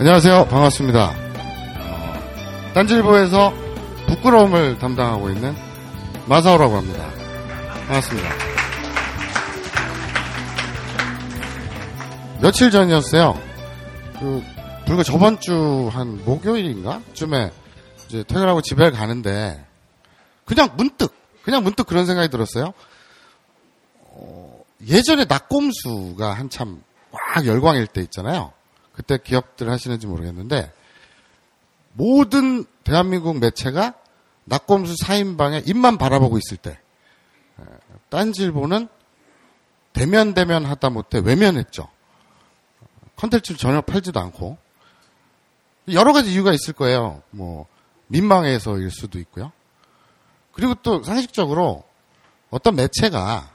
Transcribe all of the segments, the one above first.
안녕하세요. 반갑습니다. 어, 딴질보에서 부끄러움을 담당하고 있는 마사오라고 합니다. 반갑습니다. 며칠 전이었어요. 그, 불과 저번 주 한 목요일인가? 쯤에 이제 퇴근하고 집에 가는데 그냥 문득, 그냥 문득 그런 생각이 들었어요. 어, 예전에 낙곰수가 한참 막 열광일 때 있잖아요. 그때 기억들 하시는지 모르겠는데 모든 대한민국 매체가 낙곰수 4인방에 입만 바라보고 있을 때 딴질보는 대면 대면 하다 못해 외면했죠. 컨텐츠를 전혀 팔지도 않고 여러 가지 이유가 있을 거예요. 뭐 민망해서일 수도 있고요. 그리고 또 상식적으로 어떤 매체가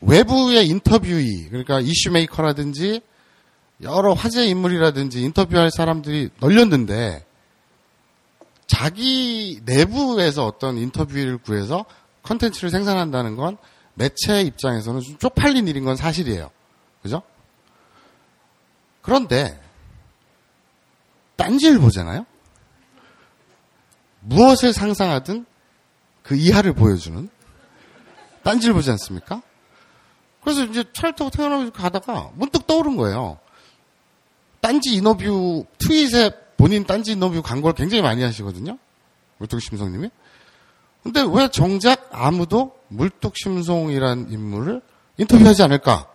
외부의 인터뷰이 그러니까 이슈 메이커라든지 여러 화제 인물이라든지 인터뷰할 사람들이 널렸는데 자기 내부에서 어떤 인터뷰를 구해서 컨텐츠를 생산한다는 건 매체 입장에서는 좀 쪽팔린 일인 건 사실이에요. 그죠? 그런데 딴지를 보잖아요. 무엇을 상상하든 그 이하를 보여주는 딴지를 보지 않습니까? 그래서 이제 타고 태어나고 가다가 문득 떠오른 거예요. 딴지 인터뷰 트윗에 본인 딴지 인터뷰 광고를 굉장히 많이 하시거든요. 물뚝심송님이. 근데 왜 정작 아무도 물뚝심송이란 인물을 인터뷰하지 않을까?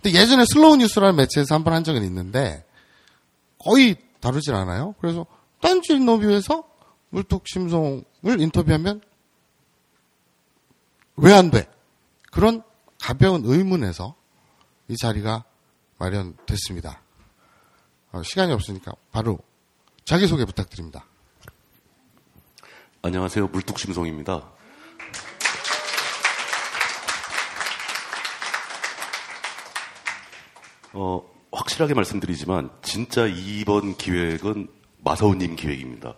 근데 예전에 슬로우 뉴스라는 매체에서 한 번 한 적은 있는데 거의 다루질 않아요. 그래서 딴지 인터뷰에서 물뚝심송을 인터뷰하면 왜 안 돼? 그런 가벼운 의문에서 이 자리가 마련됐습니다. 어, 시간이 없으니까 바로 자기소개 부탁드립니다. 안녕하세요. 물뚝심송입니다. 어, 확실하게 말씀드리지만 진짜 이번 기획은 마사오님 기획입니다.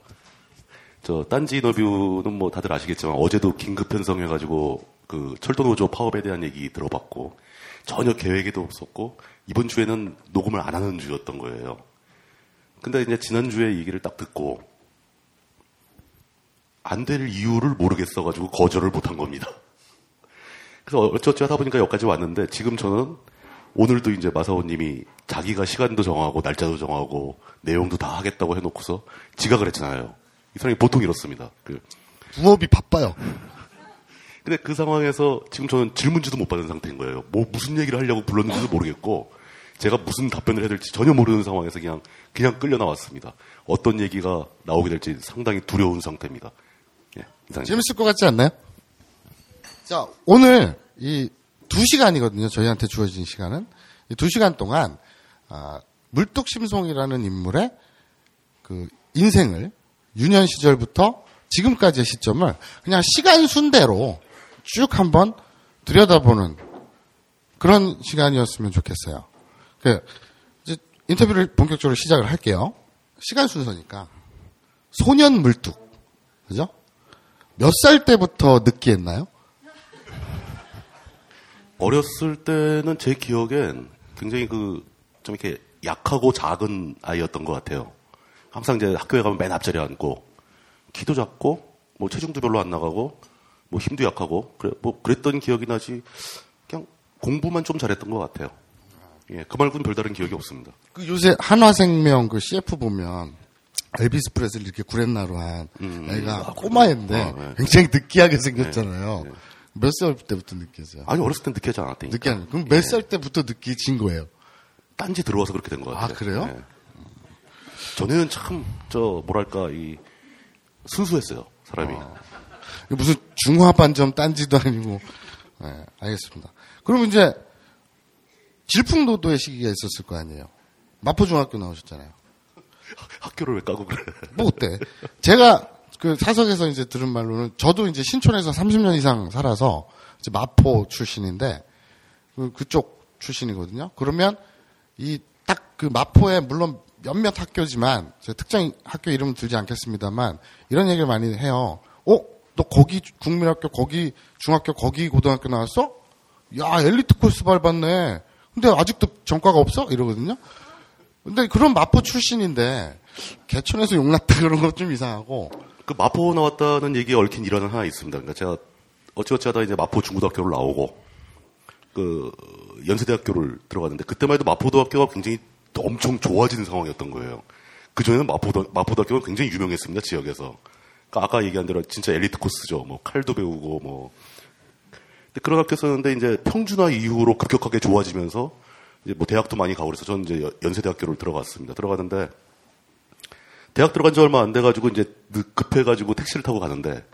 저 딴지 인터뷰는 뭐 다들 아시겠지만 어제도 긴급 편성해가지고 그 철도노조 파업에 대한 얘기 들어봤고 전혀 계획에도 없었고 이번 주에는 녹음을 안 하는 주였던 거예요. 근데 이제 지난주에 얘기를 딱 듣고 안 될 이유를 모르겠어가지고 거절을 못한 겁니다. 그래서 어쩌지 하다 보니까 여기까지 왔는데 지금 저는 오늘도 이제 마사오님이 자기가 시간도 정하고 날짜도 정하고 내용도 다 하겠다고 해놓고서 지각을 했잖아요. 이 사람이 보통 이렇습니다. 그 부업이 바빠요. 근데 그 상황에서 지금 저는 질문지도 못 받은 상태인 거예요. 뭐 무슨 얘기를 하려고 불렀는지도 모르겠고 제가 무슨 답변을 해야 될지 전혀 모르는 상황에서 그냥 그냥 끌려 나왔습니다. 어떤 얘기가 나오게 될지 상당히 두려운 상태입니다. 예, 이상입니다. 재밌을 것 같지 않나요? 자, 오늘 이 두 시간이거든요. 저희한테 주어진 시간은. 이두 시간 동안, 아, 물뚝심송이라는 인물의 그 인생을 유년 시절부터 지금까지의 시점을 그냥 시간 순대로 쭉 한번 들여다보는 그런 시간이었으면 좋겠어요. 그, 이제 인터뷰를 본격적으로 시작을 할게요. 시간 순서니까. 소년 물뚝. 그죠? 몇 살 때부터 느끼했나요? 어렸을 때는 제 기억엔 굉장히 그 좀 이렇게 약하고 작은 아이였던 것 같아요. 항상 이제 학교에 가면 맨 앞자리에 앉고 키도 작고 뭐 체중도 별로 안 나가고 뭐 힘도 약하고 그래 뭐 그랬던 기억이 나지 그냥 공부만 좀 잘했던 것 같아요. 예, 그 말고는 별다른 기억이 없습니다. 그 요새 한화생명 그 CF 보면 엘비스 프레슬리 이렇게 구렛나루 한 애가 꼬마인데 아, 네. 굉장히 느끼하게 생겼잖아요. 네. 몇살 때부터 느끼했어요? 아니 어렸을 땐 느끼하지 않았다니까. 느끼하는. 그럼 몇 살 때부터 느끼진 거예요? 딴지 들어와서 그렇게 된 것 같아요. 아, 그래요? 예. 전에는 참 저 뭐랄까 이 순수했어요 사람이. 이거 무슨 중화반점 딴지도 아니고. 네, 알겠습니다. 그럼 이제 질풍노도의 시기가 있었을 거 아니에요. 마포중학교 나오셨잖아요. 학교를 왜 까고 그래? 뭐 어때? 제가 그 사석에서 이제 들은 말로는 저도 이제 신촌에서 30년 이상 살아서 이제 마포 출신인데 그- 그쪽 출신이거든요. 그러면 이 딱 그 마포에 물론 몇몇 학교지만 제가 특정 학교 이름 들지 않겠습니다만 이런 얘기를 많이 해요. 어? 너 거기 국민학교 거기 중학교 거기 고등학교 나왔어? 야 엘리트 코스 밟았네. 근데 아직도 전과가 없어? 이러거든요. 근데 그런 마포 출신인데 개천에서 용났다 그런 것 좀 이상하고 그 마포 나왔다는 얘기에 얽힌 일화는 하나 있습니다. 그러니까 제가 어찌어찌 하다 이제 마포 중고등학교를 나오고 그 연세대학교를 들어갔는데 그때만 해도 마포대학교가 굉장히 엄청 좋아진 상황이었던 거예요. 그 전에는 마포, 마포대학교가 굉장히 유명했습니다, 지역에서. 그러니까 아까 얘기한 대로 진짜 엘리트 코스죠. 뭐 칼도 배우고 뭐. 그런 학교였었는데 이제 평준화 이후로 급격하게 좋아지면서 이제 뭐 대학도 많이 가고 그래서 저는 이제 연세대학교를 들어갔습니다. 들어갔는데 대학 들어간 지 얼마 안 돼가지고 이제 급해가지고 택시를 타고 가는데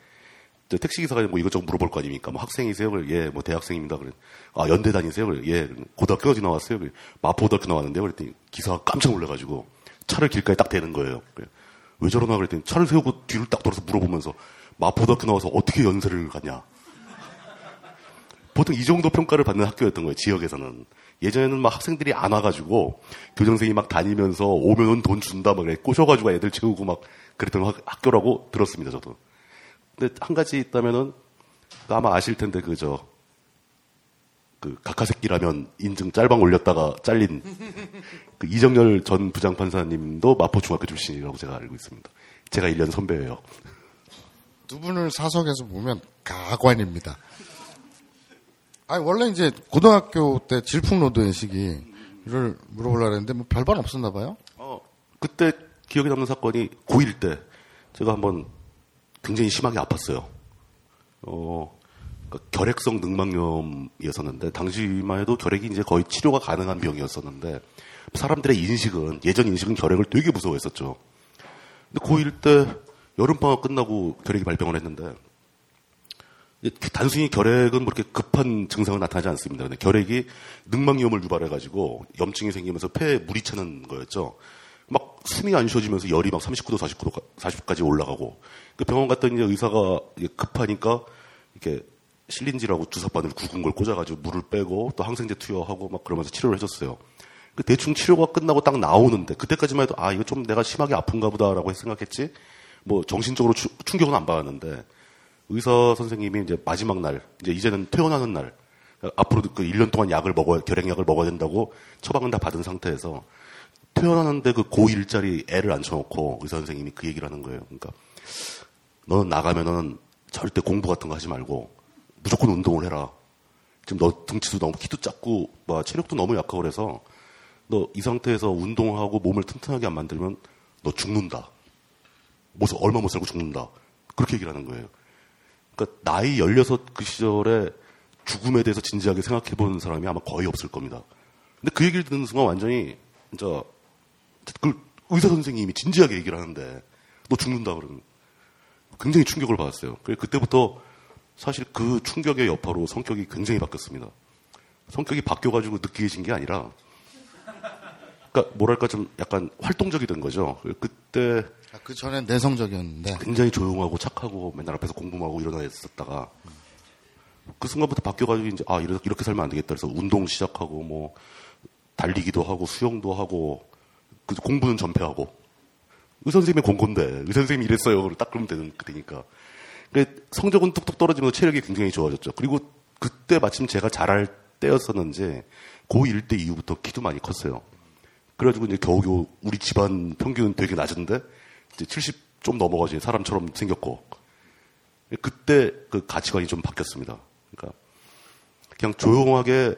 택시 기사가 뭐 이것저것 물어볼 거 아닙니까? 뭐 학생이세요? 그래, 예, 뭐 대학생입니다. 그래. 아, 연대 다니세요? 그래, 예, 고등학교 어디 나왔어요? 그래, 마포고등학교 나왔는데요. 그랬더니 기사가 깜짝 놀래가지고 차를 길가에 딱 대는 거예요. 그래. 왜 저러나 그랬더니 차를 세우고 뒤를 딱 돌아서 물어보면서 마포고등학교 나와서 어떻게 연세를 갔냐? 보통 이 정도 평가를 받는 학교였던 거예요. 지역에서는. 예전에는 막 학생들이 안 와가지고 교장선생님이 막 다니면서 오면은 돈 준다 막 그래 꼬셔가지고 애들 채우고 막 그랬던 학, 학교라고 들었습니다. 저도. 근데 한 가지 있다면은 그 아마 아실 텐데 그저 그 각하새끼라면 인증 짤방 올렸다가 잘린 그 이정열 전 부장판사님도 마포 중학교 출신이라고 제가 알고 있습니다. 제가 1년 선배예요. 두 분을 사석에서 보면 가관입니다. 아니 원래 이제 고등학교 때 질풍노도의 시기를 물어보려고 했는데 뭐 별반 없었나 봐요. 어 그때 기억에 남는 사건이 고1 때 제가 한번 굉장히 심하게 아팠어요. 어, 그러니까 결핵성 늑막염이었었는데 당시만 해도 결핵이 이제 거의 치료가 가능한 병이었었는데 사람들의 인식은 예전 인식은 결핵을 되게 무서워했었죠. 근데 고1 때 여름방학 끝나고 결핵이 발병을 했는데 단순히 결핵은 뭐 그렇게 급한 증상을 나타나지 않습니다. 근데 결핵이 늑막염을 유발해가지고 염증이 생기면서 폐에 물이 차는 거였죠. 막 숨이 안 쉬어지면서 열이 막 39도, 49도, 40도까지 올라가고 그 병원 갔더니 의사가 급하니까 이렇게 실린지라고 주사바늘 굵은 걸 꽂아가지고 물을 빼고 또 항생제 투여하고 막 그러면서 치료를 해줬어요. 그 대충 치료가 끝나고 딱 나오는데 그때까지만 해도 아 이거 좀 내가 심하게 아픈가 보다라고 생각했지 뭐 정신적으로 추, 충격은 안 받았는데 의사 선생님이 이제 마지막 날 이제 이제는 퇴원하는 날 앞으로도 그 1년 동안 약을 먹어야 결핵약을 먹어야 된다고 처방은 다 받은 상태에서 퇴원하는데 그 고1짜리 애를 앉혀놓고 의사 선생님이 그 얘기를 하는 거예요. 그러니까 너는 나가면은 절대 공부 같은 거 하지 말고 무조건 운동을 해라. 지금 너 등치도 너무 키도 작고 뭐 체력도 너무 약하고 그래서 너 이 상태에서 운동하고 몸을 튼튼하게 안 만들면 너 죽는다. 모습 얼마 못 살고 죽는다. 그렇게 얘기를 하는 거예요. 그러니까 나이 16 그 시절에 죽음에 대해서 진지하게 생각해 본 사람이 아마 거의 없을 겁니다. 근데 그 얘기를 듣는 순간 완전히 진짜 그 의사 선생님이 진지하게 얘기를 하는데 너 죽는다 그러면 굉장히 충격을 받았어요. 그래서 그때부터 사실 그 충격의 여파로 성격이 굉장히 바뀌었습니다. 성격이 바뀌어가지고 느끼해진 게 아니라, 그러니까 뭐랄까 좀 약간 활동적이 된 거죠. 그때 아, 그 전엔 내성적이었는데 굉장히 조용하고 착하고 맨날 앞에서 공부만 하고 일어나 있었다가 그 순간부터 바뀌어가지고 이제 아 이렇게, 이렇게 살면 안 되겠다 그래서 운동 시작하고 뭐 달리기도 하고 수영도 하고 그 공부는 전폐하고 의사 선생님이 공건데 의사 선생님이 이랬어요. 딱 그러면 되는 되니까. 성적은 뚝뚝 떨어지면서 체력이 굉장히 좋아졌죠. 그리고 그때 마침 제가 잘할 때였었는지 고1 때 이후부터 키도 많이 컸어요. 그래가지고 이제 겨우겨우 우리 집안 평균은 되게 낮은데 70 좀 넘어가지 사람처럼 생겼고 그때 그 가치관이 좀 바뀌었습니다. 그러니까 그냥 조용하게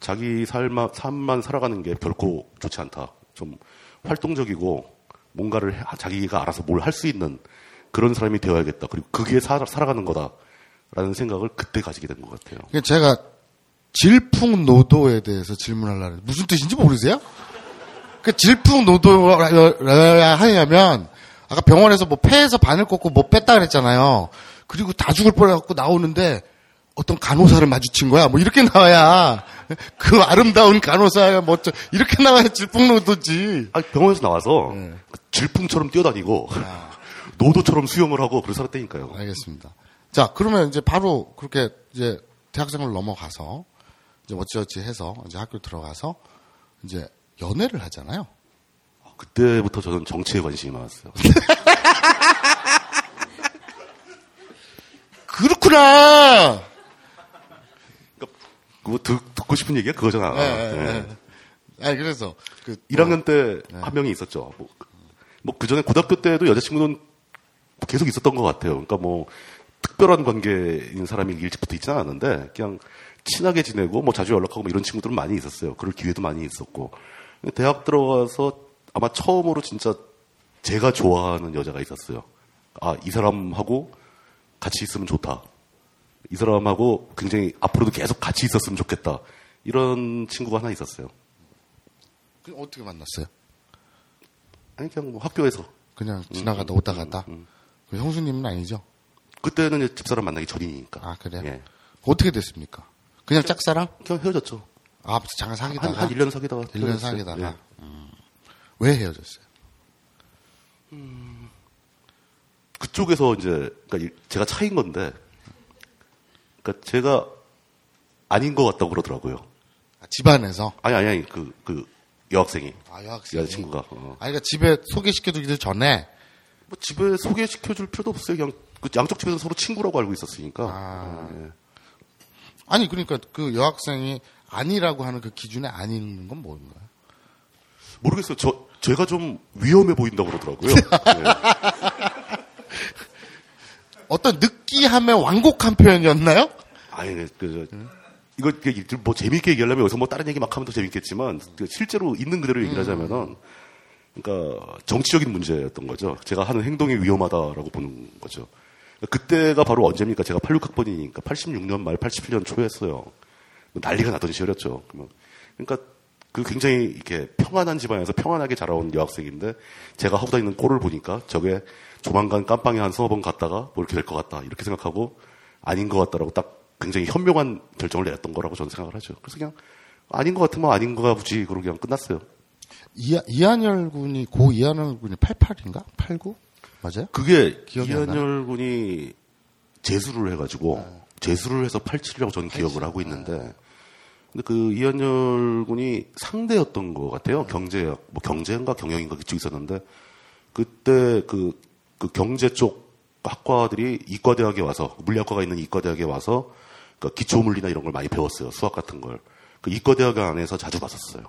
자기 삶만, 삶만 살아가는 게 결코 좋지 않다. 좀 활동적이고 뭔가를 자기가 알아서 뭘 할 수 있는 그런 사람이 되어야겠다. 그리고 그게 사, 살아가는 거다라는 생각을 그때 가지게 된 것 같아요. 제가 질풍노도에 대해서 질문하려고 무슨 뜻인지 모르세요? 그 질풍노도라 하냐면 아까 병원에서 뭐 폐에서 바늘 꽂고 뭐 뺐다 그랬잖아요. 그리고 다 죽을 뻔해갖고 나오는데 어떤 간호사를 마주친 거야. 뭐 이렇게 나와야 그 아름다운 간호사야 뭐 이렇게 나와야 질풍노도지. 아 병원에서 나와서 네. 질풍처럼 뛰어다니고 아. 노도처럼 수영을 하고 그래서 살았다니까요. 알겠습니다. 자 그러면 이제 바로 그렇게 이제 대학생을 넘어가서 이제 어찌어찌 해서 이제 학교 들어가서 이제 연애를 하잖아요. 아, 그때부터 저는 정치에 관심이 많았어요. 그렇구나. 그거 듣, 고 싶은 얘기가 그거잖아. 네, 네. 네. 아니 그래서 그 1학년 때 한 명이 있었죠. 뭐, 뭐, 그 전에 고등학교 때도 여자친구는 계속 있었던 것 같아요. 그러니까 뭐, 특별한 관계인 사람이 일찍부터 있지는 않았는데, 그냥 친하게 지내고, 뭐 자주 연락하고 뭐 이런 친구들은 많이 있었어요. 그럴 기회도 많이 있었고. 대학 들어가서 아마 처음으로 진짜 제가 좋아하는 여자가 있었어요. 아, 이 사람하고 같이 있으면 좋다. 이 사람하고 굉장히 앞으로도 계속 같이 있었으면 좋겠다. 이런 친구가 하나 있었어요. 그 어떻게 만났어요? 아니, 그냥 뭐 학교에서. 그냥 지나가다 오다 가다. 그 형수님은 아니죠? 그때는 집사람 만나기 전이니까. 아 그래요? 예. 어떻게 됐습니까? 그냥 짝사랑? 그냥 헤어졌죠. 아 잠깐 사귀다가 한, 한 1년 사귀다가. 1년 헤어졌어요. 사귀다가 예. 음. 왜 헤어졌어요? 그쪽에서 이제, 그러니까 이- 제가 차인 건데, 그러니까 제가 아닌 것 같다고 그러더라고요. 아, 집안에서 아니, 아니, 아니, 그, 그, 여학생이. 아 여학생이 여자친구가. 어. 아니 그러니까 집에 소개시켜주기 전에 뭐 집에 소개시켜줄 필요도 없어요. 그냥 그 양쪽 집에서 서로 친구라고 알고 있었으니까. 아. 예. 아니 그러니까 그 여학생이 아니라고 하는 그 기준에 아닌 건 뭔가요? 모르겠어요. 저, 제가 좀 위험해 보인다고 그러더라고요. 예. 어떤 느끼함의 완곡한 표현이었나요? 아니, 그, 그, 저, 이거 뭐 재밌게 얘기하려면 여기서 뭐 다른 얘기 막 하면 더 재밌겠지만 그 실제로 있는 그대로 얘기를 하자면은 그러니까 정치적인 문제였던 거죠. 제가 하는 행동이 위험하다라고 보는 거죠. 그때가 바로 언제입니까? 제가 86학번이니까 86년 말 87년 초였어요. 난리가 나던 시절이었죠. 그러면 그러니까 그 굉장히 이렇게 평안한 집안에서 평안하게 자라온 여학생인데 제가 하고 다니는 꼴을 보니까 저게 조만간 깜빵에 한 서너 번 갔다가 뭐 이렇게 될 것 같다 이렇게 생각하고 아닌 것 같다라고 딱 굉장히 현명한 결정을 내렸던 거라고 저는 생각을 하죠. 그래서 그냥 아닌 것 같으면 아닌 거가 보지 그러고 그냥 끝났어요. 이, 이한열 군이 고 이한열 군이 88인가? 89? 맞아요? 그게 이한열 군이 재수를 해가지고 재수를 해서 87이라고 저는 기억을 하고 있는데 근데 그 이한열 군이 상대였던 것 같아요. 경제학, 뭐 경제인가 경영인가 그쪽 있었는데 그때 그, 그 경제 쪽 학과들이 이과대학에 와서 물리학과가 있는 이과대학에 와서 그 기초 물리나 이런 걸 많이 배웠어요. 수학 같은 걸. 그 이과대학 안에서 자주 봤었어요.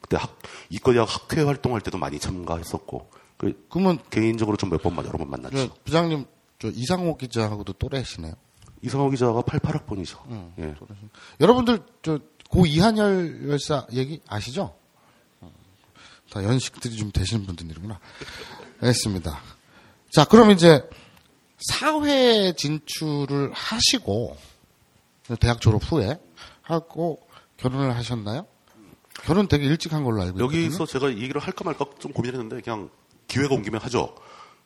그때 학, 이과대학 학회 활동할 때도 많이 참가했었고 그 그러면 개인적으로 좀 몇 번 여러 번 만났죠. 그 부장님 저 이상호 기자하고도 또래시네요. 이상호 기자가 88학번이죠. 예. 여러분들 저 고 이한열 열사 얘기 아시죠? 어, 다 연식들이 좀 되시는 분들이구나. 알겠습니다. 자, 그럼 이제 사회 진출을 하시고 대학 졸업 후에 하고 결혼을 하셨나요? 결혼 되게 일찍 한 걸로 알고 있거든요. 여기서 제가 이 얘기를 할까 말까 좀 고민했는데 그냥 기회가 온 김에 하죠.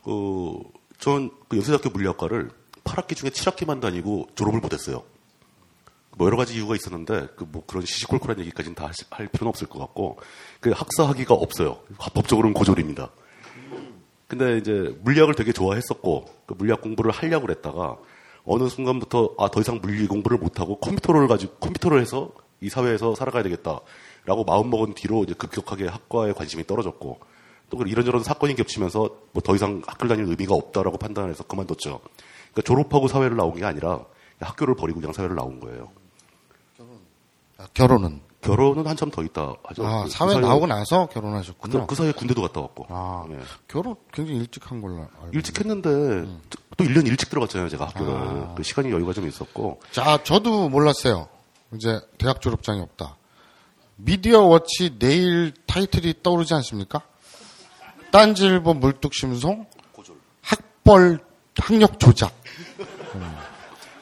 그, 전그 연세대학교 물리학과를 8학기 중에 7학기만 다니고 졸업을 못했어요. 뭐 여러 가지 이유가 있었는데 그 뭐 그런 시시콜콜한 얘기까지는 다 할 필요는 없을 것 같고 그 학사 학위가 없어요. 합법적으로는 고졸입니다. 근데 이제 물리학을 되게 좋아했었고 그 물리학 공부를 하려고 그랬다가 어느 순간부터 아 더 이상 물리 공부를 못하고 컴퓨터를 가지고 컴퓨터를 해서 이 사회에서 살아가야 되겠다라고 마음 먹은 뒤로 이제 급격하게 학과에 관심이 떨어졌고 또 이런저런 사건이 겹치면서 뭐 더 이상 학교를 다닐 의미가 없다라고 판단해서 그만뒀죠. 그러니까 졸업하고 사회를 나온 게 아니라 학교를 버리고 그냥 사회를 나온 거예요. 아, 결혼은 결혼은 한참 더 있다 하죠. 아, 그- 사회 그 나오고 나서 결혼하셨군요. 그, 그 사이에 군대도 갔다 왔고. 아, 예. 결혼 굉장히 일찍 한 걸로 알고 일찍 했는데 또 1년 일찍 들어갔잖아요, 제가 학교를. 그 시간이 여유가 좀 있었고. 자, 저도 몰랐어요. 이제 대학 졸업장이 없다. 미디어 워치 내일 타이틀이 떠오르지 않습니까? 딴지일보 물뚝심송, 학벌 학력 조작.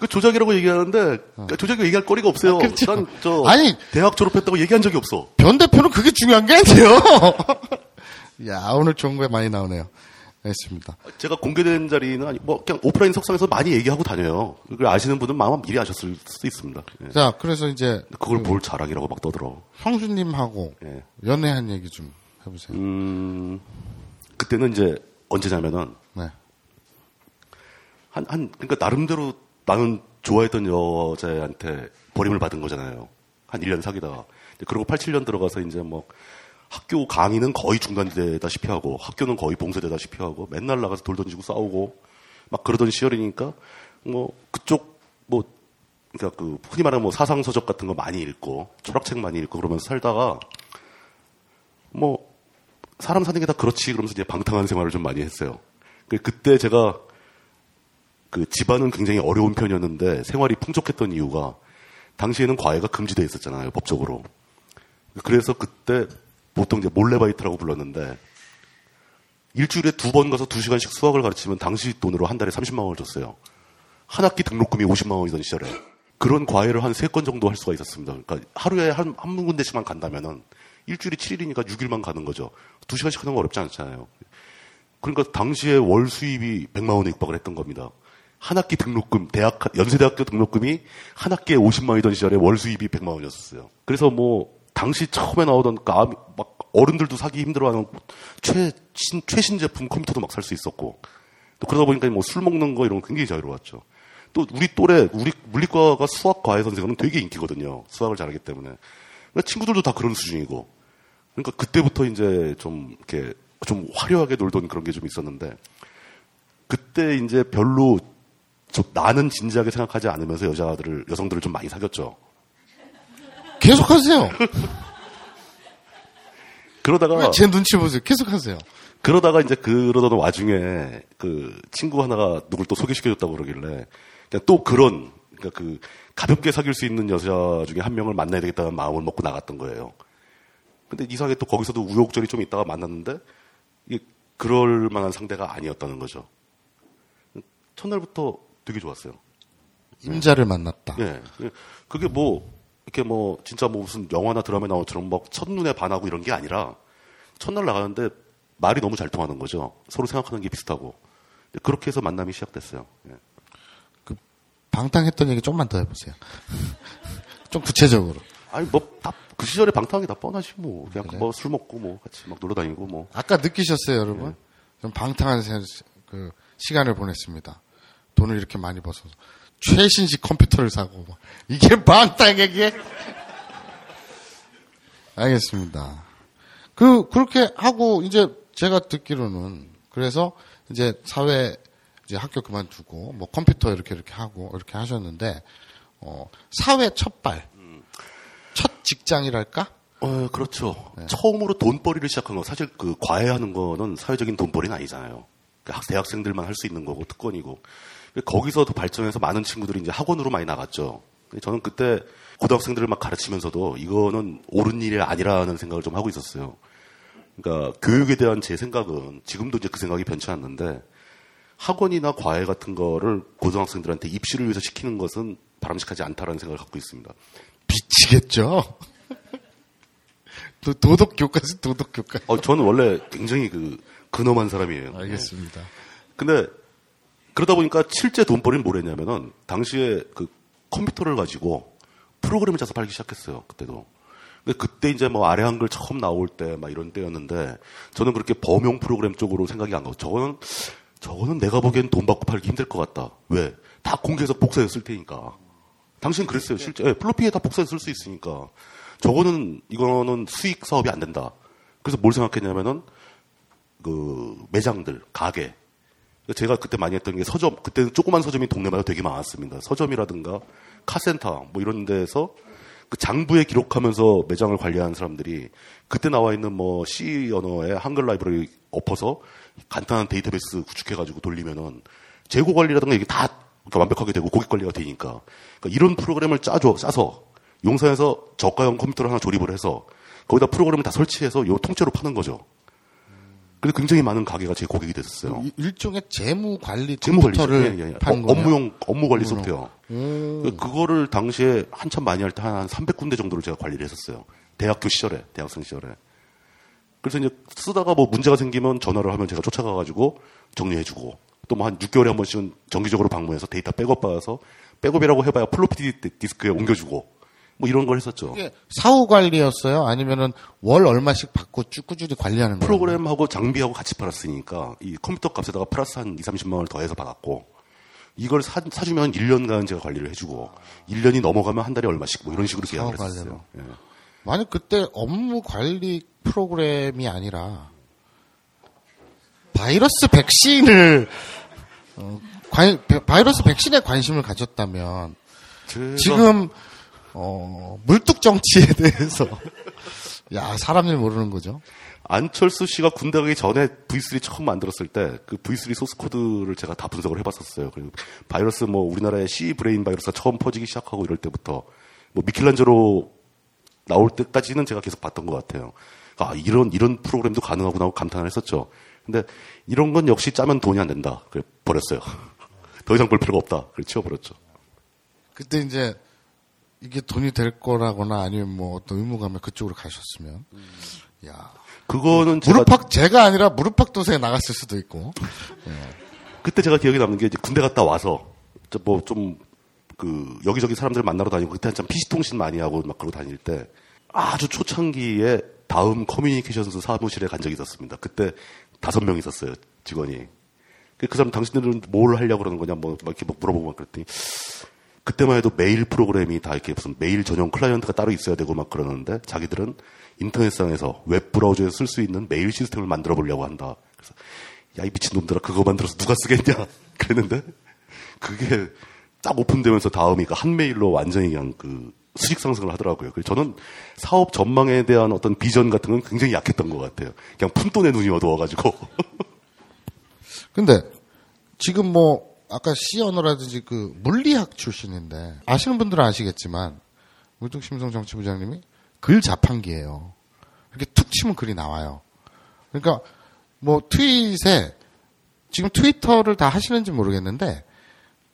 그 조작이라고 얘기하는데 그 조작이 얘기할 거리가 없어요. 아, 그렇죠. 난저 아니. 대학 졸업했다고 얘기한 적이 없어. 변 대표는 그게 중요한 게 아니에요. 야, 오늘 좋은 거에 많이 나오네요. 알겠습니다. 제가 공개된 자리는 아니 뭐 그냥 오프라인 석상에서 많이 얘기하고 다녀요. 그걸 아시는 분은 마음 미리 아셨을 수도 있습니다. 예. 자, 그래서 이제 그걸 뭘 자랑이라고 막 떠들어. 형수님하고 예. 연애한 얘기 좀 해보세요. 음, 그때는 이제 언제냐면은 네. 한, 한, 그러니까 나름대로 나는 좋아했던 여자한테 버림을 받은 거잖아요. 한 1년 사귀다가. 그리고 87년 들어가서 이제 뭐 학교 강의는 거의 중단되다시피 하고 학교는 거의 봉쇄되다시피 하고 맨날 나가서 돌 던지고 싸우고 막 그러던 시절이니까 뭐 그쪽 뭐 그러니까 그 흔히 말하는 뭐 사상 서적 같은 거 많이 읽고 철학책 많이 읽고 그러면서 살다가 뭐 사람 사는 게 다 그렇지 그러면서 이제 방탕한 생활을 좀 많이 했어요. 그- 그때 제가 그 집안은 굉장히 어려운 편이었는데 생활이 풍족했던 이유가 당시에는 과외가 금지되어 있었잖아요 법적으로. 그래서 그때 보통 이제 몰래바이트라고 불렀는데 일주일에 두 번 가서 두 시간씩 수학을 가르치면 당시 돈으로 한 달에 30만 원을 줬어요. 한 학기 등록금이 50만 원이던 시절에 그런 과외를 한 세 건 정도 할 수가 있었습니다. 그러니까 하루에 한, 한 군데씩만 간다면은 일주일이 7일이니까 6일만 가는 거죠. 두 시간씩 하는 거 어렵지 않잖아요. 그러니까 당시에 월 수입이 100만 원에 육박을 했던 겁니다. 한 학기 등록금, 대학, 연세대학교 등록금이 한 학기에 50만 원이던 시절에 월 수입이 100만 원이었어요. 그래서 뭐, 당시 처음에 나오던 까, 막 어른들도 사기 힘들어하는 최신, 최신 제품 컴퓨터도 막 살 수 있었고, 또 그러다 보니까 뭐 술 먹는 거 이런 거 굉장히 자유로웠죠. 또 우리 또래, 우리 물리과가 수학 과외 선생은 되게 인기거든요. 수학을 잘하기 때문에. 그러니까 친구들도 다 그런 수준이고. 그러니까 그때부터 이제 좀 이렇게 좀 화려하게 놀던 그런 게 좀 있었는데, 그때 이제 별로 저 나는 진지하게 생각하지 않으면서 여자들을 여성들을 좀 많이 사귀었죠. 계속하세요. 그러다가 제 눈치 보세요. 계속하세요. 그러다가 이제 그러던 와중에 그 친구 하나가 누굴 또 소개시켜줬다고 그러길래 또 그런 그러니까 그 가볍게 사귈 수 있는 여자 중에 한 명을 만나야 되겠다는 마음을 먹고 나갔던 거예요. 근데 이상하게 또 거기서도 우여곡절이 좀 있다가 만났는데 이게 그럴 만한 상대가 아니었다는 거죠. 첫날부터 되게 좋았어요. 임자를 만났다. 예. 그게 뭐, 이렇게 뭐, 진짜 뭐 무슨 영화나 드라마에 나온 것처럼 막 첫눈에 반하고 이런 게 아니라, 첫날 나가는데 말이 너무 잘 통하는 거죠. 서로 생각하는 게 비슷하고. 그렇게 해서 만남이 시작됐어요. 예. 방탕했던 얘기 좀만 더 해보세요. 좀 구체적으로. 아니, 뭐, 다, 그 시절에 방탕하게 다 뻔하지, 뭐. 그냥 뭐술 먹고 뭐, 같이 막 놀러 다니고 뭐. 아까 느끼셨어요, 여러분? 좀 방탕한 세- 그 시간을 보냈습니다. 돈을 이렇게 많이 벌어서 최신식 컴퓨터를 사고 막. 이게 방탕이게? 알겠습니다. 그 그렇게 하고 이제 제가 듣기로는 그래서 이제 사회 이제 학교 그만두고 뭐 컴퓨터 이렇게 이렇게 하고 이렇게 하셨는데 어 사회 첫발 첫 직장이랄까? 어, 그렇죠. 처음으로 돈벌이를 시작한 거, 사실 그 과외하는 거는 사회적인 돈벌이는 아니잖아요. 그 학- 대학생들만 할 수 있는 거고, 특권이고. 거기서 더 발전해서 많은 친구들이 이제 학원으로 많이 나갔죠. 저는 그때 고등학생들을 막 가르치면서도 이거는 옳은 일이 아니라는 생각을 좀 하고 있었어요. 그러니까 교육에 대한 제 생각은 지금도 이제 그 생각이 변치 않는데 학원이나 과외 같은 거를 고등학생들한테 입시를 위해서 시키는 것은 바람직하지 않다라는 생각을 갖고 있습니다. 미치겠죠. 도- 도덕 교과서 도덕 교과. 어, 저는 원래 굉장히 그 근엄한 사람이에요. 알겠습니다. 근데 그러다 보니까 실제 돈벌이는 뭘 했냐면은 당시에 그 컴퓨터를 가지고 프로그램을 짜서 팔기 시작했어요. 그때도. 근데 그때 이제 뭐 아래 한글 처음 나올 때 막 이런 때였는데 저는 그렇게 범용 프로그램 쪽으로 생각이 안 가고 저거는 저거는 내가 보기엔 돈 받고 팔기 힘들 것 같다. 왜? 다 공개해서 복사해서 쓸 테니까. 당신 그랬어요. 실제 예, 플로피에 다 복사해서 쓸 수 있으니까. 저거는 이거는 수익 사업이 안 된다. 그래서 뭘 생각했냐면은 그 매장들, 가게. 제가 그때 많이 했던 게 서점, 그때는 조그만 서점이 동네마다 되게 많았습니다. 서점이라든가 카센터 뭐 이런 데서 그 장부에 기록하면서 매장을 관리하는 사람들이 그때 나와 있는 뭐 C 언어의 한글 라이브러리 엎어서 간단한 데이터베이스 구축해가지고 돌리면은 재고 관리라든가 이게 다 완벽하게 되고 고객 관리가 되니까 그러니까 이런 프로그램을 짜줘, 짜서 용산에서 저가형 컴퓨터를 하나 조립을 해서 거기다 프로그램을 다 설치해서 요 통째로 파는 거죠. 그래서 굉장히 많은 가게가 제 고객이 됐었어요. 일- 일종의 재무 관리 재무. 컴퓨터를 예, 예, 예. 파는 어. 업무용 업무 관리 소프트웨어. 그- 그거를 당시에 한참 많이 할 때 한 300군데 정도를 제가 관리를 했었어요. 대학교 시절에, 대학생 시절에. 그래서 이제 쓰다가 뭐 문제가 생기면 전화를 하면 제가 쫓아가가지고 정리해주고 또 뭐 한 6개월에 한 번씩은 정기적으로 방문해서 데이터 백업 받아서 백업이라고 해봐야 플로피 디- 디스크에 옮겨주고 뭐 이런 걸 했었죠. 이게 사후 관리였어요? 아니면은 월 얼마씩 받고 쭉 꾸준히 관리하는 거예요? 프로그램하고 장비하고 같이 팔았으니까 이 컴퓨터 값에다가 플러스 한 2, 30만 원을 더해서 받았고 이걸 사, 사주면 1년간 제가 관리를 해주고 1년이 넘어가면 한 달에 얼마씩 뭐 이런 식으로 계약을 했었어요. 예. 만약 그때 업무 관리 프로그램이 아니라 바이러스 백신을 어, 관- 바이러스 백신에 관심을 가졌다면 지금 어, 물뚝 정치에 대해서 야 사람 일 모르는 거죠. 안철수 씨가 군대 가기 전에 V3 처음 만들었을 때 그 V3 소스 코드를 제가 다 분석을 해봤었어요. 그리고 바이러스 뭐 우리나라의 C 브레인 바이러스가 처음 퍼지기 시작하고 이럴 때부터 뭐 미켈란젤로 나올 때까지는 제가 계속 봤던 것 같아요. 아 이런 이런 프로그램도 가능하구나 하고 감탄을 했었죠. 근데 이런 건 역시 짜면 돈이 안 된다. 그래 버렸어요. 더 이상 볼 필요가 없다. 그래 치워버렸죠. 그때 이제 이게 돈이 될 거라거나 아니면 뭐 어떤 의무감에 그쪽으로 가셨으면. 야. 그거는 제가 무릎팍 제가 아니라 무릎팍 도세에 나갔을 수도 있고. 그때 제가 기억에 남는 게 이제 군대 갔다 와서 뭐 좀 그 여기저기 사람들 만나러 다니고 그때 한참 PC통신 많이 하고 막 그러고 다닐 때 아주 초창기에 다음 커뮤니케이션스 사무실에 간 적이 있었습니다. 그때 다섯 명 있었어요 직원이. 그, 그 사람 당신들은 뭘 하려고 그러는 거냐 뭐막 이렇게 막 물어보고 막 그랬더니 그때만 해도 메일 프로그램이 다 이렇게 무슨 메일 전용 클라이언트가 따로 있어야 되고 막 그러는데 자기들은 인터넷상에서 웹 브라우저에서 쓸수 있는 메일 시스템을 만들어 보려고 한다. 그래서 야 이 미친놈들아 그거 만들어서 누가 쓰겠냐 그랬는데 그게 딱 오픈되면서 다음이 그 한메일로 완전히 그냥 그 수직 상승을 하더라고요. 그래서 저는 사업 전망에 대한 어떤 비전 같은 건 굉장히 약했던 것 같아요. 그냥 푼돈에 눈이 어두워가지고. 근데 지금 뭐 아까 C 언어라든지 그 물리학 출신인데 아시는 분들은 아시겠지만 우뚝심성 정치부장님이 글 자판기예요. 이렇게 툭 치면 글이 나와요. 그러니까 뭐 트윗에 지금 트위터를 다 하시는지 모르겠는데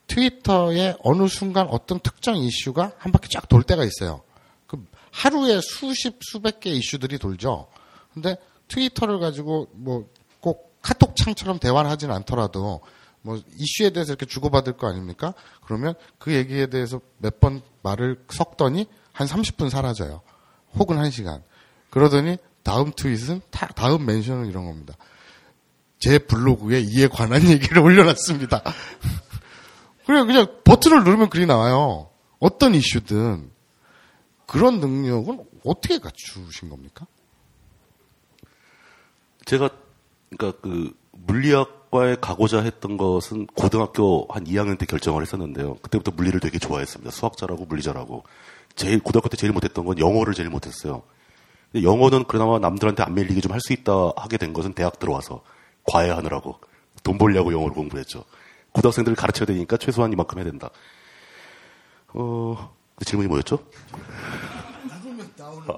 트위터에 어느 순간 어떤 특정 이슈가 한 바퀴 쫙 돌 때가 있어요. 그 하루에 수십 수백 개 이슈들이 돌죠. 근데 트위터를 가지고 뭐 꼭 카톡 창처럼 대화를 하진 않더라도 뭐 이슈에 대해서 이렇게 주고받을 거 아닙니까? 그러면 그 얘기에 대해서 몇 번 말을 섞더니 한 30분 사라져요. 혹은 1시간. 그러더니 다음 트윗은 타- 다음 멘션은 이런 겁니다. 제 블로그에 이에 관한 얘기를 올려놨습니다. 그냥 그냥 버튼을 누르면 글이 나와요. 어떤 이슈든 그런 능력은 어떻게 갖추신 겁니까? 제가 그러니까 그 물리학 과에 가고자 했던 것은 고등학교 한 2학년 때 결정을 했었는데요. 그때부터 물리를 되게 좋아했습니다. 수학자라고 물리자라고. 제일 고등학교 때 제일 못했던 건 영어를 제일 못했어요. 영어는 그나마 남들한테 안 밀리게 좀 할 수 있다 하게 된 것은 대학 들어와서 과외하느라고 돈 벌려고 영어를 공부했죠. 고등학생들을 가르쳐야 되니까 최소한 이만큼 해야 된다. 어, 그 질문이 뭐였죠? 아.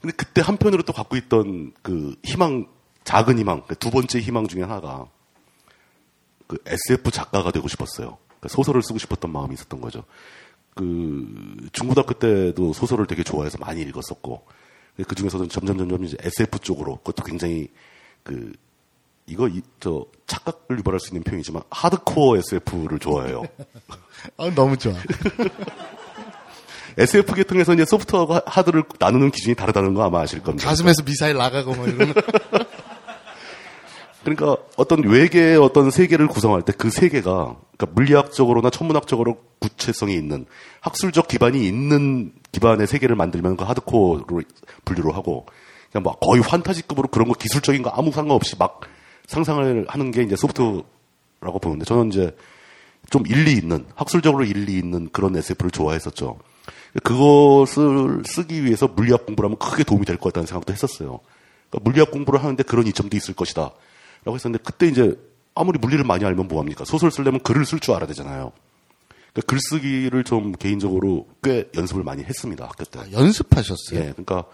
근데 그때 한편으로 또 갖고 있던 그 희망, 작은 희망, 그두 번째 희망 중에 하나가 그 SF 작가가 되고 싶었어요. 그러니까 소설을 쓰고 싶었던 마음이 있었던 거죠. 그 중고등학교 때도 소설을 되게 좋아해서 많이 읽었었고 그 중에서도 점점 점점 이제 SF 쪽으로 그것도 굉장히 그 이거 이, 저 착각을 유발할 수 있는 표현이지만 하드코어 SF를 좋아해요. 아, 너무 좋아. SF 계통에서 이제 소프트하고 하드를 나누는 기준이 다르다는 거 아마 아실 겁니다. 가슴에서 미사일 나가고 뭐 이러는. 그러니까 어떤 외계의 어떤 세계를 구성할 때 그 세계가 그러니까 물리학적으로나 천문학적으로 구체성이 있는 학술적 기반이 있는 기반의 세계를 만들면 그 하드코어로 분류를 하고 그냥 뭐 거의 환타지급으로 그런 거 기술적인 거 아무 상관없이 막 상상을 하는 게 이제 소프트라고 보는데 저는 이제 좀 일리 있는 학술적으로 일리 있는 그런 SF를 좋아했었죠. 그것을 쓰기 위해서 물리학 공부를 하면 크게 도움이 될 것 같다는 생각도 했었어요. 그러니까 물리학 공부를 하는데 그런 이점도 있을 것이다. 라고 했었는데 그때 이제 아무리 물리를 많이 알면 뭐합니까? 소설 쓰려면 글을 쓸 줄 알아야 되잖아요. 그러니까 글쓰기를 좀 개인적으로 꽤 연습을 많이 했습니다. 학교 때. 아, 연습하셨어요? 예, 그러니까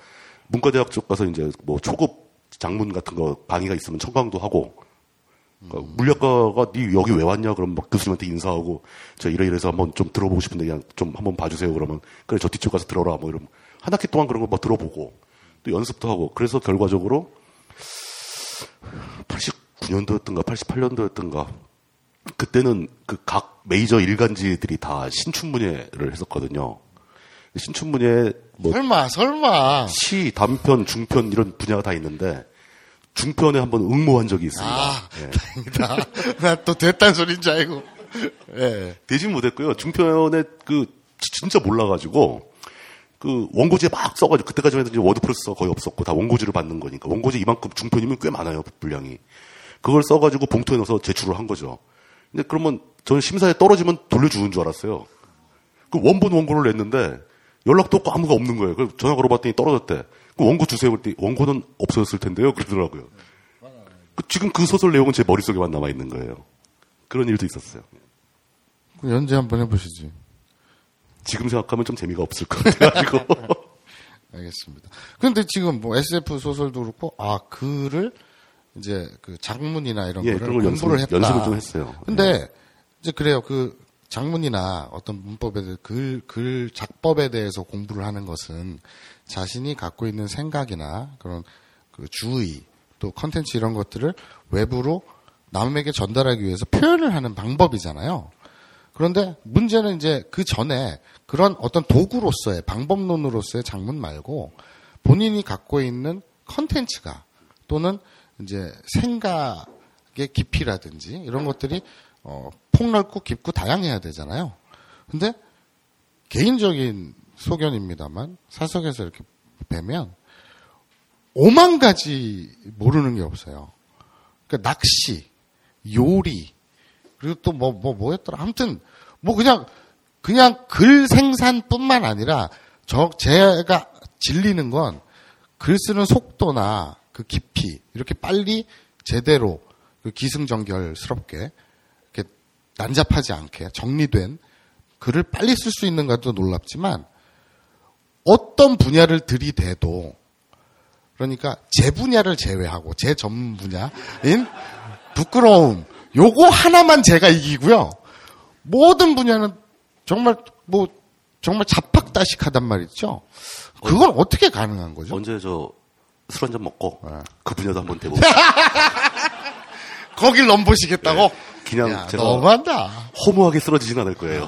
문과대학 쪽 가서 이제 뭐 초급 장문 같은 거 강의가 있으면 청강도 하고 그러니까 물리학과가 니 여기 왜 왔냐 그러면 막 교수님한테 인사하고 저 이래 이래서 한번 좀 들어보고 싶은데 그냥 좀 한번 봐주세요 그러면 그래 저 뒤쪽 가서 들어라 뭐 이러면 한 학기 동안 그런 거뭐 들어보고 또 연습도 하고 그래서 결과적으로 89년도였던가 88년도였던가 그때는 그 각 메이저 일간지들이 다 신춘문예를 했었거든요. 신춘문예 뭐 설마, 설마. 시, 단편, 중편 이런 분야가 다 있는데 중편에 한번 응모한 적이 있습니다. 아, 예. 다행이다. 나 또 됐단 소린 줄 알고. 예. 되진 못했고요. 중편에 그 지- 진짜 몰라가지고 그 원고지에 막 써가지고 그때까지만 해도 이제 워드프레스가 거의 없었고 다 원고지를 받는 거니까 원고지 이만큼 중편이면 꽤 많아요 분량이. 그걸 써가지고 봉투에 넣어서 제출을 한 거죠. 근데 그러면 저는 심사에 떨어지면 돌려주는 줄 알았어요. 그 원본 원고를 냈는데 연락도 없고 아무가 없는 거예요. 그래서 전화 걸어봤더니 떨어졌대. 그 원고 주세요 볼때 원고는 없어졌을 텐데요. 그러더라고요. 그 지금 그 소설 내용은 제 머릿속에만 남아 있는 거예요. 그런 일도 있었어요. 그 연재 한번 해보시지. 지금 생각하면 좀 재미가 없을 것 같아가지고. 알겠습니다. 그런데 지금 뭐 SF 소설도 그렇고 아 글을 이제 그 작문이나 이런 예, 거를 그런 공부를 연습, 했다. 연습을 좀 했어요. 근데 이제 그래요. 그 작문이나 어떤 문법에 대해 글, 글 작법에 대해서 공부를 하는 것은 자신이 갖고 있는 생각이나 그런 그 주의 또 컨텐츠 이런 것들을 외부로 남에게 전달하기 위해서 표현을 하는 방법이잖아요. 그런데 문제는 이제 그 전에 그런 어떤 도구로서의 방법론으로서의 작문 말고 본인이 갖고 있는 컨텐츠가 또는 이제 생각의 깊이라든지 이런 것들이 어, 폭넓고 깊고 다양해야 되잖아요. 근데 개인적인 소견입니다만 사석에서 이렇게 뵈면 오만 가지 모르는 게 없어요. 그러니까 낚시, 요리, 그리고 또 뭐, 뭐, 뭐였더라. 아무튼, 뭐 그냥, 그냥 글 생산뿐만 아니라, 저, 제가 질리는 건, 글 쓰는 속도나 그 깊이, 이렇게 빨리 제대로, 그 기승전결스럽게, 이렇게 난잡하지 않게 정리된 글을 빨리 쓸 수 있는 것도 놀랍지만, 어떤 분야를 들이대도, 그러니까 제 분야를 제외하고 제 전문 분야인 부끄러움 요거 하나만 제가 이기고요. 모든 분야는 정말 뭐 정말 자팍다식하단 말이죠. 그건 어떻게 가능한 거죠? 언제 저 술 한 잔 먹고 네. 그 분야도 한번 대보고 거길 넘보시겠다고? 그냥 야, 제가 너무한다. 허무하게 쓰러지진 않을 거예요.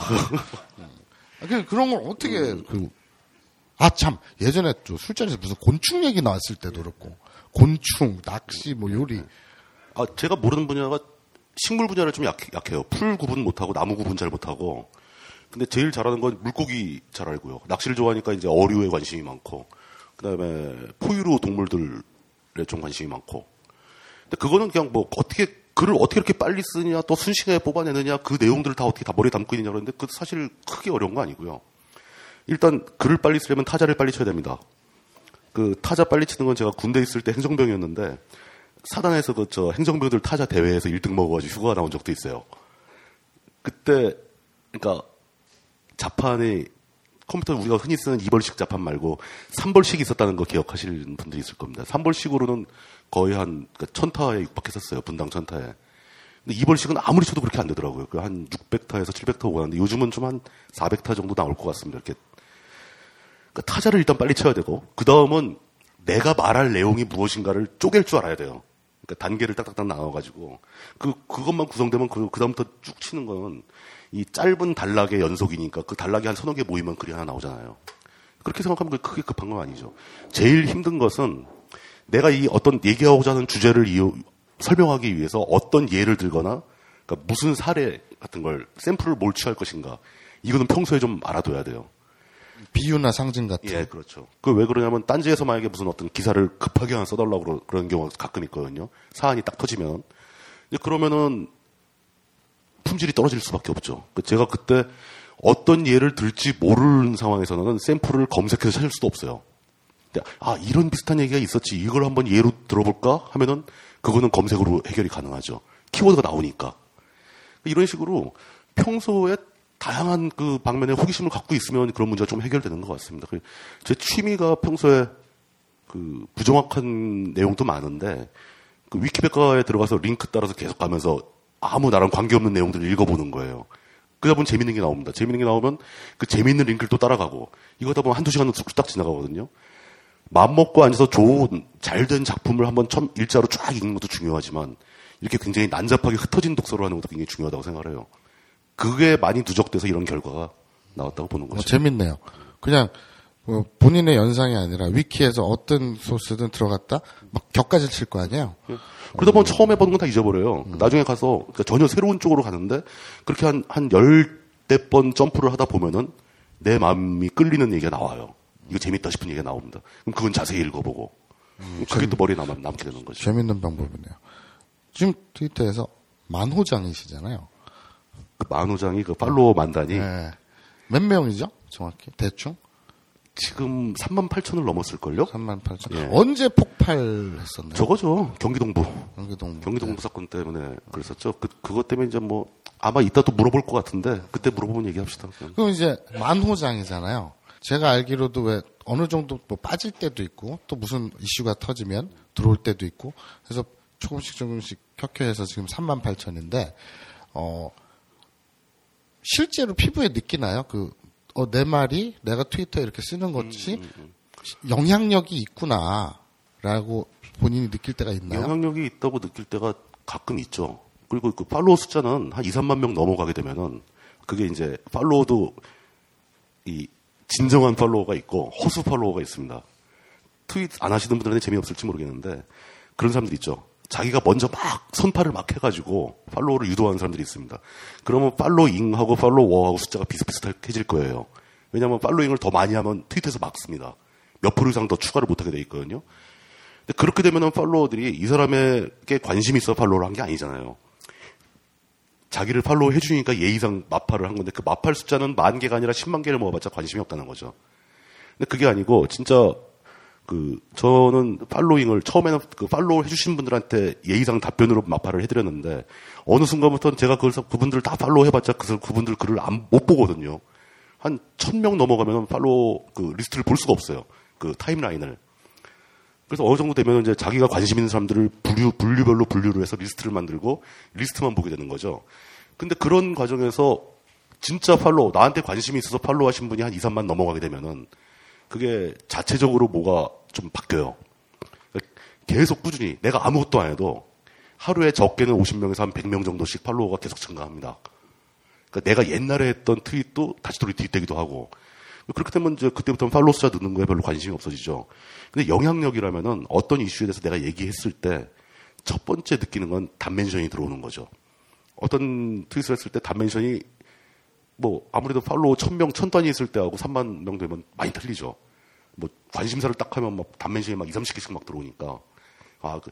그 그런 걸 어떻게 음. 그, 아 참 예전에 또 술자리에서 무슨 곤충 얘기 나왔을 때도 그렇고 곤충, 낚시, 뭐 요리 아, 제가 모르는 분야가 식물 분야를 좀 약, 약해요. 풀 구분 못하고 나무 구분 잘 못하고. 근데 제일 잘하는 건 물고기 잘 알고요. 낚시를 좋아하니까 이제 어류에 관심이 많고, 그 다음에 포유류 동물들에 좀 관심이 많고. 근데 그거는 그냥 뭐 어떻게 글을 어떻게 이렇게 빨리 쓰냐, 또 순식간에 뽑아내느냐, 그 내용들을 다 어떻게 다 머리에 담고 있느냐 그러는데 그 사실 크게 어려운 거 아니고요. 일단 글을 빨리 쓰려면 타자를 빨리 쳐야 됩니다. 그 타자 빨리 치는 건 제가 군대 있을 때 행정병이었는데 사단에서 그 저 행정병들 타자 대회에서 1등 먹어가지고 휴가 나온 적도 있어요. 그때 그러니까 자판이 컴퓨터 우리가 흔히 쓰는 2벌식 자판 말고 3벌식이 있었다는 거 기억하시는 분들이 있을 겁니다. 3벌식으로는 거의 한 그러니까 천타에 육박했었어요. 분당 천타에. 근데 2벌식은 아무리 쳐도 그렇게 안 되더라고요. 그한 600타에서 700타 오고 하는데 요즘은 좀 한 400타 정도 나올 것 같습니다. 이렇게 그러니까 타자를 일단 빨리 쳐야 되고 그 다음은 내가 말할 내용이 무엇인가를 쪼갤 줄 알아야 돼요. 그러니까 단계를 딱딱딱 나눠가지고 그 그것만 구성되면 그 그다음부터 쭉 치는 거는 이 짧은 단락의 연속이니까 그 단락이 한 서너 개 모이면 글이 하나 나오잖아요. 그렇게 생각하면 그게 크게 급한 건 아니죠. 제일 힘든 것은 내가 이 어떤 얘기하고자 하는 주제를 이유, 설명하기 위해서 어떤 예를 들거나 그러니까 무슨 사례 같은 걸 샘플을 뭘 취할 것인가 이거는 평소에 좀 알아둬야 돼요. 비유나 상징 같은 예, 그렇죠. 그 왜 그러냐면 딴지에서 만약에 무슨 어떤 기사를 급하게 하나 써달라고 그러- 그런 경우가 가끔 있거든요. 사안이 딱 터지면. 이제 그러면은 품질이 떨어질 수밖에 없죠. 그 제가 그때 어떤 예를 들지 모르는 상황에서는 샘플을 검색해서 찾을 수도 없어요. 아 이런 비슷한 얘기가 있었지 이걸 한번 예로 들어볼까 하면은 그거는 검색으로 해결이 가능하죠. 키워드가 나오니까 이런 식으로 평소에 다양한 그 방면에 호기심을 갖고 있으면 그런 문제가 좀 해결되는 것 같습니다. 그제 취미가 평소에 그 부정확한 내용도 많은데 그 위키백과에 들어가서 링크 따라서 계속 가면서 아무 나랑 관계없는 내용들을 읽어보는 거예요. 그러다 보면 재밌는 게 나옵니다. 재밌는 게 나오면 그 재밌는 링크를 또 따라가고 이거다 보면 한두 시간은 쑥딱 지나가거든요. 마음 먹고 앉아서 좋은 잘된 작품을 한번 처음 일자로 쫙 읽는 것도 중요하지만 이렇게 굉장히 난잡하게 흩어진 독서를 하는 것도 굉장히 중요하다고 생각을 해요. 그게 많이 누적돼서 이런 결과가 나왔다고 보는 어, 거죠. 재밌네요. 그냥 뭐 본인의 연상이 아니라 위키에서 어떤 소스든 들어갔다 막 격가질 칠거 아니에요. 그러다 보면 처음 해보는 건 다 잊어버려요. 나중에 가서 그러니까 전혀 새로운 쪽으로 가는데 그렇게 한, 한 열대 번 점프를 하다 보면은 내 마음이 끌리는 얘기가 나와요. 이거 재밌다 싶은 얘기가 나옵니다. 그럼 그건 자세히 읽어보고. 그게 또 머리에 남, 남게 되는 거죠. 재밌는 방법이네요. 지금 트위터에서 만호장이시잖아요. 그 만호장이 그 팔로워 만단이 네. 몇 명이죠? 정확히 대충 지금 3만 8천을 넘었을걸요? 3만 8천. 예. 언제 폭발했었나요? 저거죠. 경기동부. 경기동. 경기동부 사건 때문에 그랬었죠. 그, 그것 때문에 이제 뭐, 아마 이따 또 물어볼 것 같은데, 그때 물어보면 얘기합시다. 그냥. 그럼 이제 만호장이잖아요. 제가 알기로도 왜 어느 정도 뭐 빠질 때도 있고 또 무슨 이슈가 터지면 들어올 때도 있고 그래서 조금씩 조금씩 켜켜해서 지금 3만 8천인데 어 실제로 피부에 느끼나요? 그 어, 내 말이 내가 트위터에 이렇게 쓰는 것이 영향력이 있구나라고 본인이 느낄 때가 있나요? 영향력이 있다고 느낄 때가 가끔 있죠. 그리고 그 팔로워 숫자는 한 2, 3만 명 넘어가게 되면은 그게 이제 팔로워도 이 진정한 팔로워가 있고 허수 팔로워가 있습니다. 트윗 안 하시는 분들은 재미없을지 모르겠는데 그런 사람들 있죠. 자기가 먼저 막 선파를 막 해가지고 팔로워를 유도하는 사람들이 있습니다. 그러면 팔로잉하고 팔로워하고 숫자가 비슷비슷해질 거예요. 왜냐하면 팔로잉을 더 많이 하면 트윗에서 막습니다. 몇 프로 이상 더 추가를 못하게 돼 있거든요. 근데 그렇게 되면은 팔로워들이 이 사람에게 관심이 있어 팔로우를 한 게 아니잖아요. 자기를 팔로우 해주니까 예의상 마팔을 한 건데 그 마팔 숫자는 만 개가 아니라 10만 개를 모아봤자 관심이 없다는 거죠. 근데 그게 아니고 진짜 그 저는 팔로잉을 처음에는 그 팔로우 해주신 분들한테 예의상 답변으로 마팔을 해드렸는데 어느 순간부터는 제가 그걸 그분들 다 팔로우 해봤자 그 그분들 글을 안, 못 보거든요. 한 천 명 넘어가면 팔로우 그 리스트를 볼 수가 없어요. 그 타임라인을. 그래서 어느 정도 되면 이제 자기가 관심 있는 사람들을 분류, 분류별로 분류를 해서 리스트를 만들고 리스트만 보게 되는 거죠. 근데 그런 과정에서 진짜 팔로우, 나한테 관심이 있어서 팔로우 하신 분이 한 2, 3만 넘어가게 되면은 그게 자체적으로 뭐가 좀 바뀌어요. 계속 꾸준히 내가 아무것도 안 해도 하루에 적게는 50명에서 한 100명 정도씩 팔로워가 계속 증가합니다. 그러니까 내가 옛날에 했던 트윗도 다시 돌이 뒷대기도 하고 그렇게 되면 이제 그때부터 팔로우 숫자 넣는 거에 별로 관심이 없어지죠. 근데 영향력이라면은 어떤 이슈에 대해서 내가 얘기했을 때 첫 번째 느끼는 건 단멘션이 들어오는 거죠. 어떤 트윗을 했을 때 단멘션이 뭐 아무래도 팔로우 1000명, 1000단위 있을 때하고 3만 명 되면 많이 틀리죠. 뭐 관심사를 딱 하면 막 단멘션이 막 2, 30개씩 막 들어오니까 아, 그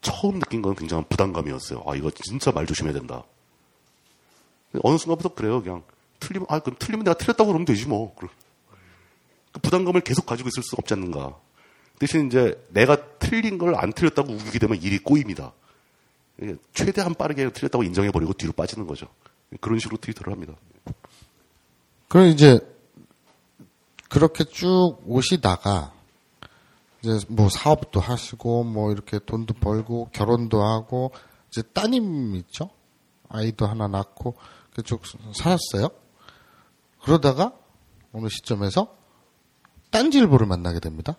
처음 느낀 건 굉장한 부담감이었어요. 아, 이거 진짜 말 조심해야 된다. 어느 순간부터 그래요. 그냥 틀리면 아, 그럼 틀리면 내가 틀렸다고 그러면 되지 뭐. 그 부담감을 계속 가지고 있을 수 없지 않는가. 대신 이제 내가 틀린 걸 안 틀렸다고 우기게 되면 일이 꼬입니다. 최대한 빠르게 틀렸다고 인정해버리고 뒤로 빠지는 거죠. 그런 식으로 트위터를 합니다. 그럼 이제 그렇게 쭉 오시다가 이제 뭐 사업도 하시고 뭐 이렇게 돈도 벌고 결혼도 하고 이제 따님 있죠? 아이도 하나 낳고 그쪽 살았어요. 그러다가 어느 시점에서 딴지일보를 만나게 됩니다.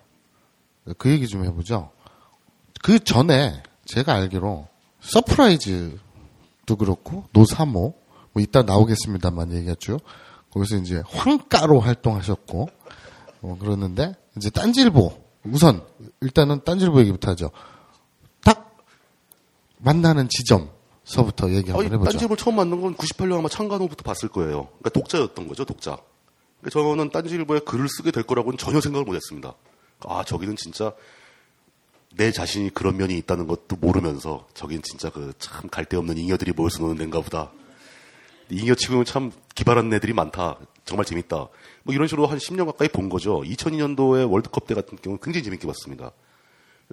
그 얘기 좀 해보죠. 그 전에 제가 알기로 서프라이즈도 그렇고 노사모 뭐 이따 나오겠습니다만 얘기했죠. 거기서 이제 황가로 활동하셨고 뭐 그러는데 이제 딴지일보 우선 일단은 딴지일보 얘기부터 하죠. 딱 만나는 지점서부터 얘기 한번 해보죠. 딴지일보를 처음 만난 건 98년 아마 창간호부터 봤을 거예요. 그러니까 독자였던 거죠, 독자. 그러니까 저는 딴지일보에 글을 쓰게 될 거라고는 전혀 생각을 못했습니다. 아 저기는 진짜 내 자신이 그런 면이 있다는 것도 모르면서 저긴 진짜 그 참 갈데 없는 잉여들이 모여서 노는 데인가 보다. 잉여 치고는 참 기발한 애들이 많다. 정말 재밌다. 뭐 이런 식으로 한 10년 가까이 본 거죠. 2002년도에 월드컵 때 같은 경우는 굉장히 재밌게 봤습니다.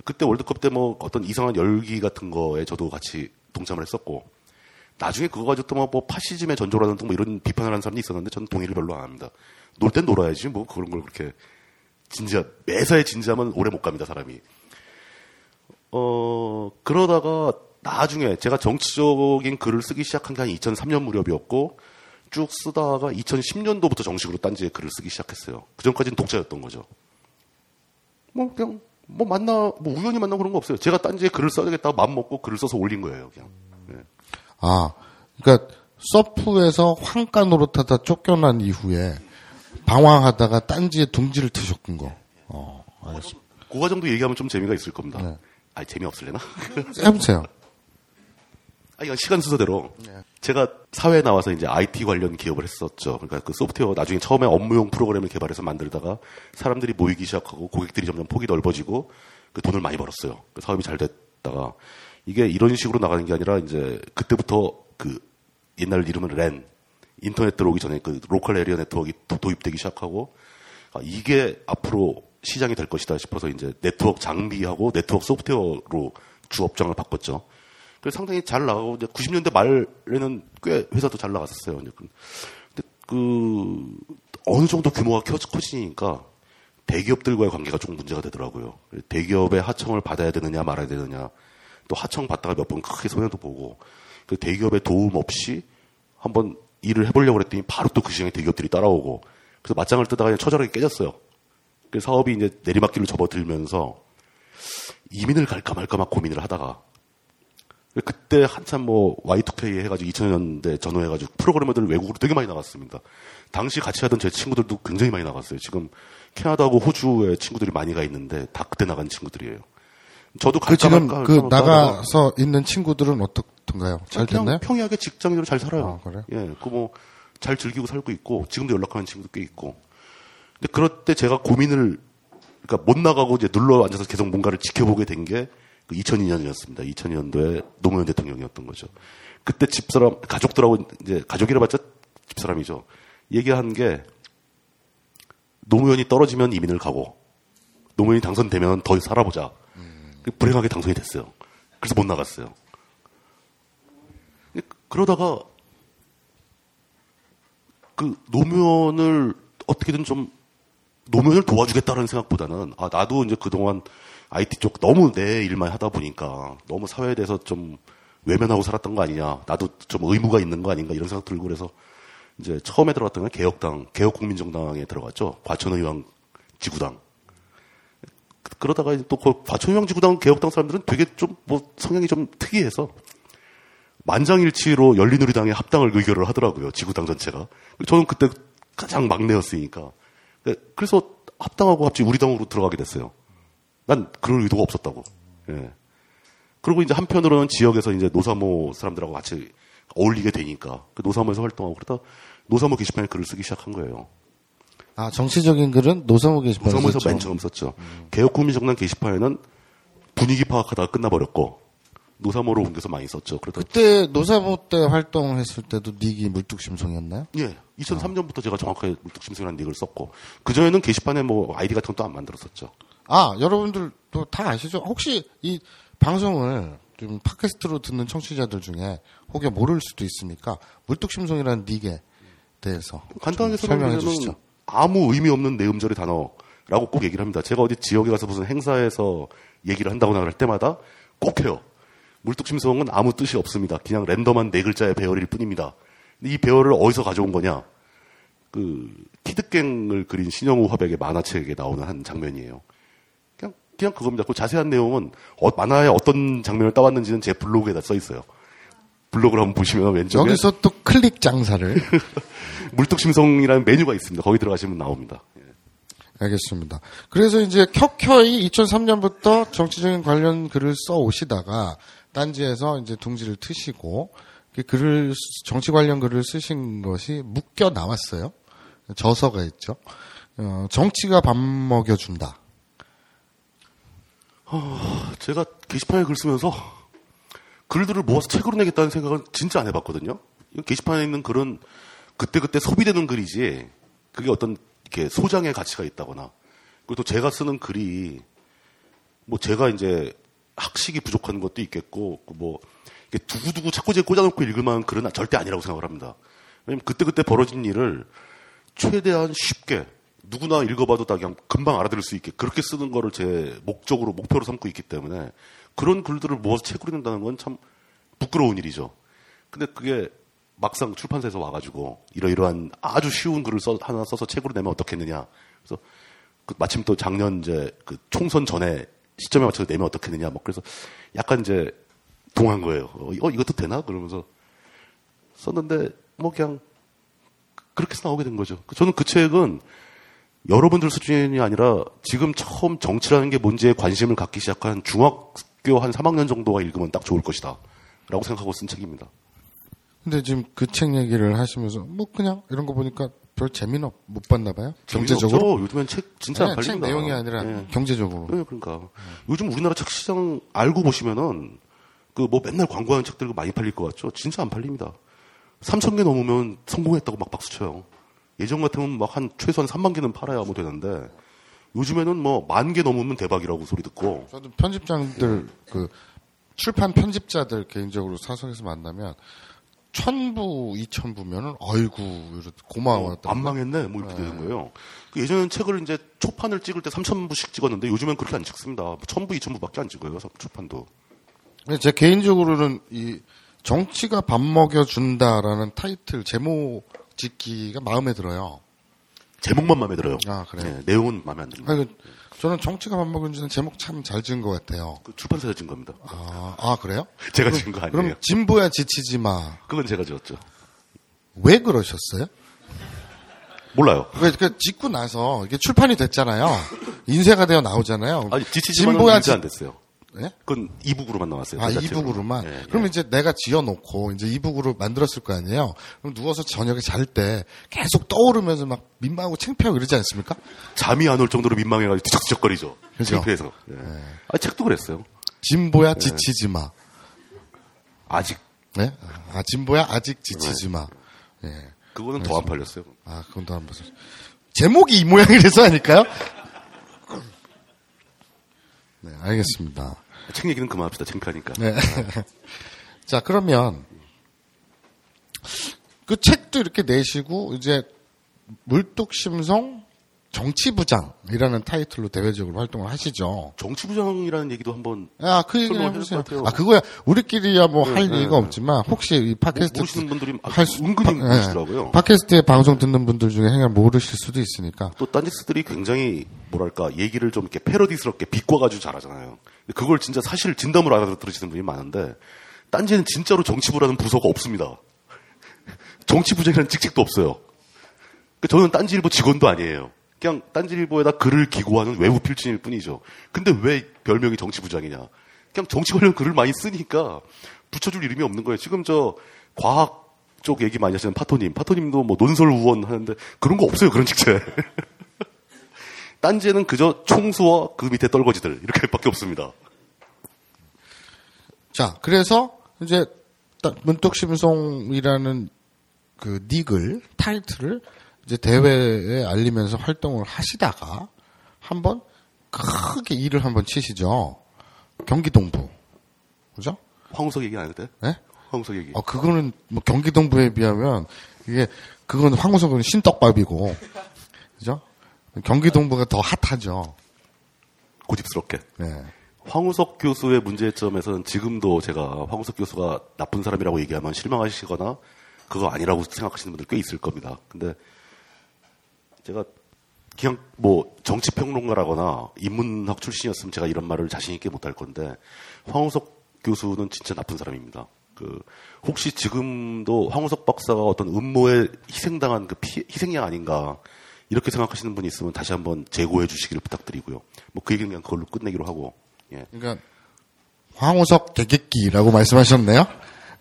그때 월드컵 때 뭐 어떤 이상한 열기 같은 거에 저도 같이 동참을 했었고 나중에 그거 가지고 또 뭐 파시즘의 전조라는 뭐 이런 비판을 하는 사람이 있었는데 저는 동의를 별로 안 합니다. 놀 땐 놀아야지 뭐 그런 걸 그렇게 진지하 매사에 진지하면 오래 못 갑니다 사람이. 어 그러다가 나중에 제가 정치적인 글을 쓰기 시작한 게 한 2003년 무렵이었고 쭉 쓰다가 2010년도부터 정식으로 딴지에 글을 쓰기 시작했어요. 그 전까지는 독자였던 거죠. 뭐 그냥 뭐 만나 뭐 우연히 만나 그런 거 없어요. 제가 딴지에 글을 써야겠다 마음 먹고 글을 써서 올린 거예요. 그냥. 네. 아, 그러니까 서프에서 황가 노릇하다 쫓겨난 이후에 방황하다가 딴지에 둥지를 트셨군 거. 어, 알겠습니다. 그 과정도 얘기하면 좀 재미가 있을 겁니다. 네. 아 재미없을래나? 해보세요. 아, 이건 시간 순서대로. 제가 사회에 나와서 이제 IT 관련 기업을 했었죠. 그러니까 그 소프트웨어 나중에 처음에 업무용 프로그램을 개발해서 만들다가 사람들이 모이기 시작하고 고객들이 점점 폭이 넓어지고 그 돈을 많이 벌었어요. 그 사업이 잘 됐다가 이게 이런 식으로 나가는 게 아니라 이제 그때부터 그 옛날 이름은 랜 인터넷 들어오기 전에 그 local area network가 도- 도입되기 시작하고 아, 이게 앞으로 시장이 될 것이다 싶어서 이제 네트워크 장비하고 네트워크 소프트웨어로 주 업장을 바꿨죠. 그래서 상당히 잘 나가고 이제 90년대 말에는 꽤 회사도 잘 나갔었어요. 근데 그 어느 정도 규모가 커지니까 대기업들과의 관계가 좀 문제가 되더라고요. 대기업의 하청을 받아야 되느냐 말아야 되느냐 또 하청 받다가 몇 번 크게 손해도 보고 그 대기업의 도움 없이 한번 일을 해보려고 그랬더니 바로 또 그 시장에 대기업들이 따라오고 그래서 맞짱을 뜨다가 그냥 처절하게 깨졌어요. 그 사업이 이제 내리막길로 접어들면서 이민을 갈까 말까 막 고민을 하다가 그때 한참 뭐 Y2K 해가지고 2000년대 전후해가지고 프로그래머들 외국으로 되게 많이 나갔습니다. 당시 같이 하던 제 친구들도 굉장히 많이 나갔어요. 지금 캐나다하고 호주에 친구들이 많이 가 있는데 다 그때 나간 친구들이에요. 저도 그 지금 그 나가서 있는 친구들은 어떻던가요? 잘 됐나요? 평이하게 직장인으로 잘 살아요. 아, 그래요? 예, 그 뭐 잘 즐기고 살고 있고 지금도 연락하는 친구도 꽤 있고. 근데 그럴 때 제가 고민을 그러니까 못 나가고 이제 눌러 앉아서 계속 뭔가를 지켜보게 된게 그 2002년이었습니다. 2002년도에 노무현 대통령이었던 거죠. 그때 집사람, 가족들하고 이제 가족이라 봤자 집사람이죠. 얘기한 게 노무현이 떨어지면 이민을 가고 노무현이 당선되면 더 살아보자. 음. 불행하게 당선이 됐어요. 그래서 못 나갔어요. 그러다가 그 노무현을 어떻게든 좀 노무현을 도와주겠다는 생각보다는 아 나도 이제 그동안 IT 쪽 너무 내 일만 하다 보니까 너무 사회에 대해서 좀 외면하고 살았던 거 아니냐. 나도 좀 의무가 있는 거 아닌가 이런 생각 들고 그래서 이제 처음에 들어갔던 건 개혁당, 개혁국민정당에 들어갔죠. 과천의왕 지구당. 그러다가 또그 과천의왕 지구당 개혁당 사람들은 되게 좀 뭐 성향이 좀 특이해서 만장일치로 열린우리당에 합당을 의결을 하더라고요. 지구당 전체가. 저는 그때 가장 막내였으니까. 그래서 합당하고 갑자기 우리 당으로 들어가게 됐어요. 난 그럴 의도가 없었다고. 예. 그리고 이제 한편으로는 지역에서 이제 노사모 사람들하고 같이 어울리게 되니까 그 노사모에서 활동하고 그러다 노사모 게시판에 글을 쓰기 시작한 거예요. 아 정치적인 글은 노사모 게시판에 노사모에서 맨 처음 썼죠. 음. 개혁국민정당 게시판에는 분위기 파악하다가 끝나버렸고 노사모로 옮겨서 많이 썼죠. 그러다 그때 노사모 때 활동했을 때도 닉이 물뚝심송이었나요? 예. 2003년부터 아. 제가 정확하게 물뚝심송이라는 닉을 썼고 그 전에는 게시판에 뭐 아이디 같은 건또안 만들었었죠. 아, 여러분들도 다 아시죠? 혹시 이 방송을 좀 팟캐스트로 듣는 청취자들 중에 혹여 모를 수도 있으니까 물뚝심송이라는 닉에 대해서 간단하게 설명해 주시죠. 아무 의미 없는 내음절의 단어라고 꼭 얘기를 합니다. 제가 어디 지역에 가서 무슨 행사에서 얘기를 한다거나 할 때마다 꼭 해요. 물뚝심송은 아무 뜻이 없습니다. 그냥 랜덤한 네 글자의 배열일 뿐입니다. 이 배열을 어디서 가져온 거냐? 그 키드갱을 그린 신영우 화백의 만화책에 나오는 한 장면이에요. 그냥 그겁니다. 그 자세한 내용은 어, 만화에 어떤 장면을 따왔는지는 제 블로그에다 써 있어요. 블로그를 한번 보시면 왼쪽에 여기서 또 클릭 장사를 물뚝심성이라는 메뉴가 있습니다. 거기 들어가시면 나옵니다. 예. 알겠습니다. 그래서 이제 켜켜이 2003년부터 정치적인 관련 글을 써 오시다가 딴지에서 이제 둥지를 트시고 그 글을 정치 관련 글을 쓰신 것이 묶여 나왔어요. 저서가 있죠. 어, 정치가 밥 먹여준다. 어, 제가 게시판에 글 쓰면서 글들을 모아서 책으로 내겠다는 생각은 진짜 안 해봤거든요. 게시판에 있는 글은 그때그때 소비되는 글이지 그게 어떤 이렇게 소장의 가치가 있다거나 그리고 또 제가 쓰는 글이 뭐 제가 이제 학식이 부족한 것도 있겠고 뭐 자꾸 제 꽂아놓고 읽을 만한 글은 절대 아니라고 생각을 합니다. 왜냐면 그때그때 벌어진 일을 최대한 쉽게 누구나 읽어봐도 다 그냥 금방 알아들을 수 있게 그렇게 쓰는 거를 제 목적으로 목표로 삼고 있기 때문에 그런 글들을 모아서 책으로 낸다는 건 참 부끄러운 일이죠. 근데 그게 막상 출판사에서 와가지고 이러이러한 아주 쉬운 글을 써, 하나 써서 책으로 내면 어떻겠느냐. 그래서 그 마침 또 작년 이제 그 총선 전에 시점에 맞춰서 내면 어떻겠느냐. 뭐 그래서 약간 이제 동한 거예요. 어, 이것도 되나? 그러면서 썼는데 뭐 그냥 그렇게 해서 나오게 된 거죠. 저는 그 책은 여러분들 수준이 아니라 지금 처음 정치라는 게 뭔지에 관심을 갖기 시작한 중학교 한 3학년 정도가 읽으면 딱 좋을 것이다. 라고 생각하고 쓴 책입니다. 근데 지금 그 책 얘기를 하시면서 뭐 그냥 이런 거 보니까 별 재미는 못 봤나 봐요. 경제적으로. 없죠. 요즘엔 책 진짜 안 팔린다. 책 내용이 아니라 네. 경제적으로. 네, 그러니까. 음. 요즘 우리나라 책 시장 알고 보시면은 그 뭐 맨날 광고하는 책들 많이 팔릴 것 같죠. 진짜 안 팔립니다. 3천 개 넘으면 성공했다고 막 박수 쳐요. 예전 같으면 막 한 최소한 3만 개는 팔아야 뭐 되는데 요즘에는 뭐 만 개 넘으면 대박이라고 소리 듣고 저도 편집장들 그 출판 편집자들 개인적으로 사석에서 만나면 천부 이천부면은 아이고 고마워. 안 망했네 뭐 이렇게 되는 거예요. 그 예전에는 책을 이제 초판을 찍을 때 3천 부씩 찍었는데 요즘엔 그렇게 안 찍습니다. 천부 이천부밖에 안 찍어요 초판도. 제 개인적으로는 이 정치가 밥 먹여 준다라는 타이틀 제목 짓기가 마음에 들어요. 제목만 마음에 들어요. 아, 그래요? 네, 내용은 마음에 안 듭니다. 아니, 그 저는 정치가 밥 먹여주는 제목 참 잘 지은 것 같아요. 그 출판사에서 지은 겁니다. 아, 아 그래요? 제가 지은 거 아니에요. 그럼 진보야 지치지 마. 그건 제가 지었죠. 왜 그러셨어요? 몰라요. 그, 그 짓고 나서 이게 출판이 됐잖아요. 인쇄가 되어 나오잖아요. 아니 지치지만은 진보야 지- 안 됐어요. 예? 그건 이북으로만 나왔어요. 아, 그. 이북으로만? 예, 예. 그럼 이제 내가 지어놓고, 이제 이북으로 만들었을 거 아니에요? 그럼 누워서 저녁에 잘 때 계속 떠오르면서 막 민망하고 창피하고 이러지 않습니까? 잠이 안 올 정도로 민망해가지고 뒤척뒤척거리죠. 그죠? 창피해서. 예. 아 책도 그랬어요. 진보야 지치지 마. 아직 네? 아, 진보야 아직 지치지 마. 예. 그거는 더 안 팔렸어요. 아, 그건 또 한번. 제목이 이 모양이라서 아닐까요? 네, 알겠습니다. 책 얘기는 그만합시다. 창피하니까. 네. 자, 그러면 그 책도 이렇게 내시고 이제 물뚝심송 정치부장이라는 타이틀로 대외적으로 활동을 하시죠. 정치부장이라는 얘기도 한번 아, 그 얘기를 해보세요. 아, 그거야. 우리끼리야 뭐할 네, 얘기가 네. 없지만 혹시 이 팟캐스트 모르시는 분들이 할 수- 은근히 파- 모르시더라고요. 팟캐스트에 방송 듣는 분들 중에 행여 모르실 수도 있으니까. 또 딴짓스들이 굉장히 뭐랄까 얘기를 좀 이렇게 패러디스럽게 비꼬아가지고 잘하잖아요. 그걸 진짜 사실 진담으로 알아들으시는 분이 많은데 딴지는 진짜로 정치부라는 부서가 없습니다. 정치부장이라는 직책도 없어요. 그 저는 딴지일보 직원도 아니에요. 그냥 딴지일보에다 글을 기고하는 외부 필진일 뿐이죠. 근데 왜 별명이 정치부장이냐? 그냥 정치 관련 글을 많이 쓰니까 붙여줄 이름이 없는 거예요. 지금 저 과학 쪽 얘기 많이 하시는 파토님, 파토님도 뭐 논설 우원 하는데 그런 거 없어요. 그런 직책. 딴지에는 그저 총수와 그 밑에 떨거지들 이렇게밖에 없습니다. 자, 그래서 이제 딱 문득심송이라는 그 닉을 타이틀을 이제 대회에 알리면서 활동을 하시다가 한번 크게 일을 한번 치시죠. 경기 동부. 그죠? 황우석 얘기 안 해도 돼? 예? 황우석 얘기. 어, 그거는 뭐 경기 동부에 비하면 이게 그건 황우석은 신떡밥이고. 그죠? 경기 동부가 더 핫하죠. 고집스럽게. 네. 황우석 교수의 문제점에서는 지금도 제가 황우석 교수가 나쁜 사람이라고 얘기하면 실망하시거나 그거 아니라고 생각하시는 분들 꽤 있을 겁니다. 근데 제가 그냥 뭐 정치평론가라거나 인문학 출신이었으면 제가 이런 말을 자신 있게 못할 건데 황우석 교수는 진짜 나쁜 사람입니다. 그 혹시 지금도 황우석 박사가 어떤 음모에 희생당한 그 피- 희생양 아닌가 이렇게 생각하시는 분이 있으면 다시 한번 재고해 주시기를 부탁드리고요. 뭐 그 얘기는 그냥 그걸로 끝내기로 하고 예. 그러니까 황우석 개객기라고 말씀하셨네요.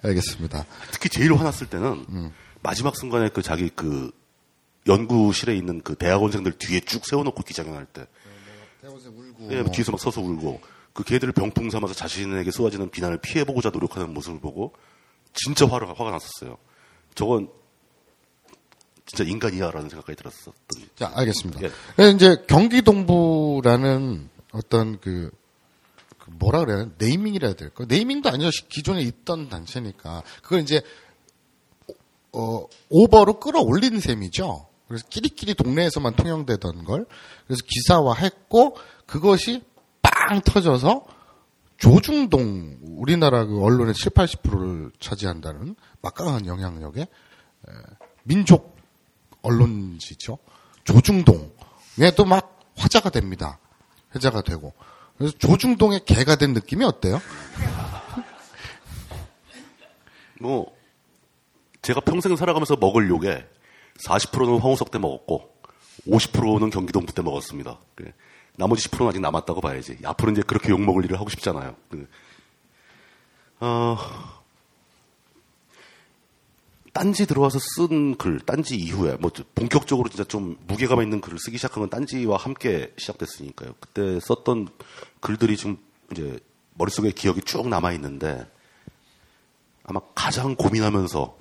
알겠습니다. 특히 제일 화났을 때는 마지막 순간에 그 자기 그 연구실에 있는 그 대학원생들 뒤에 쭉 세워놓고 기자회견할 때 예, 뒤에서 막 서서 울고 그 걔들을 병풍 삼아서 자신에게 쏘아지는 비난을 피해보고자 노력하는 모습을 보고 진짜 화가, 화가 났었어요. 저건 진짜 인간이야라는 생각까지 들었었던. 자, 알겠습니다. 예. 그래서 이제 경기동부라는 어떤 그, 그 뭐라 그래야 되나? 네이밍이라 해야 될까? 네이밍도 아니죠. 시- 기존에 있던 단체니까. 그걸 이제, 어, 오버로 끌어올린 셈이죠. 그래서 끼리끼리 동네에서만 통용되던 걸. 그래서 기사화했고, 그것이 빵 터져서 조중동, 우리나라 그 언론의 7, 80%를 차지한다는 막강한 영향력에 에, 민족 언론지죠. 조중동에 또 막 화제가 됩니다. 회자가 되고. 그래서 조중동의 개가 된 느낌이 어때요? 뭐 제가 평생 살아가면서 먹을 욕에 40%는 황우석 때 먹었고 50%는 경기동부 때 먹었습니다. 그 나머지 10%는 아직 남았다고 봐야지. 앞으로 이제 그렇게 욕 먹을 일을 하고 싶잖아요. 그, 어, 딴지 들어와서 쓴 글, 딴지 이후에 뭐 본격적으로 진짜 좀 무게감 있는 글을 쓰기 시작한 건 딴지와 함께 시작됐으니까요. 그때 썼던 글들이 지금 이제 머릿속에 기억이 쭉 남아 있는데 아마 가장 고민하면서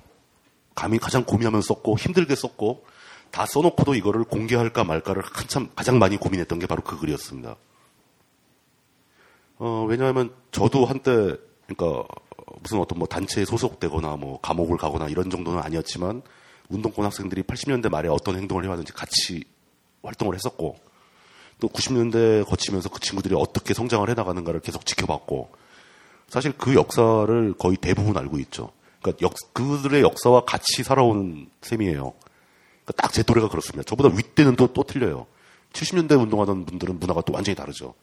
감히 가장 고민하면서 썼고 힘들게 썼고 다 써놓고도 이거를 공개할까 말까를 한참 가장 많이 고민했던 게 바로 그 글이었습니다. 어, 왜냐하면 저도 한때 그러니까 무슨 어떤 뭐 단체에 소속되거나 뭐 감옥을 가거나 이런 정도는 아니었지만 운동권 학생들이 80년대 말에 어떤 행동을 해왔는지 같이 활동을 했었고 또 90년대 거치면서 그 친구들이 어떻게 성장을 해나가는가를 계속 지켜봤고 사실 그 역사를 거의 대부분 알고 있죠. 그러니까 역, 그들의 역사와 같이 살아온 셈이에요. 그러니까 딱제 또래가 그렇습니다. 저보다 윗대는 또, 또 틀려요. 70년대 운동하던 분들은 문화가 또 완전히 다르죠.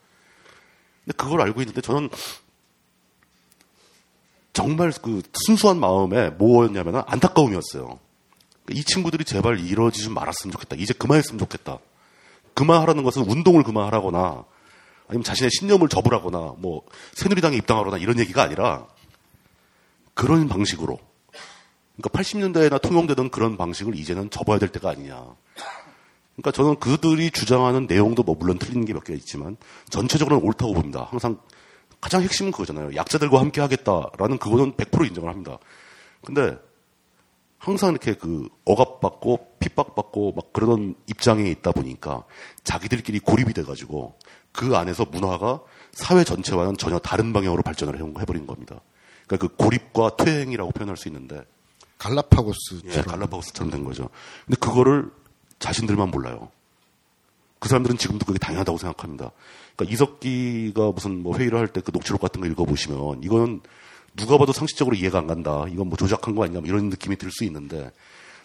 근데 그걸 알고 있는데 저는 정말 그 순수한 마음에 뭐였냐면 안타까움이었어요. 이 친구들이 제발 이러지 좀 말았으면 좋겠다. 이제 그만했으면 좋겠다. 그만하라는 것은 운동을 그만하라거나 아니면 자신의 신념을 접으라거나 뭐 새누리당에 입당하거나 이런 얘기가 아니라 그런 방식으로 그러니까 80년대에나 통용되던 그런 방식을 이제는 접어야 될 때가 아니냐. 그러니까 저는 그들이 주장하는 내용도 뭐 물론 틀린 게 몇 개 있지만 전체적으로는 옳다고 봅니다. 항상 가장 핵심은 그거잖아요. 약자들과 함께 하겠다라는 그거는 100% 인정을 합니다. 근데 항상 이렇게 그 억압받고 핍박받고 막 그러던 입장에 있다 보니까 자기들끼리 고립이 돼가지고 그 안에서 문화가 사회 전체와는 전혀 다른 방향으로 발전을 해버린 겁니다. 그러니까 그 고립과 퇴행이라고 표현할 수 있는데 갈라파고스 예, 갈라파고스처럼 된 거죠. 근데 그거를 자신들만 몰라요. 그 사람들은 지금도 그게 당연하다고 생각합니다. 그러니까 이석기가 무슨 뭐 회의를 할 때 그 녹취록 같은 거 읽어보시면 이거는 누가 봐도 상식적으로 이해가 안 간다. 이건 뭐 조작한 거 아니냐 뭐 이런 느낌이 들 수 있는데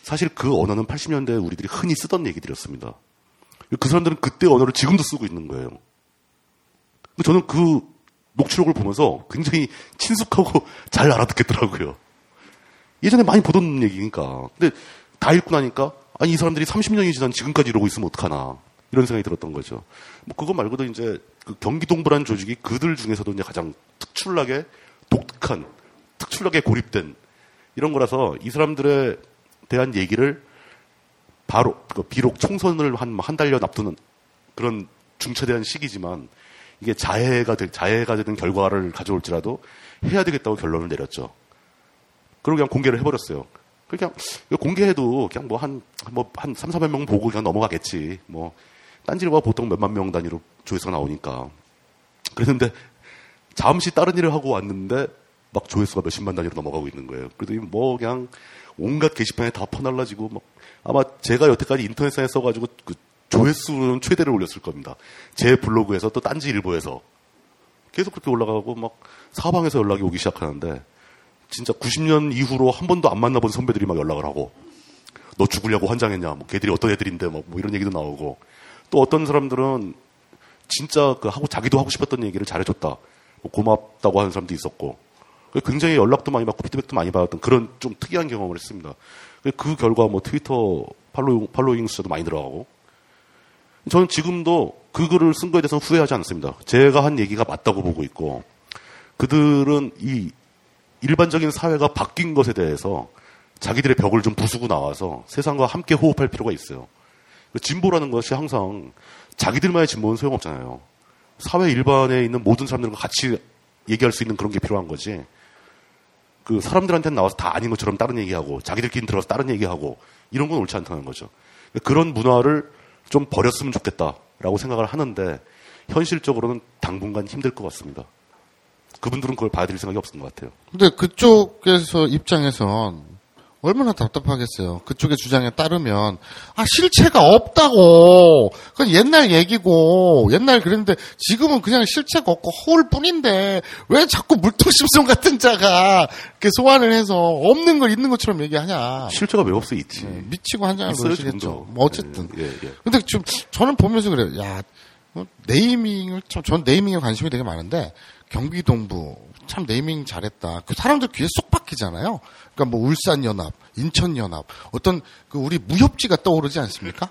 사실 그 언어는 80년대 우리들이 흔히 쓰던 얘기들이었습니다. 그 사람들은 그때 언어를 지금도 쓰고 있는 거예요. 저는 그 녹취록을 보면서 굉장히 친숙하고 잘 알아듣겠더라고요. 예전에 많이 보던 얘기니까. 근데 다 읽고 나니까 아니 이 사람들이 30년이 지난 지금까지 이러고 있으면 어떡하나 이런 생각이 들었던 거죠. 뭐 그거 말고도 이제 그 경기동부라는 조직이 그들 중에서도 이제 가장 특출나게 독특한, 특출나게 고립된 이런 거라서 이 사람들에 대한 얘기를 바로 그 비록 총선을 한 한 달여 앞두는 그런 중차대한 시기지만 이게 자해가 될 자해가 되는 결과를 가져올지라도 해야 되겠다고 결론을 내렸죠. 그리고 그냥 공개를 해버렸어요. 그냥 공개해도 그냥 뭐한 뭐 한 3, 400 명 보고 그냥 넘어가겠지. 뭐 딴지일보가 보통 몇만 명 단위로 조회수가 나오니까. 그랬는데 잠시 다른 일을 하고 왔는데 막 조회수가 몇십만 단위로 넘어가고 있는 거예요. 그래도 뭐 그냥 온갖 게시판에 다 퍼날라지고 막 아마 제가 여태까지 인터넷상에 써가지고 그 조회수는 최대를 올렸을 겁니다. 제 블로그에서 또 딴지일보에서. 계속 그렇게 올라가고 막 사방에서 연락이 오기 시작하는데 진짜 90년 이후로 한 번도 안 만나본 선배들이 막 연락을 하고 너 죽으려고 환장했냐? 뭐 걔들이 어떤 애들인데? 뭐, 뭐 이런 얘기도 나오고. 또 어떤 사람들은 진짜 그 하고 자기도 하고 싶었던 얘기를 잘해줬다 뭐 고맙다고 하는 사람도 있었고. 굉장히 연락도 많이 받고 피드백도 많이 받았던 그런 좀 특이한 경험을 했습니다. 그 결과 뭐 트위터 팔로잉, 팔로잉 숫자도 많이 들어가고 저는 지금도 그 글을 쓴 거에 대해서는 후회하지 않습니다. 제가 한 얘기가 맞다고 보고 있고 그들은 이 일반적인 사회가 바뀐 것에 대해서 자기들의 벽을 좀 부수고 나와서 세상과 함께 호흡할 필요가 있어요. 진보라는 것이 항상 자기들만의 진보는 소용없잖아요. 사회 일반에 있는 모든 사람들과 같이 얘기할 수 있는 그런 게 필요한 거지. 그 사람들한테는 나와서 다 아닌 것처럼 다른 얘기하고 자기들끼리 들어가서 다른 얘기하고 이런 건 옳지 않다는 거죠. 그런 문화를 좀 버렸으면 좋겠다라고 생각을 하는데 현실적으로는 당분간 힘들 것 같습니다. 그분들은 그걸 봐야 될 생각이 없는 것 같아요. 근데 그쪽에서 입장에선 얼마나 답답하겠어요. 그쪽의 주장에 따르면 아 실체가 없다고. 그건 옛날 얘기고 옛날 그랬는데 지금은 그냥 실체가 없고 허울 뿐인데 왜 자꾸 물통심송 같은 자가 이렇게 소환을 해서 없는 걸 있는 것처럼 얘기하냐. 실체가 왜 없어 있지. 네, 미치고 한장을 놓으시겠죠. 뭐 어쨌든. 예, 예, 예. 근데 좀 저는 보면서 그래요. 야뭐 네이밍을 참 전 네이밍에 관심이 되게 많은데 경기 동부 참 네이밍 잘했다. 그 사람들 귀에 쏙 박히잖아요. 그러니까 뭐 울산연합, 인천연합, 어떤 그 우리 무협지가 떠오르지 않습니까?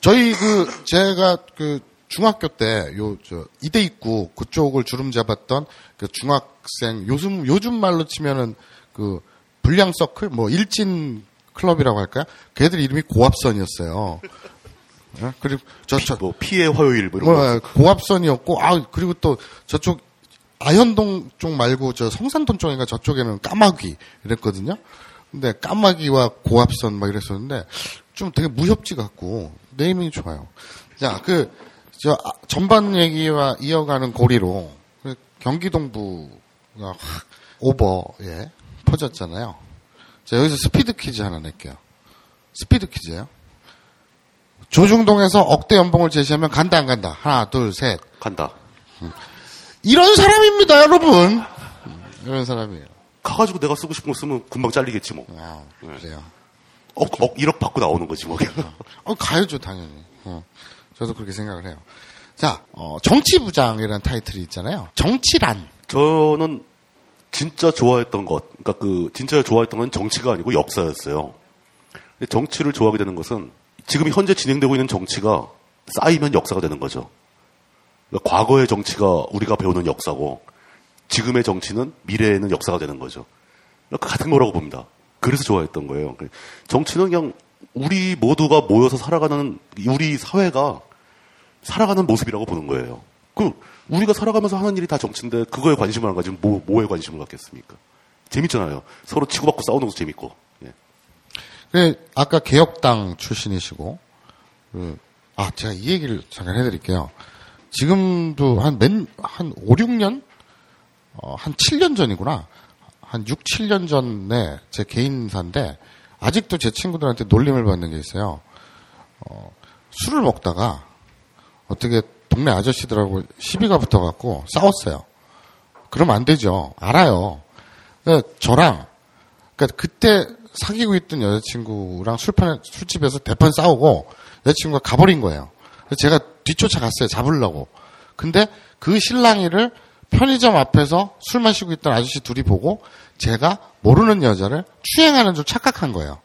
저희 그 제가 그 중학교 때 요 저 이대 입구 그쪽을 주름 잡았던 그 중학생 요즘 요즘 말로 치면은 그 불량 서클 뭐 일진 클럽이라고 할까요? 걔들 이름이 고압선이었어요. 네? 그리고 저, 저, 뭐, 피해 화요일, 뭐, 이런 뭐, 거. 고압선이었고, 아, 그리고 또 저쪽 아현동 쪽 말고 저 성산동 쪽인가 저쪽에는 까마귀 이랬거든요. 근데 까마귀와 고압선 막 이랬었는데 좀 되게 무협지 같고 네이밍이 좋아요. 자, 그, 저, 아, 전반 얘기와 이어가는 고리로 그 경기 동부가 확 오버에 퍼졌잖아요. 자, 여기서 스피드 퀴즈 하나 낼게요. 스피드 퀴즈예요. 조중동에서 억대 연봉을 제시하면 간다 안 간다. 하나, 둘, 셋. 간다. 이런 사람입니다, 여러분. 음, 이런 사람이에요. 가가지고 내가 쓰고 싶은 거 쓰면 금방 잘리겠지 뭐. 아, 그래요. 억, 억 1억 받고 나오는 거지 뭐. 어, 가야죠, 당연히. 어, 저도 그렇게 생각을 해요. 자, 어, 정치부장이라는 타이틀이 있잖아요. 정치란. 저는 진짜 좋아했던 것, 그러니까 그 진짜 좋아했던 건 정치가 아니고 역사였어요. 정치를 좋아하게 되는 것은 지금 현재 진행되고 있는 정치가 쌓이면 역사가 되는 거죠. 그러니까 과거의 정치가 우리가 배우는 역사고 지금의 정치는 미래에는 역사가 되는 거죠. 그러니까 같은 거라고 봅니다. 그래서 좋아했던 거예요. 정치는 그냥 우리 모두가 모여서 살아가는 우리 사회가 살아가는 모습이라고 보는 거예요. 그 우리가 살아가면서 하는 일이 다 정치인데 그거에 관심을 안 가지면 뭐, 뭐에 관심을 갖겠습니까? 재밌잖아요. 서로 치고받고 싸우는 것도 재밌고. 예. 그 아까 개혁당 출신이시고 그, 아 제가 이 얘기를 잠깐 해드릴게요. 지금도 한맨한 5, 6년 어, 한 7년 전이구나. 한 6, 7년 전에 제 개인사인데 아직도 제 친구들한테 놀림을 받는 게 있어요. 어, 술을 먹다가 어떻게 동네 아저씨들하고 시비가 붙어갖고 싸웠어요. 그러면 안 되죠. 알아요. 그러니까 저랑 그러니까 그때 사귀고 있던 여자친구랑 술판 술집에서 대판 싸우고 여자친구가 가버린 거예요. 그래서 제가 뒤쫓아갔어요. 잡으려고. 근데 그 신랑이를 편의점 앞에서 술 마시고 있던 아저씨 둘이 보고 제가 모르는 여자를 추행하는 줄 착각한 거예요.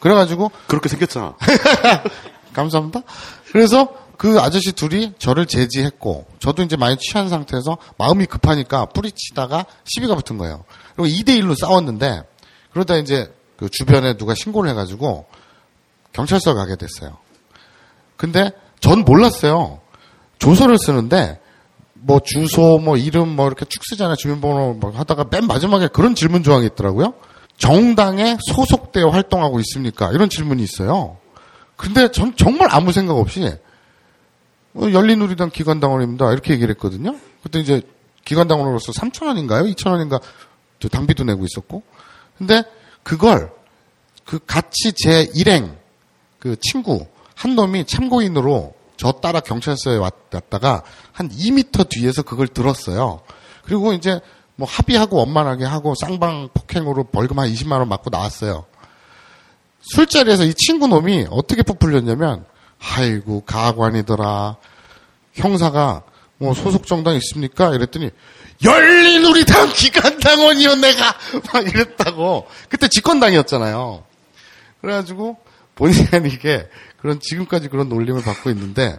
그래가지고 그렇게 생겼잖아. 감사합니다. 그래서 그 아저씨 둘이 저를 제지했고 저도 이제 많이 취한 상태에서 마음이 급하니까 뿌리치다가 시비가 붙은 거예요. 그리고 2대 1로 싸웠는데 그러다 이제 그 주변에 누가 신고를 해가지고 경찰서 가게 됐어요. 근데 전 몰랐어요. 조서를 쓰는데 뭐 주소 뭐 이름 뭐 이렇게 축 쓰잖아요. 주민번호 뭐 하다가 맨 마지막에 그런 질문 조항이 있더라고요. 정당에 소속되어 활동하고 있습니까? 이런 질문이 있어요. 근데 전 정말 아무 생각 없이 어, 열린우리당 기관당원입니다. 이렇게 얘기를 했거든요. 그때 이제 기관당원으로서 3천원인가요? 2천원인가 당비도 내고 있었고. 근데 그걸 그 같이 제 일행 그 친구 한 놈이 참고인으로 저 따라 경찰서에 왔다가 한 2미터 뒤에서 그걸 들었어요. 그리고 이제 뭐 합의하고 원만하게 하고 쌍방 폭행으로 벌금 한 20만 원 맞고 나왔어요. 술자리에서 이 친구 놈이 어떻게 부풀렸냐면 아이고 가관이더라. 형사가 뭐 소속 정당 있습니까? 이랬더니 열린 우리 당 기관당원이요 내가 막 이랬다고 그때 집권당이었잖아요. 그래가지고 본의 아니게 그런 지금까지 그런 놀림을 받고 있는데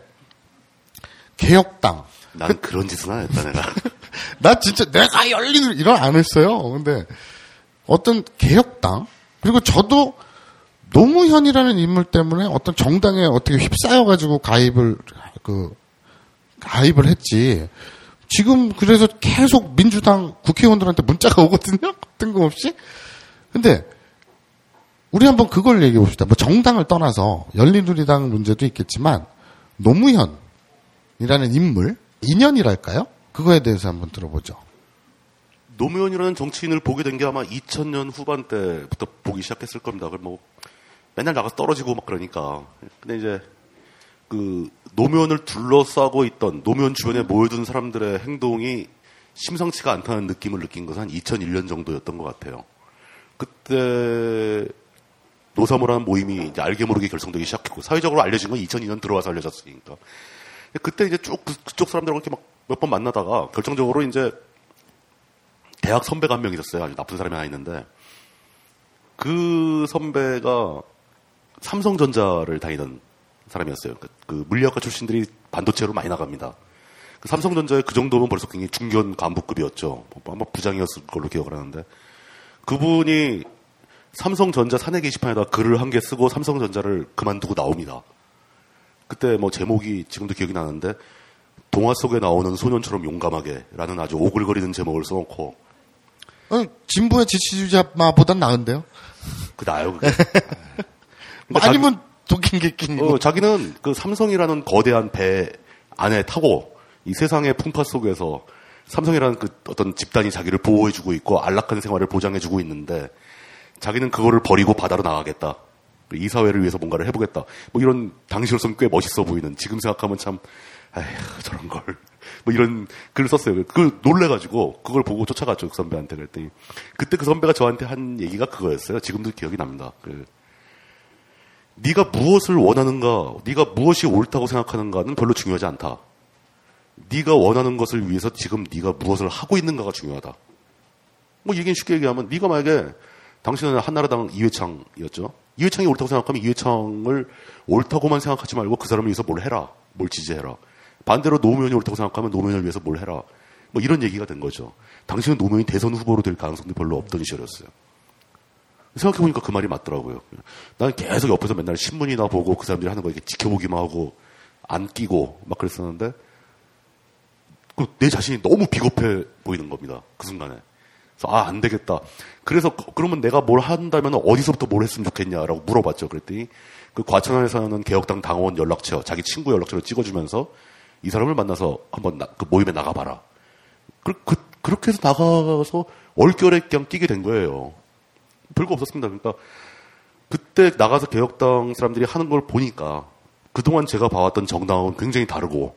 개혁당 난 그, 런 짓은 안 했다 내가. 나 진짜 내가 열린 이런 안 했어요. 근데 어떤 개혁당 그리고 저도 노무현이라는 인물 때문에 어떤 정당에 어떻게 휩싸여 가지고 가입을 그 가입을 했지. 지금 그래서 계속 민주당 국회의원들한테 문자가 오거든요. 뜬금없이. 근데 우리 한번 그걸 얘기해 봅시다. 뭐 정당을 떠나서 열린우리당 문제도 있겠지만 노무현이라는 인물 인연이랄까요? 그거에 대해서 한번 들어보죠. 노무현이라는 정치인을 보게 된 게 아마 2000년 후반 때부터 보기 시작했을 겁니다. 그걸 뭐 맨날 나가서 떨어지고 막 그러니까. 근데 이제 그 노무현을 둘러싸고 있던 노무현 주변에 모여든 사람들의 행동이 심상치가 않다는 느낌을 느낀 것은 한 2001년 정도였던 것 같아요. 그때 노사모라는 모임이 이제 알게 모르게 결성되기 시작했고 사회적으로 알려진 건 2002년 들어와서 알려졌으니까. 그때 이제 쭉 그, 그쪽 사람들하고 이렇게 막 몇 번 만나다가 결정적으로 이제 대학 선배가 한 명 있었어요. 아주 나쁜 사람이 하나 있는데 그 선배가 삼성전자를 다니던 사람이었어요. 그, 그 물리학과 출신들이 반도체로 많이 나갑니다. 그 삼성전자의 그 정도면 벌써 굉장히 중견 간부급이었죠. 아마 부장이었을 걸로 기억을 하는데 그분이 삼성전자 사내 게시판에다 글을 한 개 쓰고 삼성전자를 그만두고 나옵니다. 그때 뭐 제목이 지금도 기억이 나는데 동화 속에 나오는 소년처럼 용감하게라는 아주 오글거리는 제목을 써놓고 어, 진보의 지치주자마보단 나은데요? 그 나요, 그게. 뭐 아니면 도킹객킹. 어, 자기는 그 삼성이라는 거대한 배 안에 타고 이 세상의 풍파 속에서 삼성이라는 그 어떤 집단이 자기를 보호해주고 있고 안락한 생활을 보장해주고 있는데 자기는 그거를 버리고 바다로 나가겠다. 이 사회를 위해서 뭔가를 해보겠다. 뭐 이런 당시로서는 꽤 멋있어 보이는 지금 생각하면 참 아휴 저런 걸. 뭐 이런 글을 썼어요. 그 놀래가지고 그걸 보고 쫓아갔죠 그 선배한테 그랬더니 그때 그 선배가 저한테 한 얘기가 그거였어요. 지금도 기억이 납니다. 그 네가 무엇을 원하는가, 네가 무엇이 옳다고 생각하는가는 별로 중요하지 않다. 네가 원하는 것을 위해서 지금 네가 무엇을 하고 있는가가 중요하다. 뭐 얘기는 쉽게 얘기하면 네가 만약에 당신은 한나라당 이회창이었죠. 이회창이 옳다고 생각하면 이회창을 옳다고만 생각하지 말고 그 사람을 위해서 뭘 해라. 뭘 지지해라. 반대로 노무현이 옳다고 생각하면 노무현을 위해서 뭘 해라. 뭐 이런 얘기가 된 거죠. 당신은 노무현이 대선 후보로 될 가능성도 별로 없던 시절이었어요. 생각해보니까 그 말이 맞더라고요. 나는 계속 옆에서 맨날 신문이나 보고 그 사람들이 하는 거 이렇게 지켜보기만 하고 안 끼고 막 그랬었는데 그내 자신이 너무 비겁해 보이는 겁니다. 그 순간에. 아, 안 되겠다. 그래서 그러면 내가 뭘 한다면 어디서부터 뭘 했으면 좋겠냐라고 물어봤죠. 그랬더니 그 과천에 사는 개혁당 당원 연락처, 자기 친구 연락처를 찍어주면서 이 사람을 만나서 한번 나, 그 모임에 나가봐라. 그, 그, 그렇게 해서 나가서 얼결에 그냥 뛰게 된 거예요. 별거 없었습니다. 그러니까 그때 나가서 개혁당 사람들이 하는 걸 보니까 그동안 제가 봐왔던 정당은 굉장히 다르고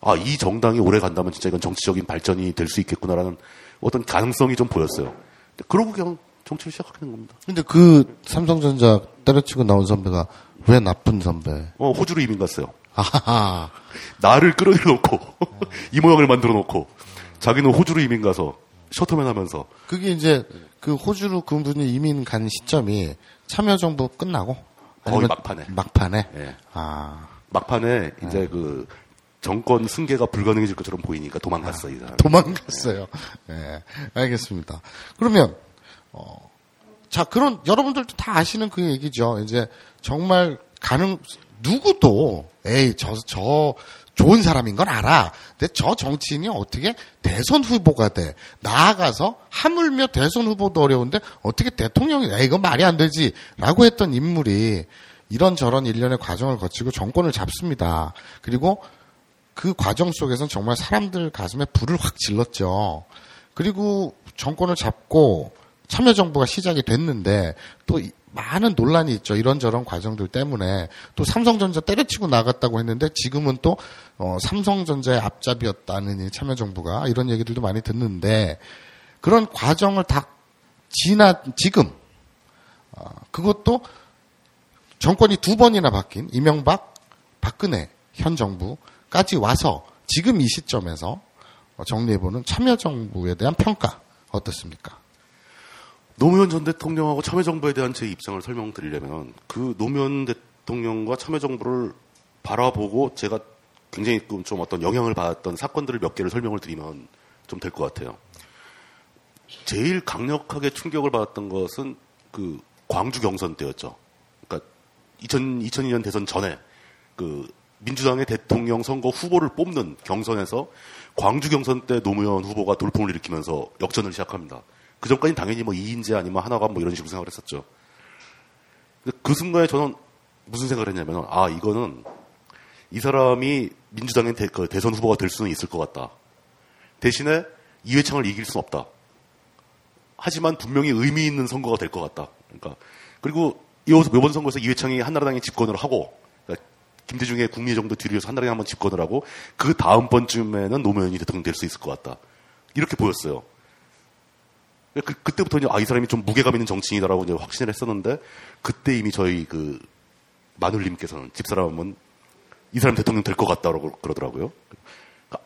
아, 이 정당이 오래 간다면 진짜 이건 정치적인 발전이 될 수 있겠구나라는 어떤 가능성이 좀 보였어요. 그러고 그냥 정치를 시작하게 된 겁니다. 근데 그 삼성전자 때려치고 나온 선배가 왜 나쁜 선배? 어, 호주로 이민 갔어요. 아하. 나를 끌어들여 놓고, 이 모양을 만들어 놓고, 자기는 호주로 이민 가서 셔터맨 하면서. 그게 이제 그 호주로 그분이 이민 간 시점이 참여정부 끝나고? 거의 막판에. 막판에? 예. 아. 막판에 이제 그 정권 승계가 불가능해질 것처럼 보이니까 도망갔어, 이 사람. 도망갔어요. 예. 알겠습니다. 그러면, 어, 자, 그런, 여러분들도 다 아시는 그 얘기죠. 이제 정말 가능, 누구도, 에이, 저, 저, 좋은 사람인 건 알아. 근데 저 정치인이 어떻게 대선 후보가 돼? 나아가서 하물며 대선 후보도 어려운데 어떻게 대통령이, 야, 이건 말이 안 되지. 라고 했던 인물이 이런저런 일련의 과정을 거치고 정권을 잡습니다. 그리고 그 과정 속에서는 정말 사람들 가슴에 불을 확 질렀죠. 그리고 정권을 잡고 참여정부가 시작이 됐는데 또 많은 논란이 있죠. 이런저런 과정들 때문에 또 삼성전자 때려치고 나갔다고 했는데 지금은 또 어, 삼성전자의 앞잡이였다는 이 참여정부가 이런 얘기들도 많이 듣는데 그런 과정을 다 지나 지금 어, 그것도 정권이 두 번이나 바뀐 이명박, 박근혜 현 정부 까지 와서 지금 이 시점에서 정리해보는 참여정부에 대한 평가 어떻습니까? 노무현 전 대통령하고 참여정부에 대한 제 입장을 설명드리려면 그 노무현 대통령과 참여정부를 바라보고 제가 굉장히 좀 어떤 영향을 받았던 사건들을 몇 개를 설명을 드리면 좀 될 것 같아요. 제일 강력하게 충격을 받았던 것은 그 광주 경선 때였죠. 그러니까 2000, 2002년 대선 전에 그 민주당의 대통령 선거 후보를 뽑는 경선에서 광주 경선 때 노무현 후보가 돌풍을 일으키면서 역전을 시작합니다. 그 전까지는 당연히 뭐 2인제 아니면 하나가 뭐 이런 식으로 생각을 했었죠. 그 순간에 저는 무슨 생각을 했냐면, 아, 이거는 이 사람이 민주당의 대, 그선 후보가 될 수는 있을 것 같다. 대신에 이회창을 이길 수는 없다. 하지만 분명히 의미 있는 선거가 될 것 같다. 그러니까 그리고 이번 선거에서 이회창이 한나라당에 집권을 하고 김대중의 국민 정도 뒤로해서 한나라당에 한 번 집권을 하고 그 다음 번쯤에는 노무현이 대통령 될 수 있을 것 같다. 이렇게 보였어요. 그, 그때부터 이제, 아, 이 사람이 좀 무게감 있는 정치인이다라고 이제 확신을 했었는데, 그때 이미 저희 그, 마눌님께서는, 집사람은 이 사람 대통령 될 것 같다라고 그러더라고요.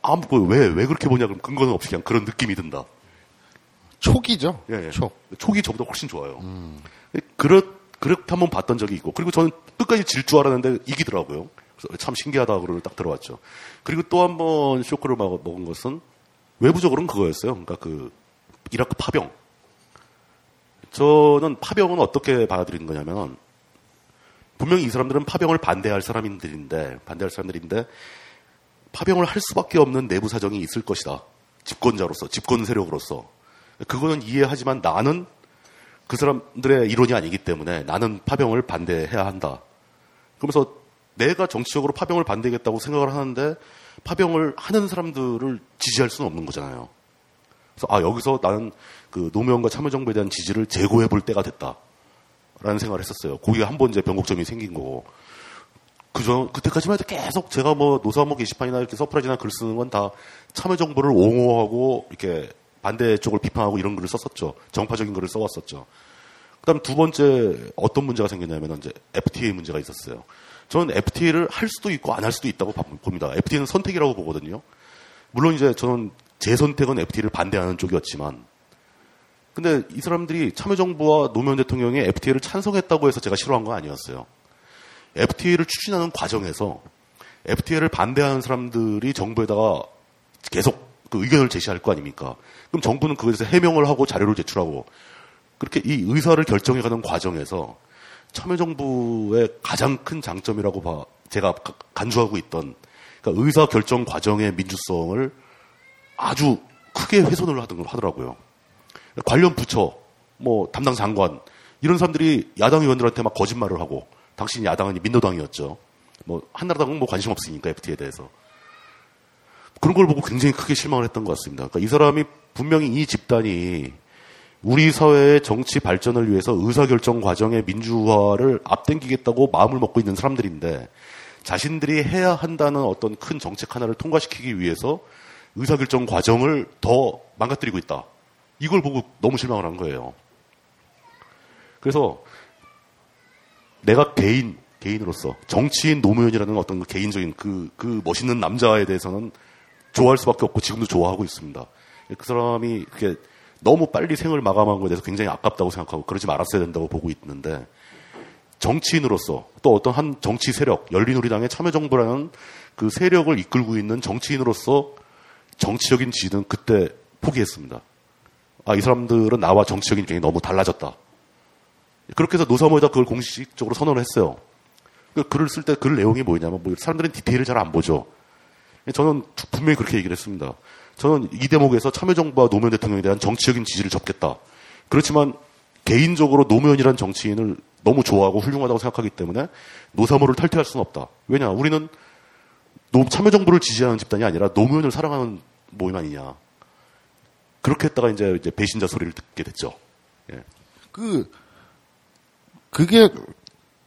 아무, 그 왜, 왜 그렇게 보냐, 그럼 근거는 없이 그냥 그런 느낌이 든다. 촉이죠? 예, 예. 촉. 촉이 저보다 훨씬 좋아요. 음. 그렇, 그렇게 한번 봤던 적이 있고, 그리고 저는 끝까지 질 줄 알았는데 이기더라고요. 그래서 참 신기하다, 그러고 딱 들어왔죠. 그리고 또 한 번 쇼크를 먹은 것은 외부적으로는 그거였어요. 그러니까 그, 이라크 파병. 저는 파병은 어떻게 받아들이는 거냐면 분명히 이 사람들은 파병을 반대할 사람들인데 반대할 사람들인데 파병을 할 수밖에 없는 내부 사정이 있을 것이다. 집권자로서 집권 세력으로서 그거는 이해하지만 나는 그 사람들의 이론이 아니기 때문에 나는 파병을 반대해야 한다. 그러면서 내가 정치적으로 파병을 반대하겠다고 생각을 하는데 파병을 하는 사람들을 지지할 수는 없는 거잖아요. 그래서 아 여기서 나는 그 노무현과 참여정부에 대한 지지를 재고해 볼 때가 됐다라는 생각을 했었어요. 거기에 한번 이제 변곡점이 생긴 거고 그전 그때까지만 해도 계속 제가 뭐 노사모 게시판이나 이렇게 서프라이즈나 글 쓰는 건 다 참여정부를 옹호하고 이렇게 반대 쪽을 비판하고 이런 글을 썼었죠. 정파적인 글을 써왔었죠. 그다음 두 번째 어떤 문제가 생겼냐면 이제 FTA 문제가 있었어요. 저는 FTA를 할 수도 있고 안 할 수도 있다고 봅니다. FTA는 선택이라고 보거든요. 물론 이제 저는 제 선택은 FTA를 반대하는 쪽이었지만 근데 이 사람들이 참여정부와 노무현 대통령이 FTA를 찬성했다고 해서 제가 싫어한 건 아니었어요. FTA를 추진하는 과정에서 FTA를 반대하는 사람들이 정부에다가 계속 그 의견을 제시할 거 아닙니까? 그럼 정부는 그것에 대해서 해명을 하고 자료를 제출하고 그렇게 이 의사를 결정해가는 과정에서 참여정부의 가장 큰 장점이라고 봐 제가 간주하고 있던 그러니까 의사 결정 과정의 민주성을 아주 크게 훼손을 하더라고요. 관련 부처, 뭐 담당 장관 이런 사람들이 야당 의원들한테 막 거짓말을 하고 당신 야당은 민노당이었죠. 뭐 한나라당은 뭐 관심 없으니까 FT에 대해서 그런 걸 보고 굉장히 크게 실망을 했던 것 같습니다. 그러니까 이 사람이 분명히 이 집단이 우리 사회의 정치 발전을 위해서 의사결정 과정의 민주화를 앞당기겠다고 마음을 먹고 있는 사람들인데 자신들이 해야 한다는 어떤 큰 정책 하나를 통과시키기 위해서 의사결정 과정을 더 망가뜨리고 있다. 이걸 보고 너무 실망을 한 거예요. 그래서 내가 개인, 개인으로서 정치인 노무현이라는 어떤 그 개인적인 그, 그 멋있는 남자에 대해서는 좋아할 수밖에 없고 지금도 좋아하고 있습니다. 그 사람이 그게 너무 빨리 생을 마감한 것에 대해서 굉장히 아깝다고 생각하고 그러지 말았어야 된다고 보고 있는데 정치인으로서 또 어떤 한 정치 세력, 열린우리당의 참여정부라는 그 세력을 이끌고 있는 정치인으로서 정치적인 지는 그때 포기했습니다. 아, 이 사람들은 나와 정치적인 입장이 너무 달라졌다. 그렇게 해서 노사모에다 그걸 공식적으로 선언을 했어요. 그 글을 쓸 때 글 내용이 뭐냐면 뭐 사람들은 디테일을 잘 안 보죠. 저는 분명히 그렇게 얘기를 했습니다. 저는 이 대목에서 참여정부와 노무현 대통령에 대한 정치적인 지지를 접겠다. 그렇지만 개인적으로 노무현이라는 정치인을 너무 좋아하고 훌륭하다고 생각하기 때문에 노사모를 탈퇴할 수는 없다. 왜냐? 우리는 참여정부를 지지하는 집단이 아니라 노무현을 사랑하는 모임 아니냐. 그렇게 했다가 이제 배신자 소리를 듣게 됐죠. 예. 그, 그게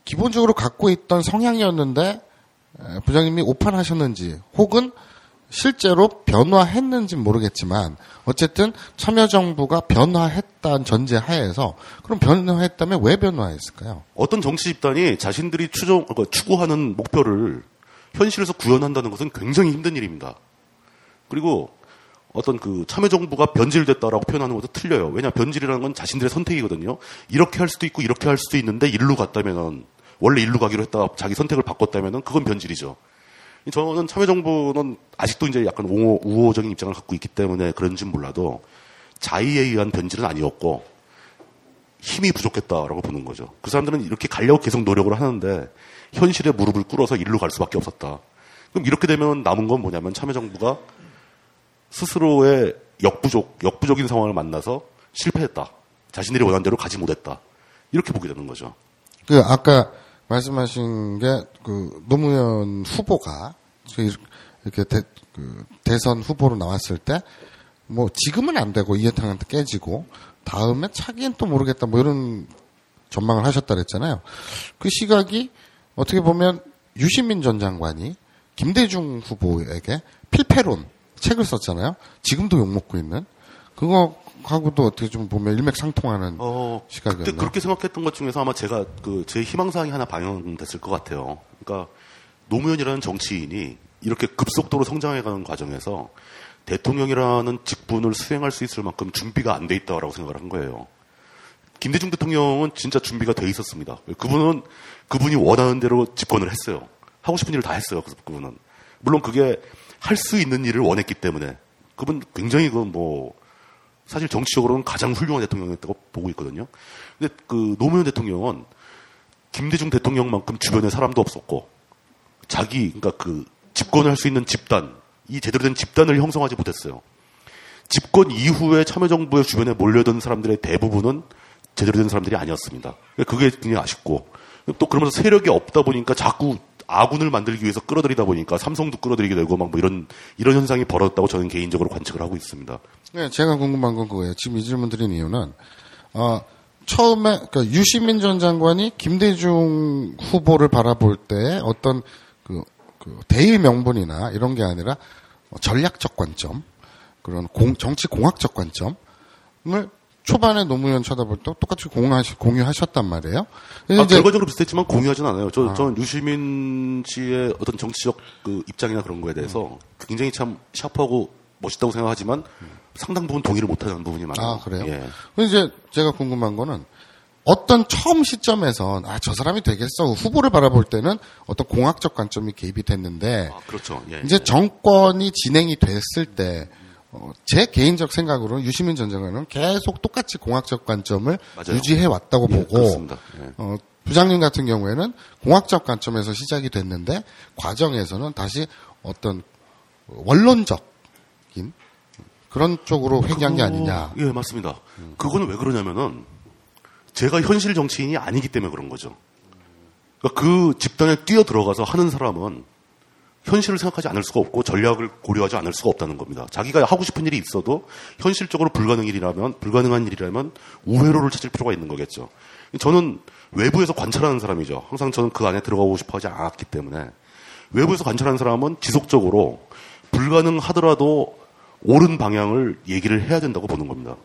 기본적으로 갖고 있던 성향이었는데, 부장님이 오판하셨는지, 혹은 실제로 변화했는지 모르겠지만 어쨌든 참여정부가 변화했다는 전제 하에서 그럼 변화했다면 왜 변화했을까요? 어떤 정치 집단이 자신들이 추정, 그 추구하는 목표를 현실에서 구현한다는 것은 굉장히 힘든 일입니다. 그리고 어떤 그 참여정부가 변질됐다라고 표현하는 것도 틀려요. 왜냐 변질이라는 건 자신들의 선택이거든요. 이렇게 할 수도 있고 이렇게 할 수도 있는데 일로 갔다면은 원래 일로 가기로 했다가 자기 선택을 바꿨다면은 그건 변질이죠. 저는 참여정부는 아직도 이제 약간 우호, 우호적인 입장을 갖고 있기 때문에 그런지 몰라도 자의에 의한 변질은 아니었고 힘이 부족했다라고 보는 거죠. 그 사람들은 이렇게 가려고 계속 노력을 하는데 현실에 무릎을 꿇어서 일로 갈 수밖에 없었다. 그럼 이렇게 되면 남은 건 뭐냐면 참여정부가 스스로의 역부족, 역부족인 상황을 만나서 실패했다. 자신들이 원하는 대로 가지 못했다. 이렇게 보게 되는 거죠. 그 아까 말씀하신 게 그 노무현 후보가 이렇게 대, 그 대선 후보로 나왔을 때 뭐 지금은 안 되고 이해탕한테 깨지고 다음에 차기엔 또 모르겠다 뭐 이런 전망을 하셨다 그랬잖아요. 그 시각이 어떻게 보면 유시민 전 장관이 김대중 후보에게 필패론 책을 썼잖아요. 지금도 욕먹고 있는 그거 하고도 어떻게 좀 보면 일맥상통하는 어, 시각이었나요? 그때 그렇게 생각했던 것 중에서 아마 제가 그 제 희망사항이 하나 반영됐을 것 같아요. 그러니까 노무현이라는 정치인이 이렇게 급속도로 성장해가는 과정에서 대통령이라는 직분을 수행할 수 있을 만큼 준비가 안 돼 있다라고 생각을 한 거예요. 김대중 대통령은 진짜 준비가 돼 있었습니다. 그분은 그분이 원하는 대로 집권을 했어요. 하고 싶은 일을 다 했어요. 그분은 물론 그게 할 수 있는 일을 원했기 때문에 그분 굉장히 그뭐 사실 정치적으로는 가장 훌륭한 대통령이었다고 보고 있거든요. 근데 그 노무현 대통령은 김대중 대통령만큼 주변에 사람도 없었고 자기 그러니까 그 집권을 할 수 있는 집단 이 제대로 된 집단을 형성하지 못했어요. 집권 이후에 참여정부의 주변에 몰려든 사람들의 대부분은 제대로 된 사람들이 아니었습니다. 그게 굉장히 아쉽고 또 그러면서 세력이 없다 보니까 자꾸 아군을 만들기 위해서 끌어들이다 보니까 삼성도 끌어들이게 되고 막 뭐 이런 이런 현상이 벌어졌다고 저는 개인적으로 관측을 하고 있습니다. 네, 제가 궁금한 건 그거예요. 지금 이 질문 드린 이유는 어, 처음에 그러니까 유시민 전 장관이 김대중 후보를 바라볼 때 어떤 그, 그 대의 명분이나 이런 게 아니라 전략적 관점 그런 공, 정치 공학적 관점을 초반에 노무현 쳐다볼 때 똑같이 공유하시, 공유하셨단 말이에요. 아, 결과적으로 비슷했지만 공유하진 않아요. 저, 아. 저는 유시민 씨의 어떤 정치적 그 입장이나 그런 거에 대해서 음. 굉장히 참 샤프하고 멋있다고 생각하지만 음. 상당 부분 동의를 못하는 부분이 많아요. 아, 그래요? 예. 이제 제가 궁금한 거는 어떤 처음 시점에서 아, 저 사람이 되겠어. 후보를 바라볼 때는 어떤 공학적 관점이 개입이 됐는데. 아, 그렇죠. 예, 이제 예. 정권이 진행이 됐을 때 어, 제 개인적 생각으로 유시민 전 장관은 계속 똑같이 공학적 관점을 맞아요. 유지해 왔다고 예, 보고 예. 어, 부장님 같은 경우에는 공학적 관점에서 시작이 됐는데 과정에서는 다시 어떤 원론적인 그런 쪽으로 회귀한 게 아니냐. 예, 맞습니다. 음. 그거는 왜 그러냐면은 제가 현실 정치인이 아니기 때문에 그런 거죠. 그러니까 그 집단에 뛰어 들어가서 하는 사람은 현실을 생각하지 않을 수가 없고 전략을 고려하지 않을 수가 없다는 겁니다. 자기가 하고 싶은 일이 있어도 현실적으로 불가능 일이라면 불가능한 일이라면 우회로를 찾을 필요가 있는 거겠죠. 저는 외부에서 관찰하는 사람이죠. 항상 저는 그 안에 들어가고 싶어 하지 않았기 때문에 외부에서 관찰하는 사람은 지속적으로 불가능하더라도 옳은 방향을 얘기를 해야 된다고 보는 겁니다.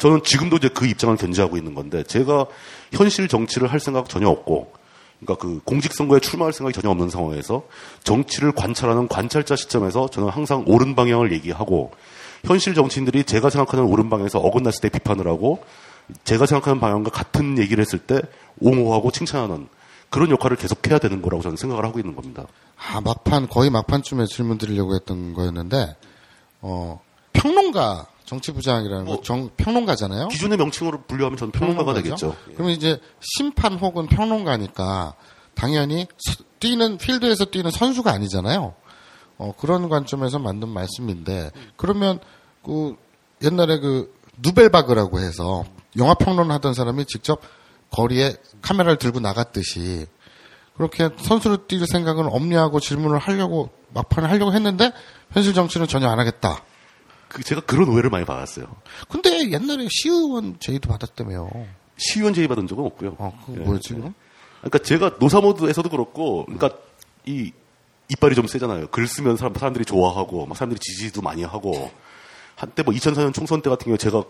저는 지금도 이제 그 입장을 견지하고 있는 건데 제가 현실 정치를 할 생각 전혀 없고 그러니까 그 공직선거에 출마할 생각이 전혀 없는 상황에서 정치를 관찰하는 관찰자 시점에서 저는 항상 옳은 방향을 얘기하고 현실 정치인들이 제가 생각하는 옳은 방향에서 어긋났을 때 비판을 하고 제가 생각하는 방향과 같은 얘기를 했을 때 옹호하고 칭찬하는 그런 역할을 계속해야 되는 거라고 저는 생각을 하고 있는 겁니다. 아 막판 거의 막판쯤에 질문 드리려고 했던 거였는데 어 평론가 정치부장이라는 뭐, 정, 평론가잖아요. 기존의 명칭으로 분류하면 저는 평론가가 되겠죠. 그러면 이제 심판 혹은 평론가니까 당연히 뛰는 필드에서 뛰는 선수가 아니잖아요. 어, 그런 관점에서 만든 말씀인데 그러면 그 옛날에 그 누벨바그라고 해서 영화 평론하던 사람이 직접 거리에 카메라를 들고 나갔듯이 그렇게 선수를 뛸 생각은 없냐고 질문을 하려고 막판에 하려고 했는데 현실 정치는 전혀 안 하겠다. 그 제가 그런 오해를 많이 받았어요. 근데 옛날에 시의원 제의도 받았다며요. 시의원 제의 받은 적은 없고요. 아, 그거 예. 뭐였지, 그 그러니까 제가 노사모드에서도 그렇고, 그러니까 이 이빨이 좀 세잖아요. 글 쓰면 사람, 사람들이 좋아하고, 막 사람들이 지지도 많이 하고, 한때 뭐 2004년 총선 때 같은 경우에 제가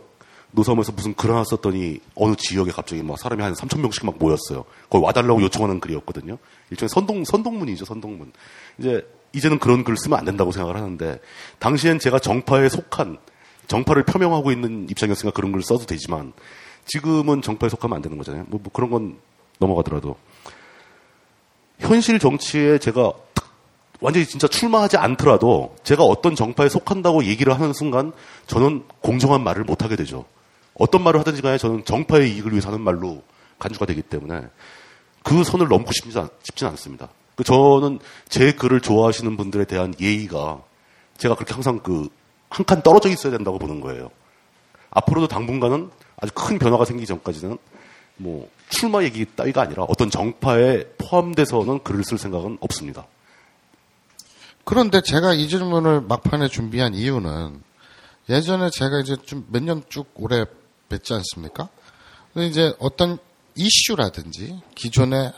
노사모에서 무슨 글 하나 썼더니 어느 지역에 갑자기 막 사람이 한 3천 명씩 막 모였어요. 거기 와달라고 요청하는 글이었거든요. 일종의 선동 선동문이죠, 선동문. 이제 이제는 그런 글을 쓰면 안 된다고 생각을 하는데 당시엔 제가 정파에 속한 정파를 표명하고 있는 입장이었으니까 그런 글을 써도 되지만 지금은 정파에 속하면 안 되는 거잖아요. 뭐, 뭐 그런 건 넘어가더라도 현실 정치에 제가 완전히 진짜 출마하지 않더라도 제가 어떤 정파에 속한다고 얘기를 하는 순간 저는 공정한 말을 못 하게 되죠. 어떤 말을 하든지 간에 저는 정파의 이익을 위해서 하는 말로 간주가 되기 때문에 그 선을 넘고 싶지, 않, 싶진 않습니다. 그 저는 제 글을 좋아하시는 분들에 대한 예의가 제가 그렇게 항상 그 한 칸 떨어져 있어야 된다고 보는 거예요. 앞으로도 당분간은 아주 큰 변화가 생기기 전까지는 뭐 출마 얘기 따위가 아니라 어떤 정파에 포함돼서는 글을 쓸 생각은 없습니다. 그런데 제가 이 질문을 막판에 준비한 이유는 예전에 제가 이제 좀 몇 년 쭉 오래 뵀지 않습니까? 근데 이제 어떤 이슈라든지 기존의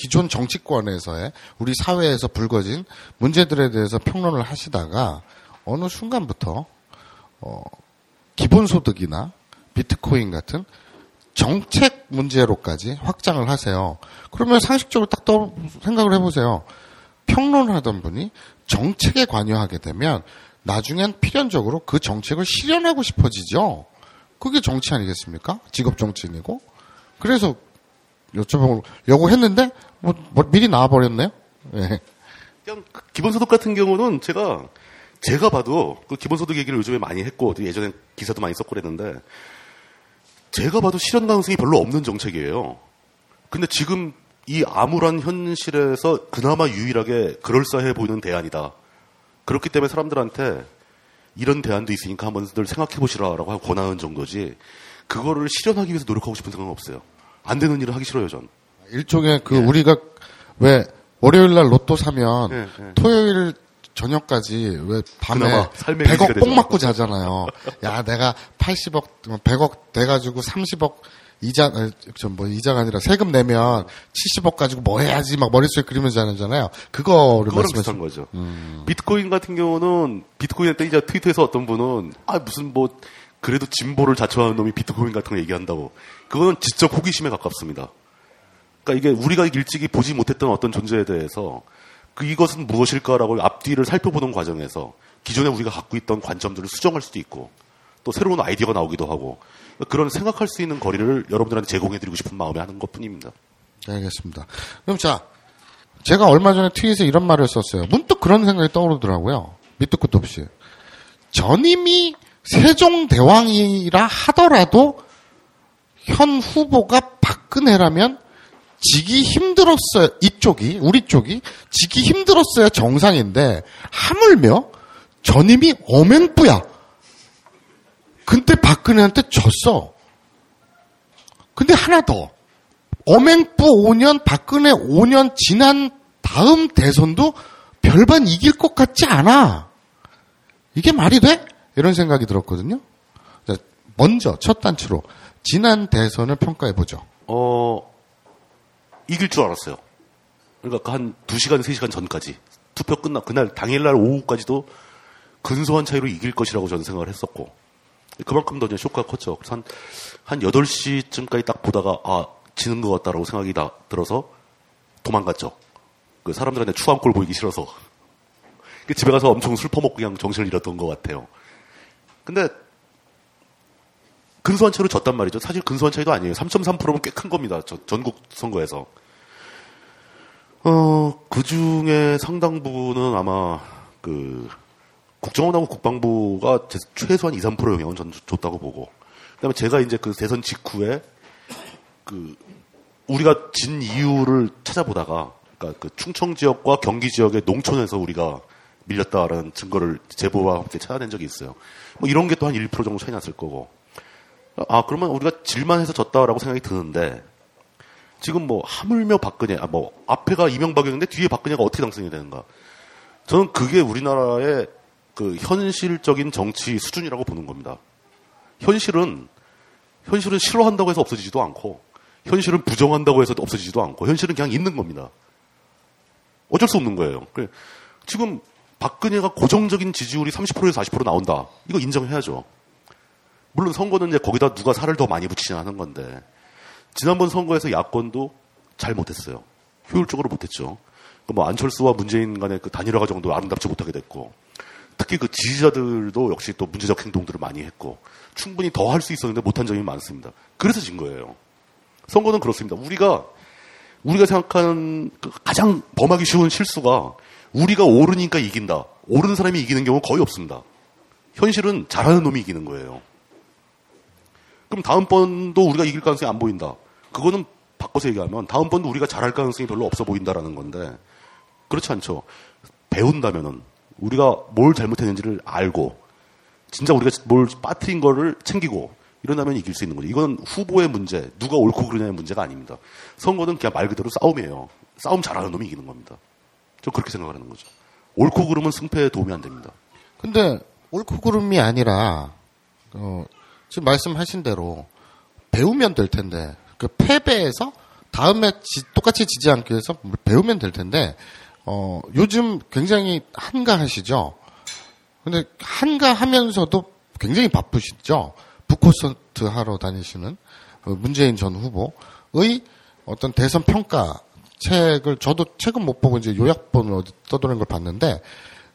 기존 정치권에서의 우리 사회에서 불거진 문제들에 대해서 평론을 하시다가 어느 순간부터 어, 기본소득이나 비트코인 같은 정책 문제로까지 확장을 하세요. 그러면 상식적으로 딱 떠, 생각을 해보세요. 평론하던 분이 정책에 관여하게 되면 나중엔 필연적으로 그 정책을 실현하고 싶어지죠. 그게 정치 아니겠습니까? 직업 정치인이고. 그래서 여쭤보려고 했는데 뭐, 뭐 미리 나와버렸네요. 네. 그냥 기본소득 같은 경우는 제가 제가 봐도 그 기본소득 얘기를 요즘에 많이 했고 예전에 기사도 많이 썼고 그랬는데 제가 봐도 실현 가능성이 별로 없는 정책이에요. 근데 지금 이 암울한 현실에서 그나마 유일하게 그럴싸해 보이는 대안이다. 그렇기 때문에 사람들한테 이런 대안도 있으니까 한번들 생각해 보시라라고 권하는 정도지 그거를 실현하기 위해서 노력하고 싶은 생각은 없어요. 안 되는 일을 하기 싫어요, 전. 일종의 그 우리가 왜 월요일 날 로또 사면 예, 예. 토요일 저녁까지 왜 밤에 그나마 삶의 의지가 100억 되죠. 뽕 맞고 자잖아요. 야, 내가 80억, 100억 돼가지고 30억 이자, 좀뭐 이자가 아니라 세금 내면 70억 가지고 뭐 해야지 막 머릿속에 그리면서 자잖아요. 그거를 말씀하신 거죠. 비트코인 같은 경우는 비트코인 때 이제 트위터에서 어떤 분은 아 무슨 뭐 그래도 진보를 자처하는 놈이 비트코인 같은 거 얘기한다고 그거는 지적 호기심에 가깝습니다. 그러니까 이게 우리가 일찍이 보지 못했던 어떤 존재에 대해서 그 이것은 무엇일까라고 앞뒤를 살펴보는 과정에서 기존에 우리가 갖고 있던 관점들을 수정할 수도 있고 또 새로운 아이디어가 나오기도 하고 그런 생각할 수 있는 거리를 여러분들한테 제공해드리고 싶은 마음에 하는 것 뿐입니다. 네, 알겠습니다. 그럼 자, 제가 얼마 전에 트윗에 이런 말을 썼어요. 문득 그런 생각이 떠오르더라고요. 밑도 끝도 없이. 전임이 세종대왕이라 하더라도 현 후보가 박근혜라면 지기 힘들었어요. 이쪽이, 우리 쪽이 지기 힘들었어야 정상인데 하물며 전임이 어맹부야. 근데 박근혜한테 졌어. 근데 하나 더. 어맹부 5년, 박근혜 5년 지난 다음 대선도 별반 이길 것 같지 않아. 이게 말이 돼? 이런 생각이 들었거든요. 자, 먼저 첫 단추로 지난 대선을 평가해 보죠. 어, 이길 줄 알았어요. 그러니까 한 2시간, 3시간 전까지. 투표 끝나, 그날, 당일날 오후까지도 근소한 차이로 이길 것이라고 저는 생각을 했었고. 그만큼 더 이제 쇼크가 컸죠. 한, 한 8시쯤까지 딱 보다가, 아, 지는 것 같다라고 생각이 나, 들어서 도망갔죠. 그 사람들한테 추한 꼴 보이기 싫어서. 그 집에 가서 엄청 술 퍼먹고 그냥 정신을 잃었던 것 같아요. 근데 근소한 차이로 졌단 말이죠. 사실 근소한 차이도 아니에요. 3.3%면 꽤 큰 겁니다. 저- 전국 선거에서. 어, 그 중에 상당 부분은 아마 그 국정원하고 국방부가 제- 최소한 2, 3% 영향은 전 줬다고 보고. 그다음에 제가 이제 그 대선 직후에 그 우리가 진 이유를 찾아보다가 그러니까 그 충청 지역과 경기 지역의 농촌에서 우리가 밀렸다라는 증거를 제보와 함께 찾아낸 적이 있어요. 뭐 이런 게 또 한 1% 정도 차이 났을 거고. 아, 그러면 우리가 질만 해서 졌다라고 생각이 드는데, 지금 뭐, 하물며 박근혜, 아, 뭐, 앞에가 이명박이었는데 뒤에 박근혜가 어떻게 당선이 되는가. 저는 그게 우리나라의 그 현실적인 정치 수준이라고 보는 겁니다. 현실은, 현실은 싫어한다고 해서 없어지지도 않고, 현실은 부정한다고 해서 없어지지도 않고, 현실은 그냥 있는 겁니다. 어쩔 수 없는 거예요. 그래, 지금 박근혜가 고정적인 지지율이 30%에서 40% 나온다. 이거 인정해야죠. 물론 선거는 이제 거기다 누가 살을 더 많이 붙이냐 하는 건데 지난번 선거에서 야권도 잘 못했어요. 효율적으로 못했죠. 그뭐 안철수와 문재인 간의 그 단일화 과정도 아름답지 못하게 됐고 특히 그 지지자들도 역시 또 문제적 행동들을 많이 했고 충분히 더 할 수 있었는데 못한 점이 많습니다. 그래서 진 거예요. 선거는 그렇습니다. 우리가 우리가 생각하는 그 가장 범하기 쉬운 실수가 우리가 옳으니까 이긴다. 옳은 사람이 이기는 경우 거의 없습니다. 현실은 잘하는 놈이 이기는 거예요. 그럼 다음번도 우리가 이길 가능성이 안 보인다. 그거는 바꿔서 얘기하면 다음번도 우리가 잘할 가능성이 별로 없어 보인다라는 건데 그렇지 않죠. 배운다면은 우리가 뭘 잘못했는지를 알고 진짜 우리가 뭘 빠뜨린 거를 챙기고 이런다면 이길 수 있는 거죠. 이건 후보의 문제, 누가 옳고 그르냐의 문제가 아닙니다. 선거는 그냥 말 그대로 싸움이에요. 싸움 잘하는 놈이 이기는 겁니다. 저 그렇게 생각하는 거죠. 옳고 그름은 승패에 도움이 안 됩니다. 근데 옳고 그름이 아니라 어, 지금 말씀하신 대로 배우면 될 텐데 그 패배에서 다음에 지- 똑같이 지지 않기 위해서 배우면 될 텐데 어, 요즘 굉장히 한가하시죠. 근데 한가하면서도 굉장히 바쁘시죠. 북콘서트 하러 다니시는 어, 문재인 전 후보의 어떤 대선 평가 책을 저도 책은 못 보고 이제 요약본을 어디 떠도는 걸 봤는데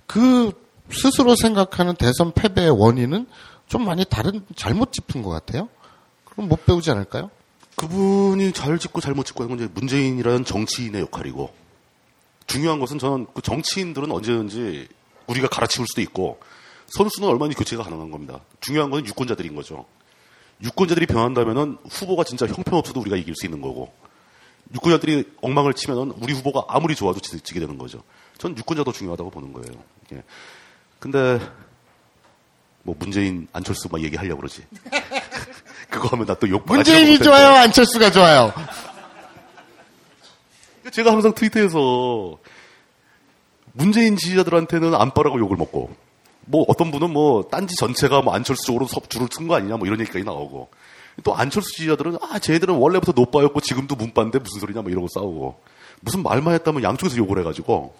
그 스스로 생각하는 대선 패배의 원인은 좀 많이 다른 잘못 짚은 것 같아요. 그럼 못 배우지 않을까요? 그분이 잘 짚고 잘못 짚고 하는 건 문재인이라는 정치인의 역할이고 중요한 것은 저는 그 정치인들은 언제든지 우리가 갈아치울 수도 있고 선수는 얼마든지 교체가 가능한 겁니다. 중요한 건 유권자들인 거죠. 유권자들이 변한다면은 후보가 진짜 형편없어도 우리가 이길 수 있는 거고 유권자들이 엉망을 치면은 우리 후보가 아무리 좋아도 지- 지게 되는 거죠. 전 유권자도 중요하다고 보는 거예요. 예. 근데 뭐 문재인 안철수 막 얘기하려고 그러지. 그거 하면 나 또 욕. 문재인이 좋아요, 안철수가 좋아요. 제가 항상 트위터에서 문재인 지지자들한테는 안빠라고 욕을 먹고 뭐 어떤 분은 뭐 딴지 전체가 뭐 안철수 쪽으로 줄을 쓴 거 아니냐 뭐 이런 얘기까지 나오고 또 안철수 지지자들은 아 쟤들은 원래부터 노빠였고 지금도 문빠인데 무슨 소리냐 뭐 이러고 싸우고 무슨 말만 했다면 양쪽에서 욕을 해가지고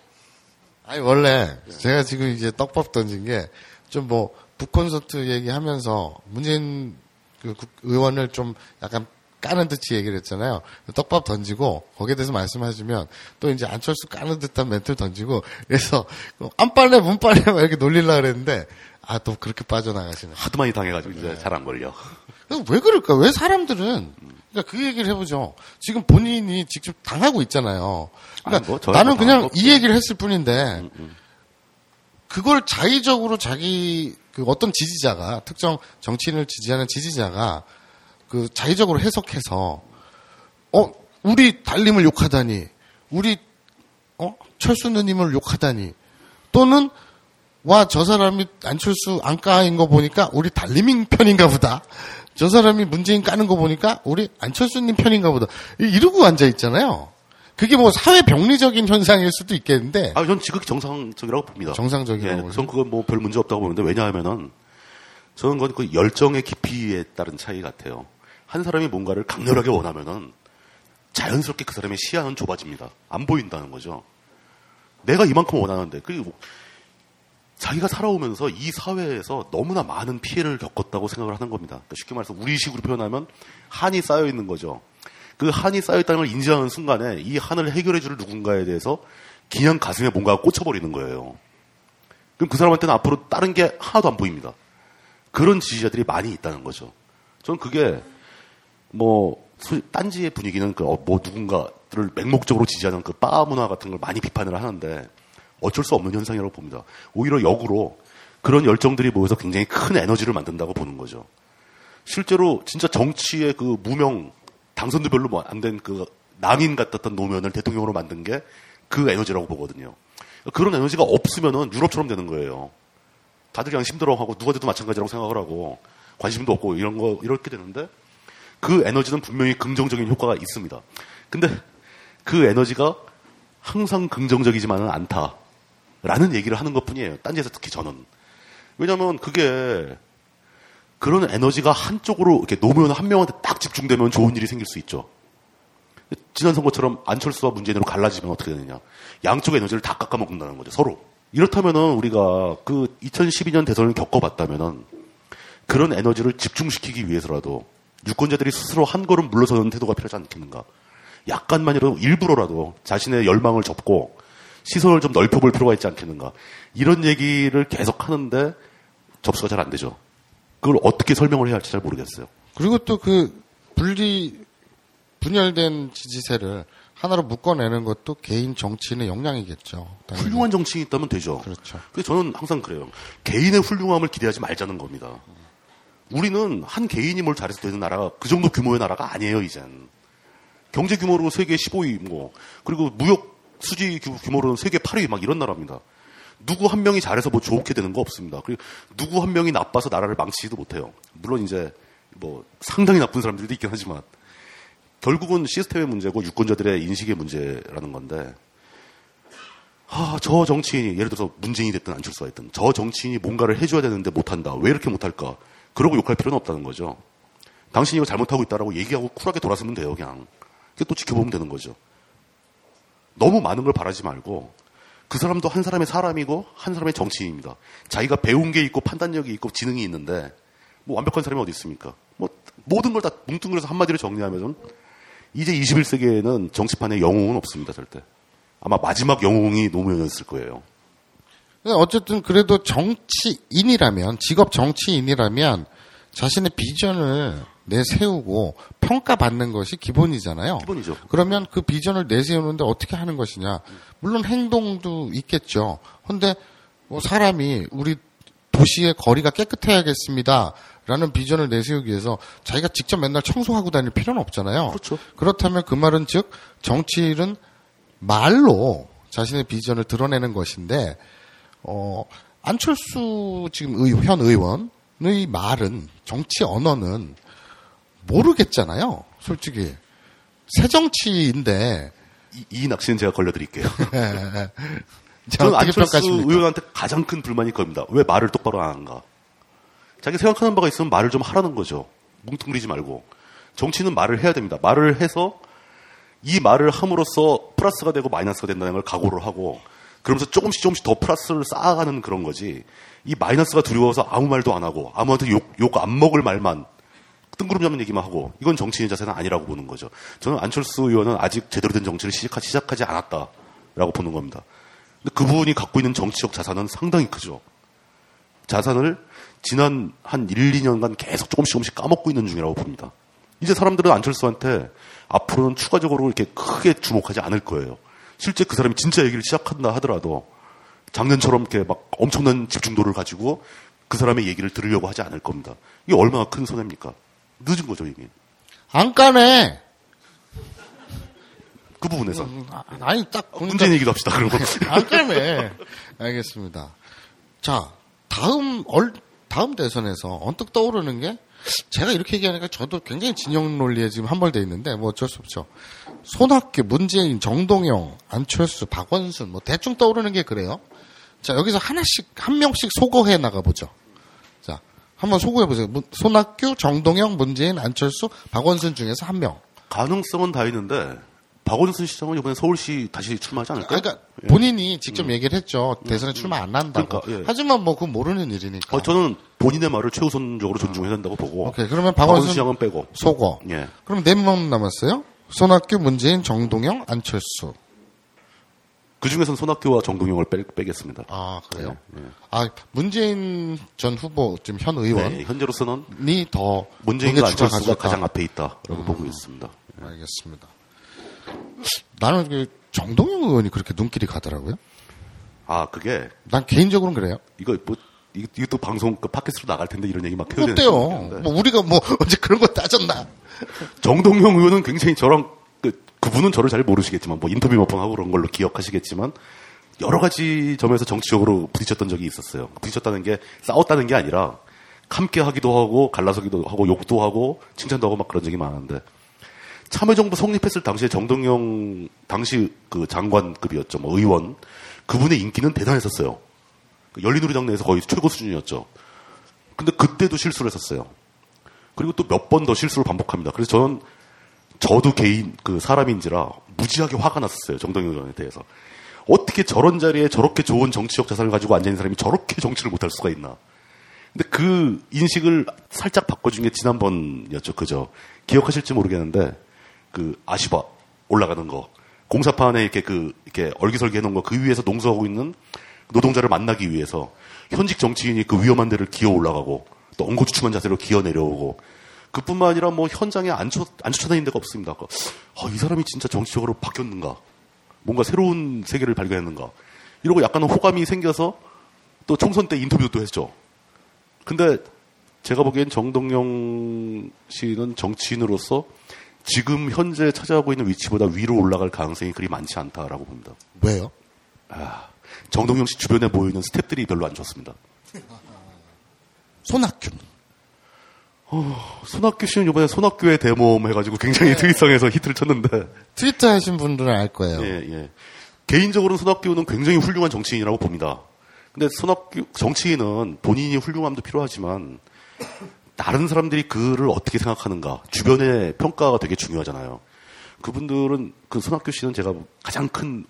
아니 원래 제가 지금 이제 떡밥 던진 게 좀뭐 북콘서트 얘기하면서 문재인 그 국- 의원을 좀 약간 까는 듯이 얘기를 했잖아요. 떡밥 던지고 거기에 대해서 말씀하시면 또 이제 안철수 까는 듯한 멘트를 던지고 그래서 안 빨래 문 빨래 막 이렇게 놀리려 그랬는데 아 또 그렇게 빠져나가시네. 하도 많이 당해가지고 이제 잘 안 걸려. 왜 그럴까? 왜 사람들은 그러니까 그 얘기를 해보죠. 지금 본인이 직접 당하고 있잖아요. 그러니까 뭐 나는 뭐 그냥 이 얘기를 했을 뿐인데 그걸 자의적으로 자기 그 어떤 지지자가 특정 정치인을 지지하는 지지자가 그 자의적으로 해석해서 어 우리 달님을 욕하다니 우리 어 철수 누님을 욕하다니 또는 와 저 사람이 안철수 안까인 거 보니까 우리 달리민 편인가 보다. 저 사람이 문재인 까는 거 보니까 우리 안철수님 편인가 보다. 이- 이러고 앉아 있잖아요. 그게 뭐 사회 병리적인 현상일 수도 있겠는데 아, 전 지극히 정상적이라고 봅니다. 정상적이라고 예? 전 그건 뭐 별 문제 없다고 보는데 왜냐하면은 저는 그건 그 열정의 깊이에 따른 차이 같아요. 한 사람이 뭔가를 강렬하게 원하면은 자연스럽게 그 사람의 시야는 좁아집니다. 안 보인다는 거죠. 내가 이만큼 원하는데 그리고 자기가 살아오면서 이 사회에서 너무나 많은 피해를 겪었다고 생각을 하는 겁니다. 그러니까 쉽게 말해서 우리식으로 표현하면 한이 쌓여 있는 거죠. 그 한이 쌓여 있다는 걸 인지하는 순간에 이 한을 해결해 줄 누군가에 대해서 그냥 가슴에 뭔가가 꽂혀버리는 거예요. 그럼 그 사람한테는 앞으로 다른 게 하나도 안 보입니다. 그런 지지자들이 많이 있다는 거죠. 저는 그게 뭐 소- 딴지의 분위기는 그 뭐 누군가를 맹목적으로 지지하는 그 바 문화 같은 걸 많이 비판을 하는데 어쩔 수 없는 현상이라고 봅니다. 오히려 역으로 그런 열정들이 모여서 굉장히 큰 에너지를 만든다고 보는 거죠. 실제로 진짜 정치의 그 무명 당선도 별로 뭐안된그 남인 같았던 노면을 대통령으로 만든 게 그 에너지라고 보거든요. 그런 에너지가 없으면은 유럽처럼 되는 거예요. 다들 그냥 힘들어하고 누가 돼도 마찬가지라고 생각을 하고 관심도 없고 이런 거 이렇게 되는데 그 에너지는 분명히 긍정적인 효과가 있습니다. 근데 그 에너지가 항상 긍정적이지만은 않다라는 얘기를 하는 것 뿐이에요. 딴지에서 특히 저는. 왜냐면 그게 그런 에너지가 한쪽으로 이렇게 노무현 한 명한테 딱 집중되면 좋은 일이 생길 수 있죠. 지난 선거처럼 안철수와 문재인으로 갈라지면 어떻게 되느냐. 양쪽의 에너지를 다 깎아먹는다는 거죠, 서로. 이렇다면은 우리가 그 2012년 대선을 겪어봤다면은 그런 에너지를 집중시키기 위해서라도 유권자들이 스스로 한 걸음 물러서는 태도가 필요하지 않겠는가. 약간만이라도 일부러라도 자신의 열망을 접고 시선을 좀 넓혀볼 필요가 있지 않겠는가. 이런 얘기를 계속 하는데 접수가 잘 안 되죠. 그걸 어떻게 설명을 해야 할지 잘 모르겠어요. 그리고 또 그 분리 분열된 지지세를 하나로 묶어내는 것도 개인 정치인의 역량이겠죠. 당연히. 훌륭한 정치인이 있다면 되죠. 그렇죠. 근데 저는 항상 그래요. 개인의 훌륭함을 기대하지 말자는 겁니다. 우리는 한 개인이 뭘 잘해서 되는 나라가 그 정도 규모의 나라가 아니에요, 이젠. 경제 규모로 세계 15위, 뭐, 그리고 무역 수지 규- 규모로는 세계 8위 막 이런 나라입니다. 누구 한 명이 잘해서 뭐 좋게 되는 거 없습니다. 그리고 누구 한 명이 나빠서 나라를 망치지도 못해요. 물론 이제 뭐 상당히 나쁜 사람들도 있긴 하지만 결국은 시스템의 문제고 유권자들의 인식의 문제라는 건데 아, 저 정치인이 예를 들어서 문재인이 됐든 안철수가 됐든 저 정치인이 뭔가를 해줘야 되는데 못한다. 왜 이렇게 못할까? 그러고 욕할 필요는 없다는 거죠. 당신이 이거 잘못하고 있다라고 얘기하고 쿨하게 돌아서면 돼요, 그냥. 그게 또 지켜보면 되는 거죠. 너무 많은 걸 바라지 말고 그 사람도 한 사람의 사람이고 한 사람의 정치인입니다. 자기가 배운 게 있고 판단력이 있고 지능이 있는데 뭐 완벽한 사람이 어디 있습니까? 뭐 모든 걸 다 뭉뚱그려서 한마디로 정리하면 이제 21세기에는 정치판에 영웅은 없습니다, 절대. 아마 마지막 영웅이 노무현이었을 거예요. 어쨌든 그래도 정치인이라면 직업 정치인이라면 자신의 비전을 내세우고 평가받는 것이 기본이잖아요. 기본이죠. 그러면 그 비전을 내세우는데 어떻게 하는 것이냐? 물론 행동도 있겠죠. 근데 뭐 사람이 우리 도시의 거리가 깨끗해야겠습니다. 라는 비전을 내세우기 위해서 자기가 직접 맨날 청소하고 다닐 필요는 없잖아요. 그렇죠. 그렇다면 그 말은 즉 정치인은 말로 자신의 비전을 드러내는 것인데 어 안철수 지금 의, 현 의원 말은 정치 언어는 모르겠잖아요. 솔직히 새 정치인데 이, 이 낚시는 제가 걸려드릴게요. 자, 저는 어떻게 안철수? 의원한테 가장 큰 불만이 겁니다. 왜 말을 똑바로 안 하는가? 자기 생각하는 바가 있으면 말을 좀 하라는 거죠. 뭉뚱그리지 말고. 정치는 말을 해야 됩니다. 말을 해서 이 말을 함으로써 플러스가 되고 마이너스가 된다는 걸 각오를 하고 그러면서 조금씩 조금씩 더 플러스를 쌓아가는 그런 거지. 이 마이너스가 두려워서 아무 말도 안 하고 아무한테 욕, 욕 안 먹을 말만 뜬구름 잡는 얘기만 하고 이건 정치인 자세는 아니라고 보는 거죠. 저는 안철수 의원은 아직 제대로 된 정치를 시작하, 시작하 지 않았다라고 보는 겁니다. 근데 그분이 갖고 있는 정치적 자산은 상당히 크죠. 자산을 지난 한 1, 2년간 계속 조금씩 조금씩 까먹고 있는 중이라고 봅니다. 이제 사람들은 안철수한테 앞으로는 추가적으로 이렇게 크게 주목하지 않을 거예요. 실제 그 사람이 진짜 얘기를 시작한다 하더라도 작년처럼 이렇게 막 엄청난 집중도를 가지고 그 사람의 얘기를 들으려고 하지 않을 겁니다. 이게 얼마나 큰 손해입니까? 늦은 거죠, 이미. 안 까네. 그 부분에서. 아, 아니 딱 보니까 문재인 얘기도 합시다, 그러고. 안 까네. 알겠습니다. 자 다음 얼 다음 대선에서 언뜻 떠오르는 게 제가 이렇게 얘기하니까 저도 굉장히 진영 논리에 지금 함몰돼 있는데 뭐 어쩔 수 없죠. 손학규, 문재인, 정동영, 안철수, 박원순 뭐 대충 떠오르는 게 그래요. 자 여기서 하나씩 한 명씩 소거해 나가 보죠. 자 한번 소거해 보세요. 문- 손학규, 정동영, 문재인, 안철수, 박원순 중에서 한 명. 가능성은 다 있는데, 박원순 시장은 이번에 서울시 다시 출마하지 않을까요? 그러니까 본인이 직접 얘기를 했죠. 대선에 출마 안 한다고. 음. 그러니까, 예. 하지만 뭐 그건 모르는 일이니까. 어, 저는 본인의 말을 최우선적으로 존중해야 된다고 보고. 오케이. 그러면 박원순 박원순 시장은 빼고. 소거. 예. 그럼 네 명 남았어요. 손학규, 문재인, 정동영, 안철수. 그 중에서는 손학규와 정동영을 빼, 빼겠습니다. 아 그래요? 예, 예. 아 문재인 전 후보 지금 현 의원이 네, 현재로서는 더 문재인과 안철수가. 가장 앞에 있다라고 보고 있습니다. 알겠습니다. 나는 그 정동영 의원이 그렇게 눈길이 가더라고요. 아, 그게, 난 개인적으로는 그래요. 이거 뭐, 이- 이것도 방송, 그 팟캐스트로 나갈 텐데 이런 얘기 막 해야 되는 어때요? 뭐 우리가 뭐 언제 그런 거 따졌나? 정동영 의원은 굉장히 저랑, 그, 그분은 저를 잘 모르시겠지만, 뭐 인터뷰 몇 번 하고 그런 걸로 기억하시겠지만, 여러 가지 점에서 정치적으로 부딪혔던 적이 있었어요. 부딪혔다는 게 싸웠다는 게 아니라, 함께 하기도 하고, 갈라서기도 하고, 욕도 하고, 칭찬도 하고 막 그런 적이 많은데, 참여정부 성립했을 당시에 정동영 당시 그 장관급이었죠. 뭐 의원. 그분의 인기는 대단했었어요. 그 열린우리당 내에서 거의 최고 수준이었죠. 근데 그때도 실수를 했었어요. 그리고 또 몇 번 더 실수를 반복합니다. 그래서 저는 저도 개인 그 사람인지라 무지하게 화가 났었어요. 정동영 의원에 대해서. 어떻게 저런 자리에 저렇게 좋은 정치적 자산을 가지고 앉아 있는 사람이 저렇게 정치를 못할 수가 있나. 근데 그 인식을 살짝 바꿔준 게 지난번이었죠. 그죠? 기억하실지 모르겠는데 그 아시바 올라가는 거 공사판에 이렇게 그 이렇게 얼기설기 해놓은 거 그 위에서 농사하고 있는 노동자를 만나기 위해서 현직 정치인이 그 위험한 데를 기어 올라가고 또 엉거주춤한 자세로 기어 내려오고 그뿐만 아니라 뭐 현장에 안, 쫓, 안 쫓아다니는 데가 없습니다. 그, 아, 이 사람이 진짜 정치적으로 바뀌었는가? 뭔가 새로운 세계를 발견했는가? 이러고 약간은 호감이 생겨서 또 총선 때 인터뷰도 또 했죠. 근데 제가 보기엔 정동영 씨는 정치인으로서 지금 현재 차지하고 있는 위치보다 위로 올라갈 가능성이 그리 많지 않다라고 봅니다. 왜요? 정동영 씨 주변에 모이는 스탭들이 별로 안 좋습니다. 손학규 는 손학규 씨는 이번에 손학규의 대모험 해가지고 굉장히 트윗성에서 히트를 쳤는데, 트위터 하신 분들은 알 거예요. 예, 예. 개인적으로 손학규는 굉장히 훌륭한 정치인이라고 봅니다. 근데 손학규, 정치인은 본인이 훌륭함도 필요하지만, 다른 사람들이 그를 어떻게 생각하는가, 주변의 평가가 되게 중요하잖아요. 그분들은, 그 손학규 씨는 제가 가장 큰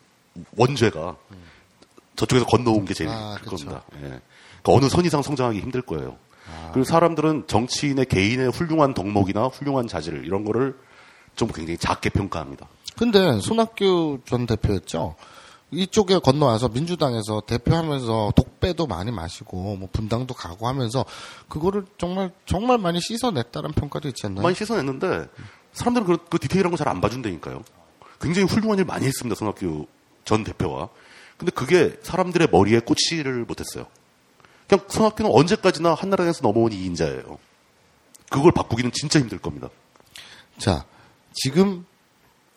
원죄가 저쪽에서 건너온 게 제일 아, 클 그쵸. 겁니다. 예. 그러니까 어느 선 이상 성장하기 힘들 거예요. 그리고 사람들은 정치인의 개인의 훌륭한 덕목이나 훌륭한 자질 이런 거를 좀 굉장히 작게 평가합니다. 근데 손학규 전 대표였죠. 이쪽에 건너와서 민주당에서 대표하면서 독배도 많이 마시고 뭐 분당도 가고 하면서 그거를 정말 정말 많이 씻어냈다는 평가도 있지 않나요? 많이 씻어냈는데 사람들은 그, 그 디테일한 거 잘 안 봐준다니까요. 굉장히 훌륭한 일 많이 했습니다. 손학규 전 대표가. 근데 그게 사람들의 머리에 꽂지를 못했어요. 그냥 손학규는 언제까지나 한나라에서 넘어온 이인자예요. 그걸 바꾸기는 진짜 힘들 겁니다. 자, 지금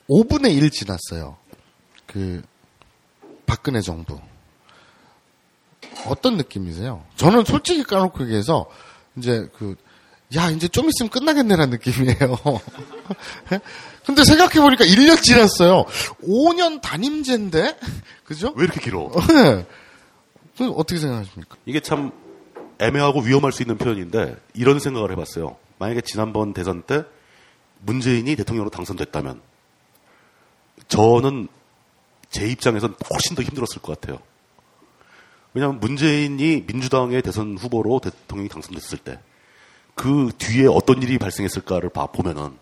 5분의 1 지났어요. 그 박근혜 정부. 어떤 느낌이세요? 저는 솔직히 까놓고 얘기해서 이제 그, 야, 이제 좀 있으면 끝나겠네라는 느낌이에요. 근데 생각해보니까 1년 지났어요. 5년 단임제인데? 그죠? 왜 이렇게 길어? 어떻게 생각하십니까? 이게 참 애매하고 위험할 수 있는 표현인데 이런 생각을 해봤어요. 만약에 지난번 대선 때 문재인이 대통령으로 당선됐다면 저는 제 입장에선 훨씬 더 힘들었을 것 같아요. 왜냐하면 문재인이 민주당의 대선 후보로 대통령이 당선됐을 때 그 뒤에 어떤 일이 발생했을까를 봐 보면은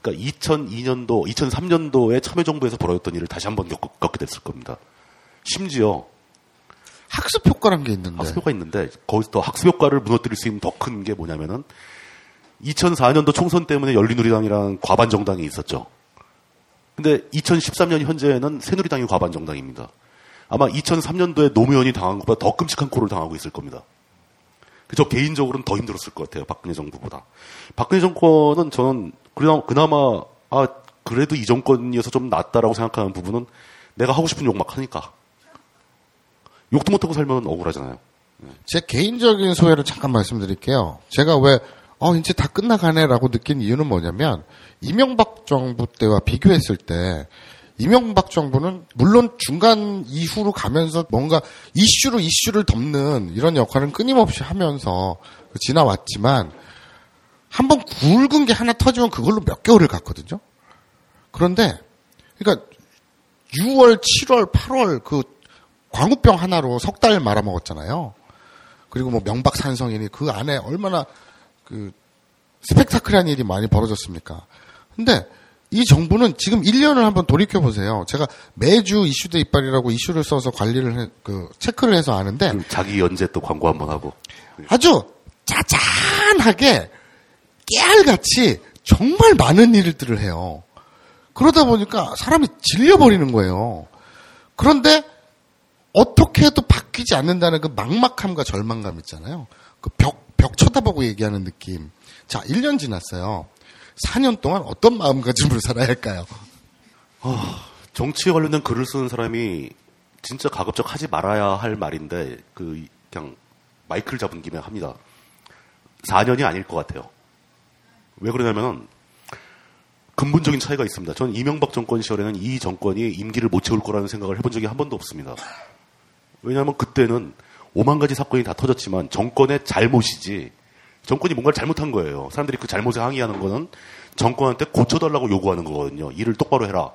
그러니까 2002년도, 2003년도에 참여정부에서 벌어졌던 일을 다시 한번 겪, 겪게 됐을 겁니다. 심지어 학습 효과란 게 있는데. 학습 효과 있는데 거기서 더 학습 효과를 무너뜨릴 수 있는 더 큰 게 뭐냐면은 2004년도 총선 때문에 열린우리당이랑 과반 정당이 있었죠. 근데 2013년 현재는 새누리당이 과반 정당입니다. 아마 2003년도에 노무현이 당한 것보다 더 끔찍한 꼴을 당하고 있을 겁니다. 저 개인적으로는 더 힘들었을 것 같아요. 박근혜 정부보다. 박근혜 정권은 저는 그나마, 그나마 아 그래도 이 정권이어서 좀 낫다라고 생각하는 부분은 내가 하고 싶은 욕 막 하니까 욕도 못하고 살면 억울하잖아요. 제 개인적인 소회를 잠깐 말씀드릴게요. 제가 왜, 어, 이제 다 끝나가네라고 느낀 이유는 뭐냐면, 이명박 정부 때와 비교했을 때, 이명박 정부는 물론 중간 이후로 가면서 뭔가 이슈로 이슈를 덮는 이런 역할은 끊임없이 하면서 지나왔지만, 한번 굵은 게 하나 터지면 그걸로 몇 개월을 갔거든요. 그런데, 그러니까 6월, 7월, 8월 그 광우병 하나로 석 달 말아먹었잖아요. 그리고 뭐 명박산성이니 그 안에 얼마나 그 스펙타클한 일이 많이 벌어졌습니까? 근데 이 정부는 지금 1년을 한번 돌이켜 보세요. 제가 매주 이슈대 이빨이라고 이슈를 써서 관리를 해, 그 체크를 해서 아는데 자기 연재 또 광고 한번 하고 아주 짜잔하게 깨알같이 정말 많은 일들을 해요. 그러다 보니까 사람이 질려 버리는 거예요. 그런데 어떻게 해도 바뀌지 않는다는 그 막막함과 절망감 있잖아요. 그 벽, 벽 쳐다보고 얘기하는 느낌. 자, 1년 지났어요. 4년 동안 어떤 마음가짐으로 살아야 할까요? 정치에 관련된 글을 쓰는 사람이 진짜 가급적 하지 말아야 할 말인데 그 그냥 마이크를 잡은 김에 합니다. 4년이 아닐 것 같아요. 왜 그러냐면은 근본적인 차이가 있습니다. 저는 이명박 정권 시절에는 이 정권이 임기를 못 채울 거라는 생각을 해본 적이 한 번도 없습니다. 왜냐하면 그때는 오만 가지 사건이 다 터졌지만 정권의 잘못이지 정권이 뭔가를 잘못한 거예요. 사람들이 그 잘못에 항의하는 거는 정권한테 고쳐달라고 요구하는 거거든요. 일을 똑바로 해라.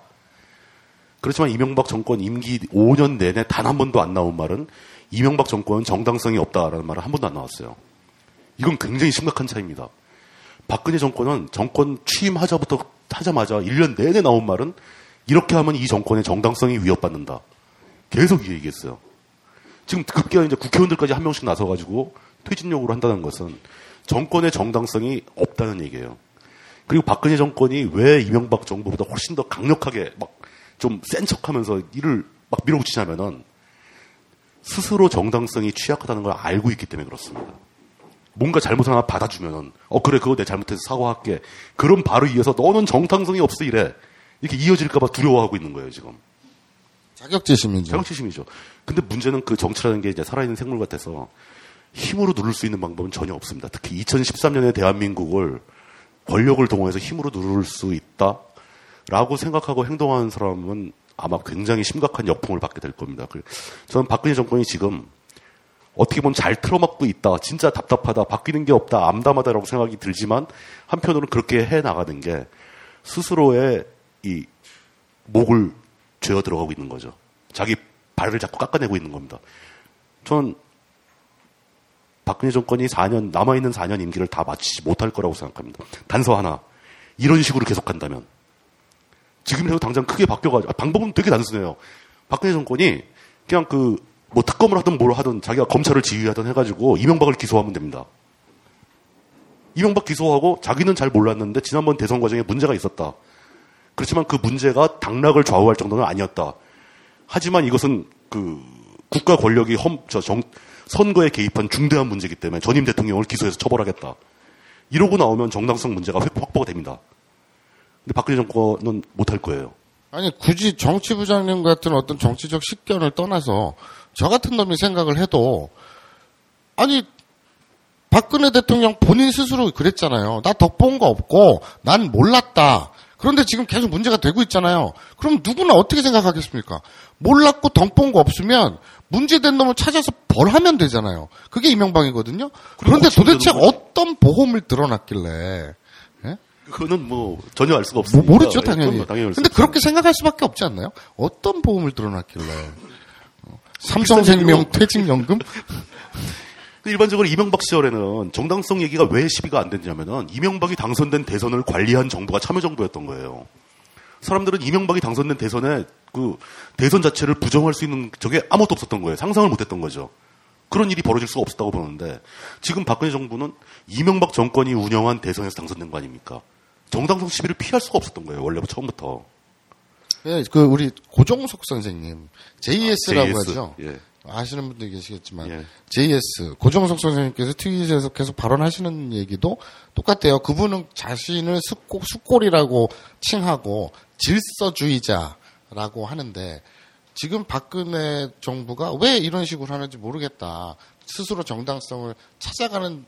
그렇지만 이명박 정권 임기 5년 내내 단 한 번도 안 나온 말은 이명박 정권은 정당성이 없다라는 말은 한 번도 안 나왔어요. 이건 굉장히 심각한 차이입니다. 박근혜 정권은 정권 취임하자부터 하자마자 1년 내내 나온 말은 이렇게 하면 이 정권의 정당성이 위협받는다. 계속 이 얘기했어요. 지금 급기야 이제 국회의원들까지 한 명씩 나서가지고 퇴진 요구를 한다는 것은 정권의 정당성이 없다는 얘기예요. 그리고 박근혜 정권이 왜 이명박 정부보다 훨씬 더 강력하게 막 좀 센 척하면서 일을 막 밀어붙이냐면은 스스로 정당성이 취약하다는 걸 알고 있기 때문에 그렇습니다. 뭔가 잘못 하나 받아주면은 어 그래 그거 내 잘못해서 사과할게. 그럼 바로 이어서 너는 정당성이 없어 이래 이렇게 이어질까봐 두려워하고 있는 거예요 지금. 자격지심이죠. 자격지심이죠. 근데 문제는 그 정치라는 게 이제 살아있는 생물 같아서 힘으로 누를 수 있는 방법은 전혀 없습니다. 특히 2013년에 대한민국을 권력을 동원해서 힘으로 누를 수 있다 라고 생각하고 행동하는 사람은 아마 굉장히 심각한 역풍을 받게 될 겁니다. 그 저는 박근혜 정권이 지금 어떻게 보면 잘 틀어막고 있다. 진짜 답답하다. 바뀌는 게 없다. 암담하다라고 생각이 들지만 한편으로는 그렇게 해 나가는 게 스스로의 이 목을 죄어 들어가고 있는 거죠. 자기 발을 자꾸 깎아내고 있는 겁니다. 전 박근혜 정권이 4년 남아있는 4년 임기를 다 마치지 못할 거라고 생각합니다. 단서 하나 이런 식으로 계속한다면 지금이라도 당장 크게 바뀌어가지고 아, 방법은 되게 단순해요. 박근혜 정권이 그냥 그 뭐 특검을 하든 뭘 하든 자기가 검찰을 지휘하든 해가지고 이명박을 기소하면 됩니다. 이명박 기소하고 자기는 잘 몰랐는데 지난번 대선 과정에 문제가 있었다. 그렇지만 그 문제가 당락을 좌우할 정도는 아니었다. 하지만 이것은 그 국가 권력이 험, 저 정, 선거에 개입한 중대한 문제이기 때문에 전임 대통령을 기소해서 처벌하겠다. 이러고 나오면 정당성 문제가 확보가 됩니다. 근데 박근혜 정권은 못할 거예요. 아니 굳이 정치부장님 같은 어떤 정치적 식견을 떠나서 저 같은 놈이 생각을 해도 아니 박근혜 대통령 본인 스스로 그랬잖아요. 나 덕본 거 없고 난 몰랐다. 그런데 지금 계속 문제가 되고 있잖아요. 그럼 누구나 어떻게 생각하겠습니까? 몰랐고 덕본 거 없으면 문제된 놈을 찾아서 벌하면 되잖아요. 그게 이명박이거든요. 그런데 도대체 어떤 보험을 들어놨길래 예? 그거는 뭐 전혀 알 수가 뭐, 없습니다. 모르죠 당연히. 당연히 알 근데 수 그렇게 생각할 수밖에 없지 않나요? 어떤 보험을 들어놨길래 어, 삼성생명 퇴직연금? 그 일반적으로 이명박 시절에는 정당성 얘기가 왜 시비가 안 됐냐면은 이명박이 당선된 대선을 관리한 정부가 참여정부였던 거예요. 사람들은 이명박이 당선된 대선에 그 대선 자체를 부정할 수 있는 저게 아무것도 없었던 거예요. 상상을 못 했던 거죠. 그런 일이 벌어질 수가 없었다고 보는데 지금 박근혜 정부는 이명박 정권이 운영한 대선에서 당선된 거 아닙니까? 정당성 시비를 피할 수가 없었던 거예요. 원래부터 처음부터. 예, 그 우리 고종석 선생님 JS라고 JS. 하죠. 예. 아시는 분들 계시겠지만 예. JS 고종석 선생님께서 트윗에서 계속 발언하시는 얘기도 똑같아요. 그분은 자신을 숙고, 숙골이라고 칭하고 질서주의자라고 하는데 지금 박근혜 정부가 왜 이런 식으로 하는지 모르겠다. 스스로 정당성을 찾아가는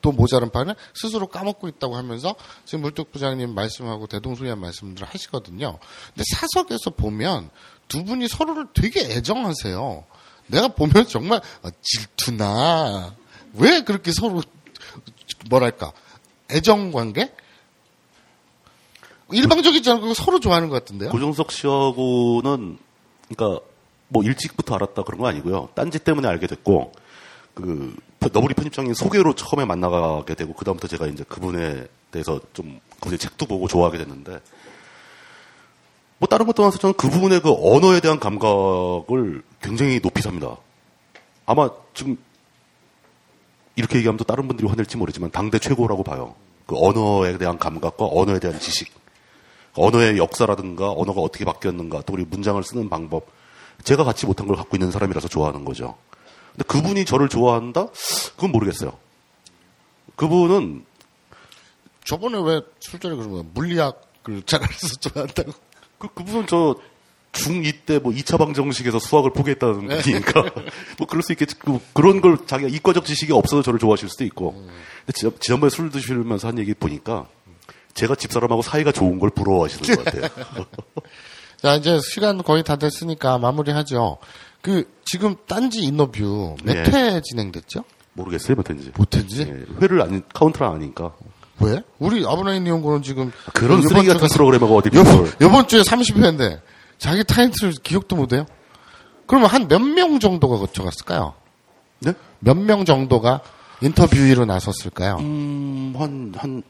또 모자른 판을 스스로 까먹고 있다고 하면서 지금 물뚝 부장님 말씀하고 대동소이한 말씀들을 하시거든요. 근데 사석에서 보면 두 분이 서로를 되게 애정하세요. 내가 보면 정말 아, 질투나 왜 그렇게 서로 뭐랄까 애정 관계 일방적이지 않고 서로 좋아하는 것 같은데요. 고종석 씨하고는 그러니까 뭐 일찍부터 알았다 그런 거 아니고요. 딴지 때문에 알게 됐고 그 너브리 편집장님 소개로 처음에 만나게 되고 그 다음부터 제가 이제 그분에 대해서 좀 그분의 책도 보고 좋아하게 됐는데 뭐 다른 것 떠나서 저는 그분의 그 언어에 대한 감각을 굉장히 높이 삽니다. 아마 지금 이렇게 얘기하면 또 다른 분들이 화낼지 모르지만 당대 최고라고 봐요. 그 언어에 대한 감각과 언어에 대한 지식. 언어의 역사라든가 언어가 어떻게 바뀌었는가 또 우리 문장을 쓰는 방법 제가 갖지 못한 걸 갖고 있는 사람이라서 좋아하는 거죠. 근데 그분이 저를 좋아한다? 그건 모르겠어요. 그분은 저번에 왜 술자리 그런 거야? 물리학을 잘 알아서 좋아한다고. 그, 그분은 저 중2 때 뭐 2차 방정식에서 수학을 포기했다는 분이니까 뭐 그럴 수 있겠지. 그, 그런 걸 자기가 이과적 지식이 없어서 저를 좋아하실 수도 있고. 근데 지난, 지난번에 술 드시면서 한 얘기 보니까 제가 집사람하고 사이가 좋은 걸 부러워하시는 것 같아요. 자, 이제 시간 거의 다 됐으니까 마무리하죠. 그, 지금 딴지 인터뷰 몇 네. 회 진행됐죠? 모르겠어요, 몇 회인지. 못했지? 예, 회를 안, 카운트를 안 하니까. 왜? 우리 아브라인 이용고는 지금 그런 쓰레기 같은 프로그램하고 어디 비교를. 요번 주에 30회인데 자기 타이틀 기억도 못해요? 그러면 한 몇 명 정도가 거쳐갔을까요? 네? 몇 명 정도가 인터뷰위로 나섰을까요? 음, 한, 한,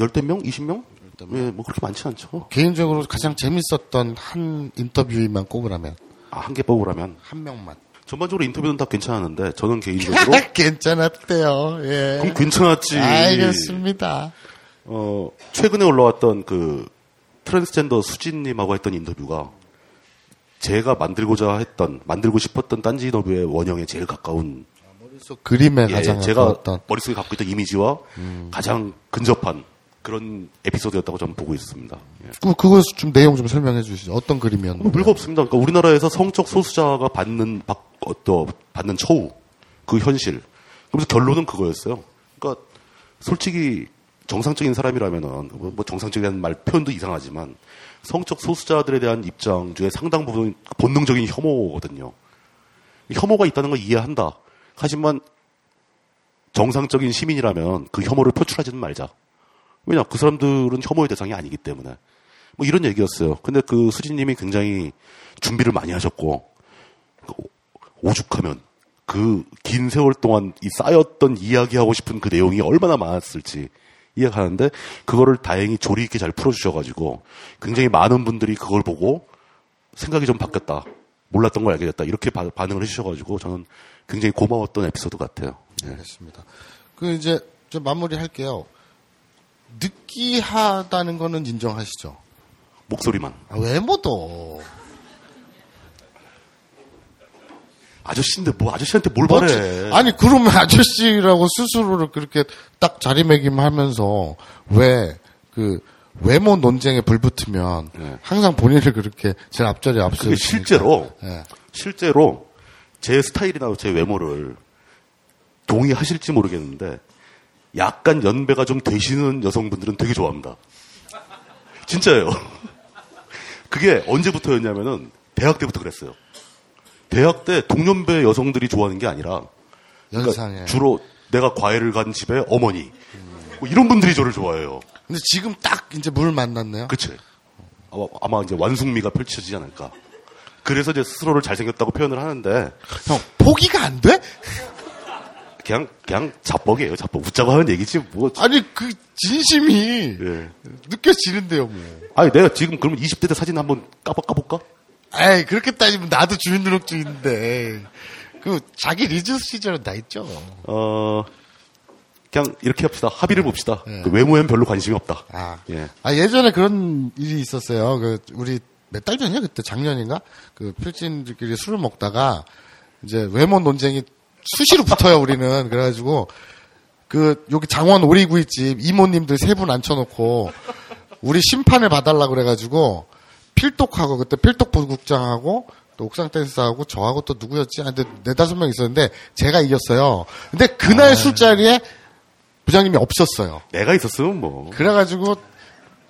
열댓 명? 이십 명? 예, 뭐 그렇게 많지 않죠. 개인적으로 가장 재밌었던 한 인터뷰위만 꼽으라면 아, 한 개 뽑으라면. 한 명만. 전반적으로 인터뷰는 다 괜찮았는데, 저는 개인적으로. 괜찮았대요. 예. 그럼 괜찮았지. 알겠습니다. 어, 최근에 올라왔던 그, 트랜스젠더 수진님하고 했던 인터뷰가, 제가 만들고자 했던, 만들고 싶었던 딴지 인터뷰의 원형에 제일 가까운, 머릿속 그림에 예, 가장 제가 가까웠던. 머릿속에 갖고 있던 이미지와 가장 근접한 그런 에피소드였다고 저는 보고 있습니다. 예. 그, 그거 좀 내용 좀 설명해 주시죠. 어떤 그림이었는데. 뭐 별거 없습니다. 그러니까 우리나라에서 성적 소수자가 받는 박, 어, 또 받는 처우 그 현실. 그래서 결론은 그거였어요. 그러니까 솔직히 정상적인 사람이라면은 뭐, 뭐 정상적인 말 표현도 이상하지만 성적 소수자들에 대한 입장 중에 상당 부분 본능적인 혐오거든요. 혐오가 있다는 걸 이해한다. 하지만 정상적인 시민이라면 그 혐오를 표출하지는 말자. 왜냐 그 사람들은 혐오의 대상이 아니기 때문에 뭐 이런 얘기였어요. 근데 그 수진님이 굉장히 준비를 많이 하셨고 그 오- 오죽하면 그 긴 세월 동안 이 쌓였던 이야기하고 싶은 그 내용이 얼마나 많았을지 이해하는데 그거를 다행히 조리 있게 잘 풀어주셔가지고 굉장히 많은 분들이 그걸 보고 생각이 좀 바뀌었다. 몰랐던 걸 알게 됐다. 이렇게 바- 반응을 해주셔가지고 저는 굉장히 고마웠던 에피소드 같아요. 예. 알겠습니다. 그 이제 좀 마무리 할게요. 느끼하다는 거는 인정하시죠? 목소리만. 아, 외모도. 아저씨인데 뭐 아저씨한테 뭘? 바래. 아니, 그러면 아저씨라고 스스로를 그렇게 딱 자리매김하면서 왜 그 외모 논쟁에 불붙으면 네. 항상 본인을 그렇게 제일 앞자리에 그게 앞세우시니까. 실제로 예. 실제로 제 스타일이나 제 외모를 동의하실지 모르겠는데 약간 연배가 좀 되시는 여성분들은 되게 좋아합니다. 진짜예요. 그게 언제부터였냐면은 대학 때부터 그랬어요. 대학 때 동년배 여성들이 좋아하는 게 아니라 그러니까. 주로 내가 과외를 간 집에 어머니 뭐 이런 분들이 저를 좋아해요. 근데 지금 딱 이제 물 만났네요. 그치? 아마, 아마 이제 완숙미가 펼쳐지지 않을까. 그래서 이제 스스로를 잘생겼다고 표현을 하는데 형 포기가 안 돼? 그냥 그냥 자뻑이에요. 자뻑 웃자고 하는 얘기지 뭐. 아니 그 진심이 예. 느껴지는데요, 뭐. 아니 내가 지금 그러면 20대 때 사진 한번 까봐 까볼까? 에이 그렇게 따지면 나도 주민등록증인데 그 자기 리즈 시절은 다 있죠. 어 그냥 이렇게 합시다. 합의를 봅시다. 예. 그 외모엔 별로 관심이 없다. 아, 예. 아 예전에 그런 일이 있었어요. 그 우리 몇 달 전이야 그때 작년인가 그 필진들끼리 술을 먹다가 이제 외모 논쟁이 수시로 붙어요 우리는 그래가지고 그 여기 장원 오리구이집 이모님들 세 분 앉혀놓고 우리 심판을 봐달라 그래가지고 필독하고 그때 필독 부국장하고 또 옥상 댄스하고 저하고 또 누구였지? 아, 근데 네 다섯 명 있었는데 제가 이겼어요. 근데 그날 술자리에 부장님이 없었어요. 내가 있었으면 뭐. 그래가지고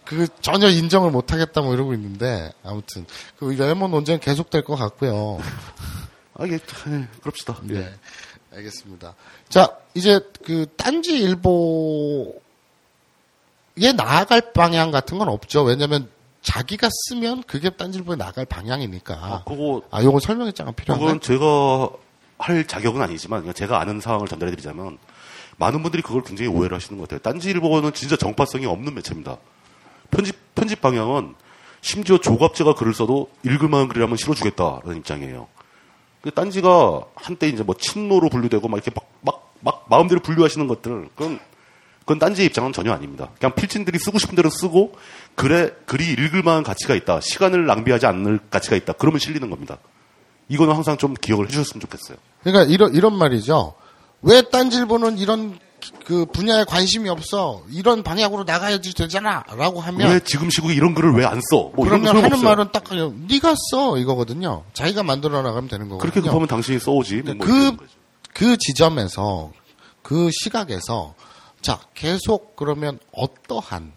그 전혀 인정을 못하겠다 뭐 이러고 있는데 아무튼 그 외모 논쟁 계속될 것 같고요. 아 이게 예, 그럽시다. 예. 네, 알겠습니다. 자 이제 그 딴지 일보 에 나아갈 방향 같은 건 없죠. 왜냐면 자기가 쓰면 그게 딴지 일보에 나갈 방향이니까. 아, 그거 아, 요거 설명이 잠깐 필요한가요? 그건 제가 할 자격은 아니지만 제가 아는 상황을 전달해드리자면 많은 분들이 그걸 굉장히 오해를 하시는 것 같아요. 딴지일보는 진짜 정파성이 없는 매체입니다. 편집 편집 방향은 심지어 조갑제가 글을 써도 읽을 만한 글이라면 실어주겠다라는 입장이에요. 그 딴지가 한때 이제 뭐 친노로 분류되고 막 이렇게 막, 막, 막 마음대로 분류하시는 것들, 그건, 그건 딴지의 입장은 전혀 아닙니다. 그냥 필진들이 쓰고 싶은 대로 쓰고, 글에, 글이 읽을 만한 가치가 있다. 시간을 낭비하지 않을 가치가 있다. 그러면 실리는 겁니다. 이거는 항상 좀 기억을 해주셨으면 좋겠어요. 그러니까 이런 이런 말이죠. 왜 딴질보는 이런 그 분야에 관심이 없어? 이런 방향으로 나가야지 되잖아.라고 하면 왜 지금 시국에 이런 글을 왜 안 써? 뭐 그러면 하는 없어요. 말은 딱 그냥 네가 써 이거거든요. 자기가 만들어 나가면 되는 거거든요. 그렇게 급하면 당신이 써오지. 뭐 그, 이런 거죠. 그 지점에서, 그 시각에서, 자, 계속 그러면 어떠한,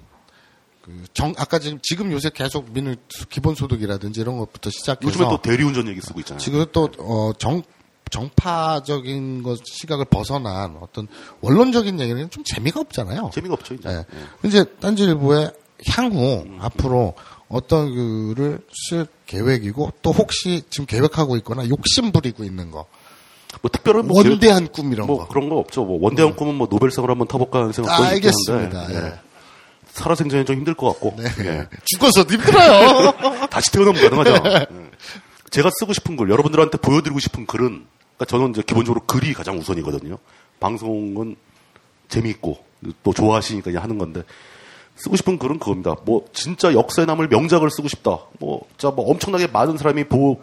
그 정, 아까 지금, 지금 요새 계속 민을 기본소득이라든지 이런 것부터 시작해서. 요즘에 또 대리운전 얘기 쓰고 있잖아요. 지금 또, 어, 정, 정파적인 것 시각을 벗어난 어떤 원론적인 얘기는 좀 재미가 없잖아요. 재미가 없죠, 이제. 예. 이제 딴지일보의 향후 앞으로 어떤 글을 쓸 계획이고 또 혹시 지금 계획하고 있거나 욕심 부리고 있는 거 뭐 특별한 뭐 계획- 원대한 꿈 이런 뭐 거. 그런 거 없죠. 뭐 원대한 꿈은 뭐 노벨상을 한번 타볼까 하는 생각도 아, 알겠습니다. 한데 예. 예. 살아생전이 좀 힘들 것 같고 네. 예. 죽어서도 힘들어요. 다시 태어나면 가능하죠. 예. 제가 쓰고 싶은 글, 여러분들한테 보여드리고 싶은 글은 그러니까 저는 이제 기본적으로 글이 가장 우선이거든요. 방송은 재미있고 또 좋아하시니까 그냥 하는 건데 쓰고 싶은 글은 그겁니다. 뭐 진짜 역사에 남을 명작을 쓰고 싶다. 뭐 진짜 뭐 엄청나게 많은 사람이 보,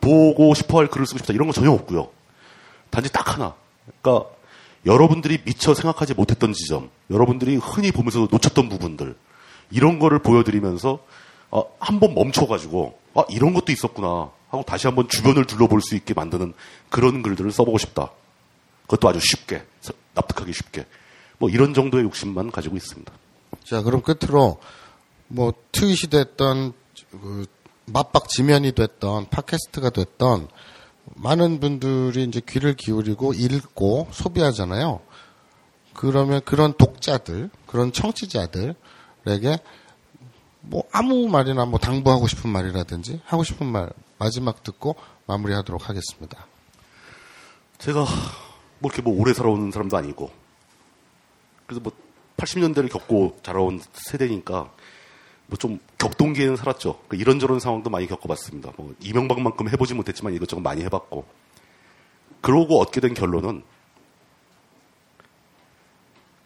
보고 싶어 할 글을 쓰고 싶다. 이런 건 전혀 없고요. 단지 딱 하나. 그러니까 여러분들이 미처 생각하지 못했던 지점, 여러분들이 흔히 보면서도 놓쳤던 부분들 이런 거를 보여드리면서 어, 한번 멈춰가지고 아 이런 것도 있었구나 하고 다시 한번 주변을 둘러볼 수 있게 만드는 그런 글들을 써보고 싶다. 그것도 아주 쉽게 서- 납득하기 쉽게 뭐 이런 정도의 욕심만 가지고 있습니다. 자, 그럼 끝으로 뭐 트윗이 됐던 그 맞박 지면이 됐던 팟캐스트가 됐던 많은 분들이 이제 귀를 기울이고 읽고 소비하잖아요. 그러면 그런 독자들, 그런 청취자들에게 뭐 아무 말이나 뭐 당부하고 싶은 말이라든지 하고 싶은 말 마지막 듣고 마무리하도록 하겠습니다. 제가 뭐 이렇게 뭐 오래 살아오는 사람도 아니고 그래서 뭐 80년대를 겪고 자라온 세대니까 뭐 좀 격동기에는 살았죠. 그 이런저런 상황도 많이 겪어봤습니다. 뭐 이명박만큼 해보지 못했지만 이것저것 많이 해봤고 그러고 얻게 된 결론은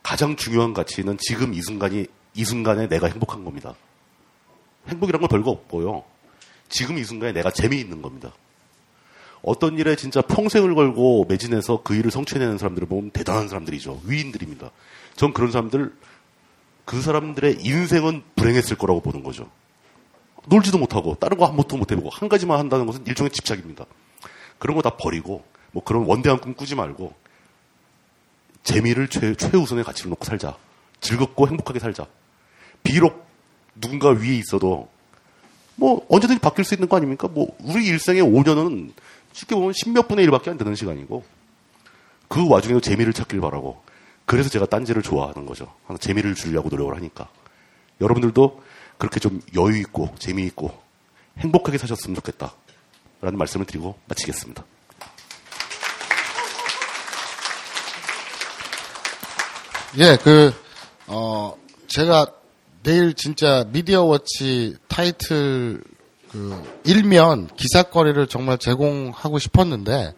가장 중요한 가치는 지금 이 순간이 이 순간에 내가 행복한 겁니다. 행복이란 건 별거 없고요. 지금 이 순간에 내가 재미있는 겁니다. 어떤 일에 진짜 평생을 걸고 매진해서 그 일을 성취해내는 사람들을 보면 대단한 사람들이죠. 위인들입니다. 전 그런 사람들, 그 사람들의 인생은 불행했을 거라고 보는 거죠. 놀지도 못하고, 다른 거 아무것도 못 해보고, 한 가지만 한다는 것은 일종의 집착입니다. 그런 거 다 버리고, 뭐 그런 원대한 꿈 꾸지 말고, 재미를 최, 최우선의 가치로 놓고 살자. 즐겁고 행복하게 살자. 비록 누군가 위에 있어도 뭐 언제든지 바뀔 수 있는 거 아닙니까? 뭐 우리 일생의 5년은 쉽게 보면 10몇 분의 1밖에 안 되는 시간이고 그 와중에도 재미를 찾길 바라고 그래서 제가 딴지를 좋아하는 거죠. 재미를 주려고 노력을 하니까. 여러분들도 그렇게 좀 여유 있고 재미있고 행복하게 사셨으면 좋겠다. 라는 말씀을 드리고 마치겠습니다. 예, 그, 어, 제가 내일 진짜 미디어 워치 타이틀 그 일면 기사거리를 정말 제공하고 싶었는데,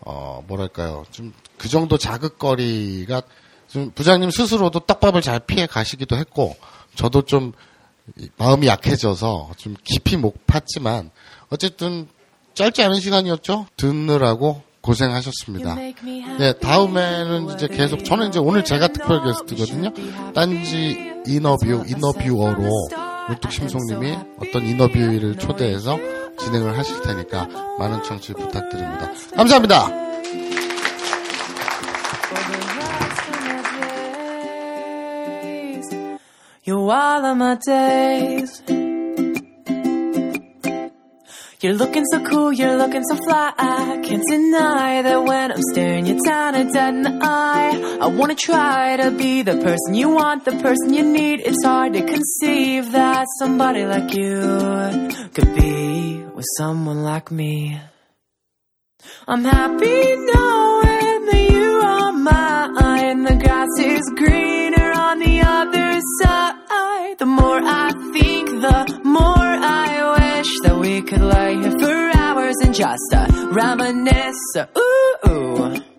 어, 뭐랄까요. 좀 그 정도 자극거리가 좀 부장님 스스로도 떡밥을 잘 피해 가시기도 했고, 저도 좀 마음이 약해져서 좀 깊이 못 팠지만 어쨌든 짧지 않은 시간이었죠. 듣느라고 고생하셨습니다. 네, 다음에는 이제 계속 저는 이제 오늘 제가 특별 게스트거든요. 딴지 인터뷰 인터뷰어로 물뚝심송님이 어떤 인터뷰를 초대해서 진행을 하실 테니까 많은 청취 부탁드립니다. 감사합니다. You're all of my days. You're looking so cool, you're looking so fly. I can't deny that when I'm staring you down and dead in the eye. I wanna try to be the person you want, the person you need. It's hard to conceive that somebody like you could be with someone like me. I'm happy knowing that you are mine. The grass is greener on the other side. Could lay here for hours and just uh, reminisce. Ooh, ooh.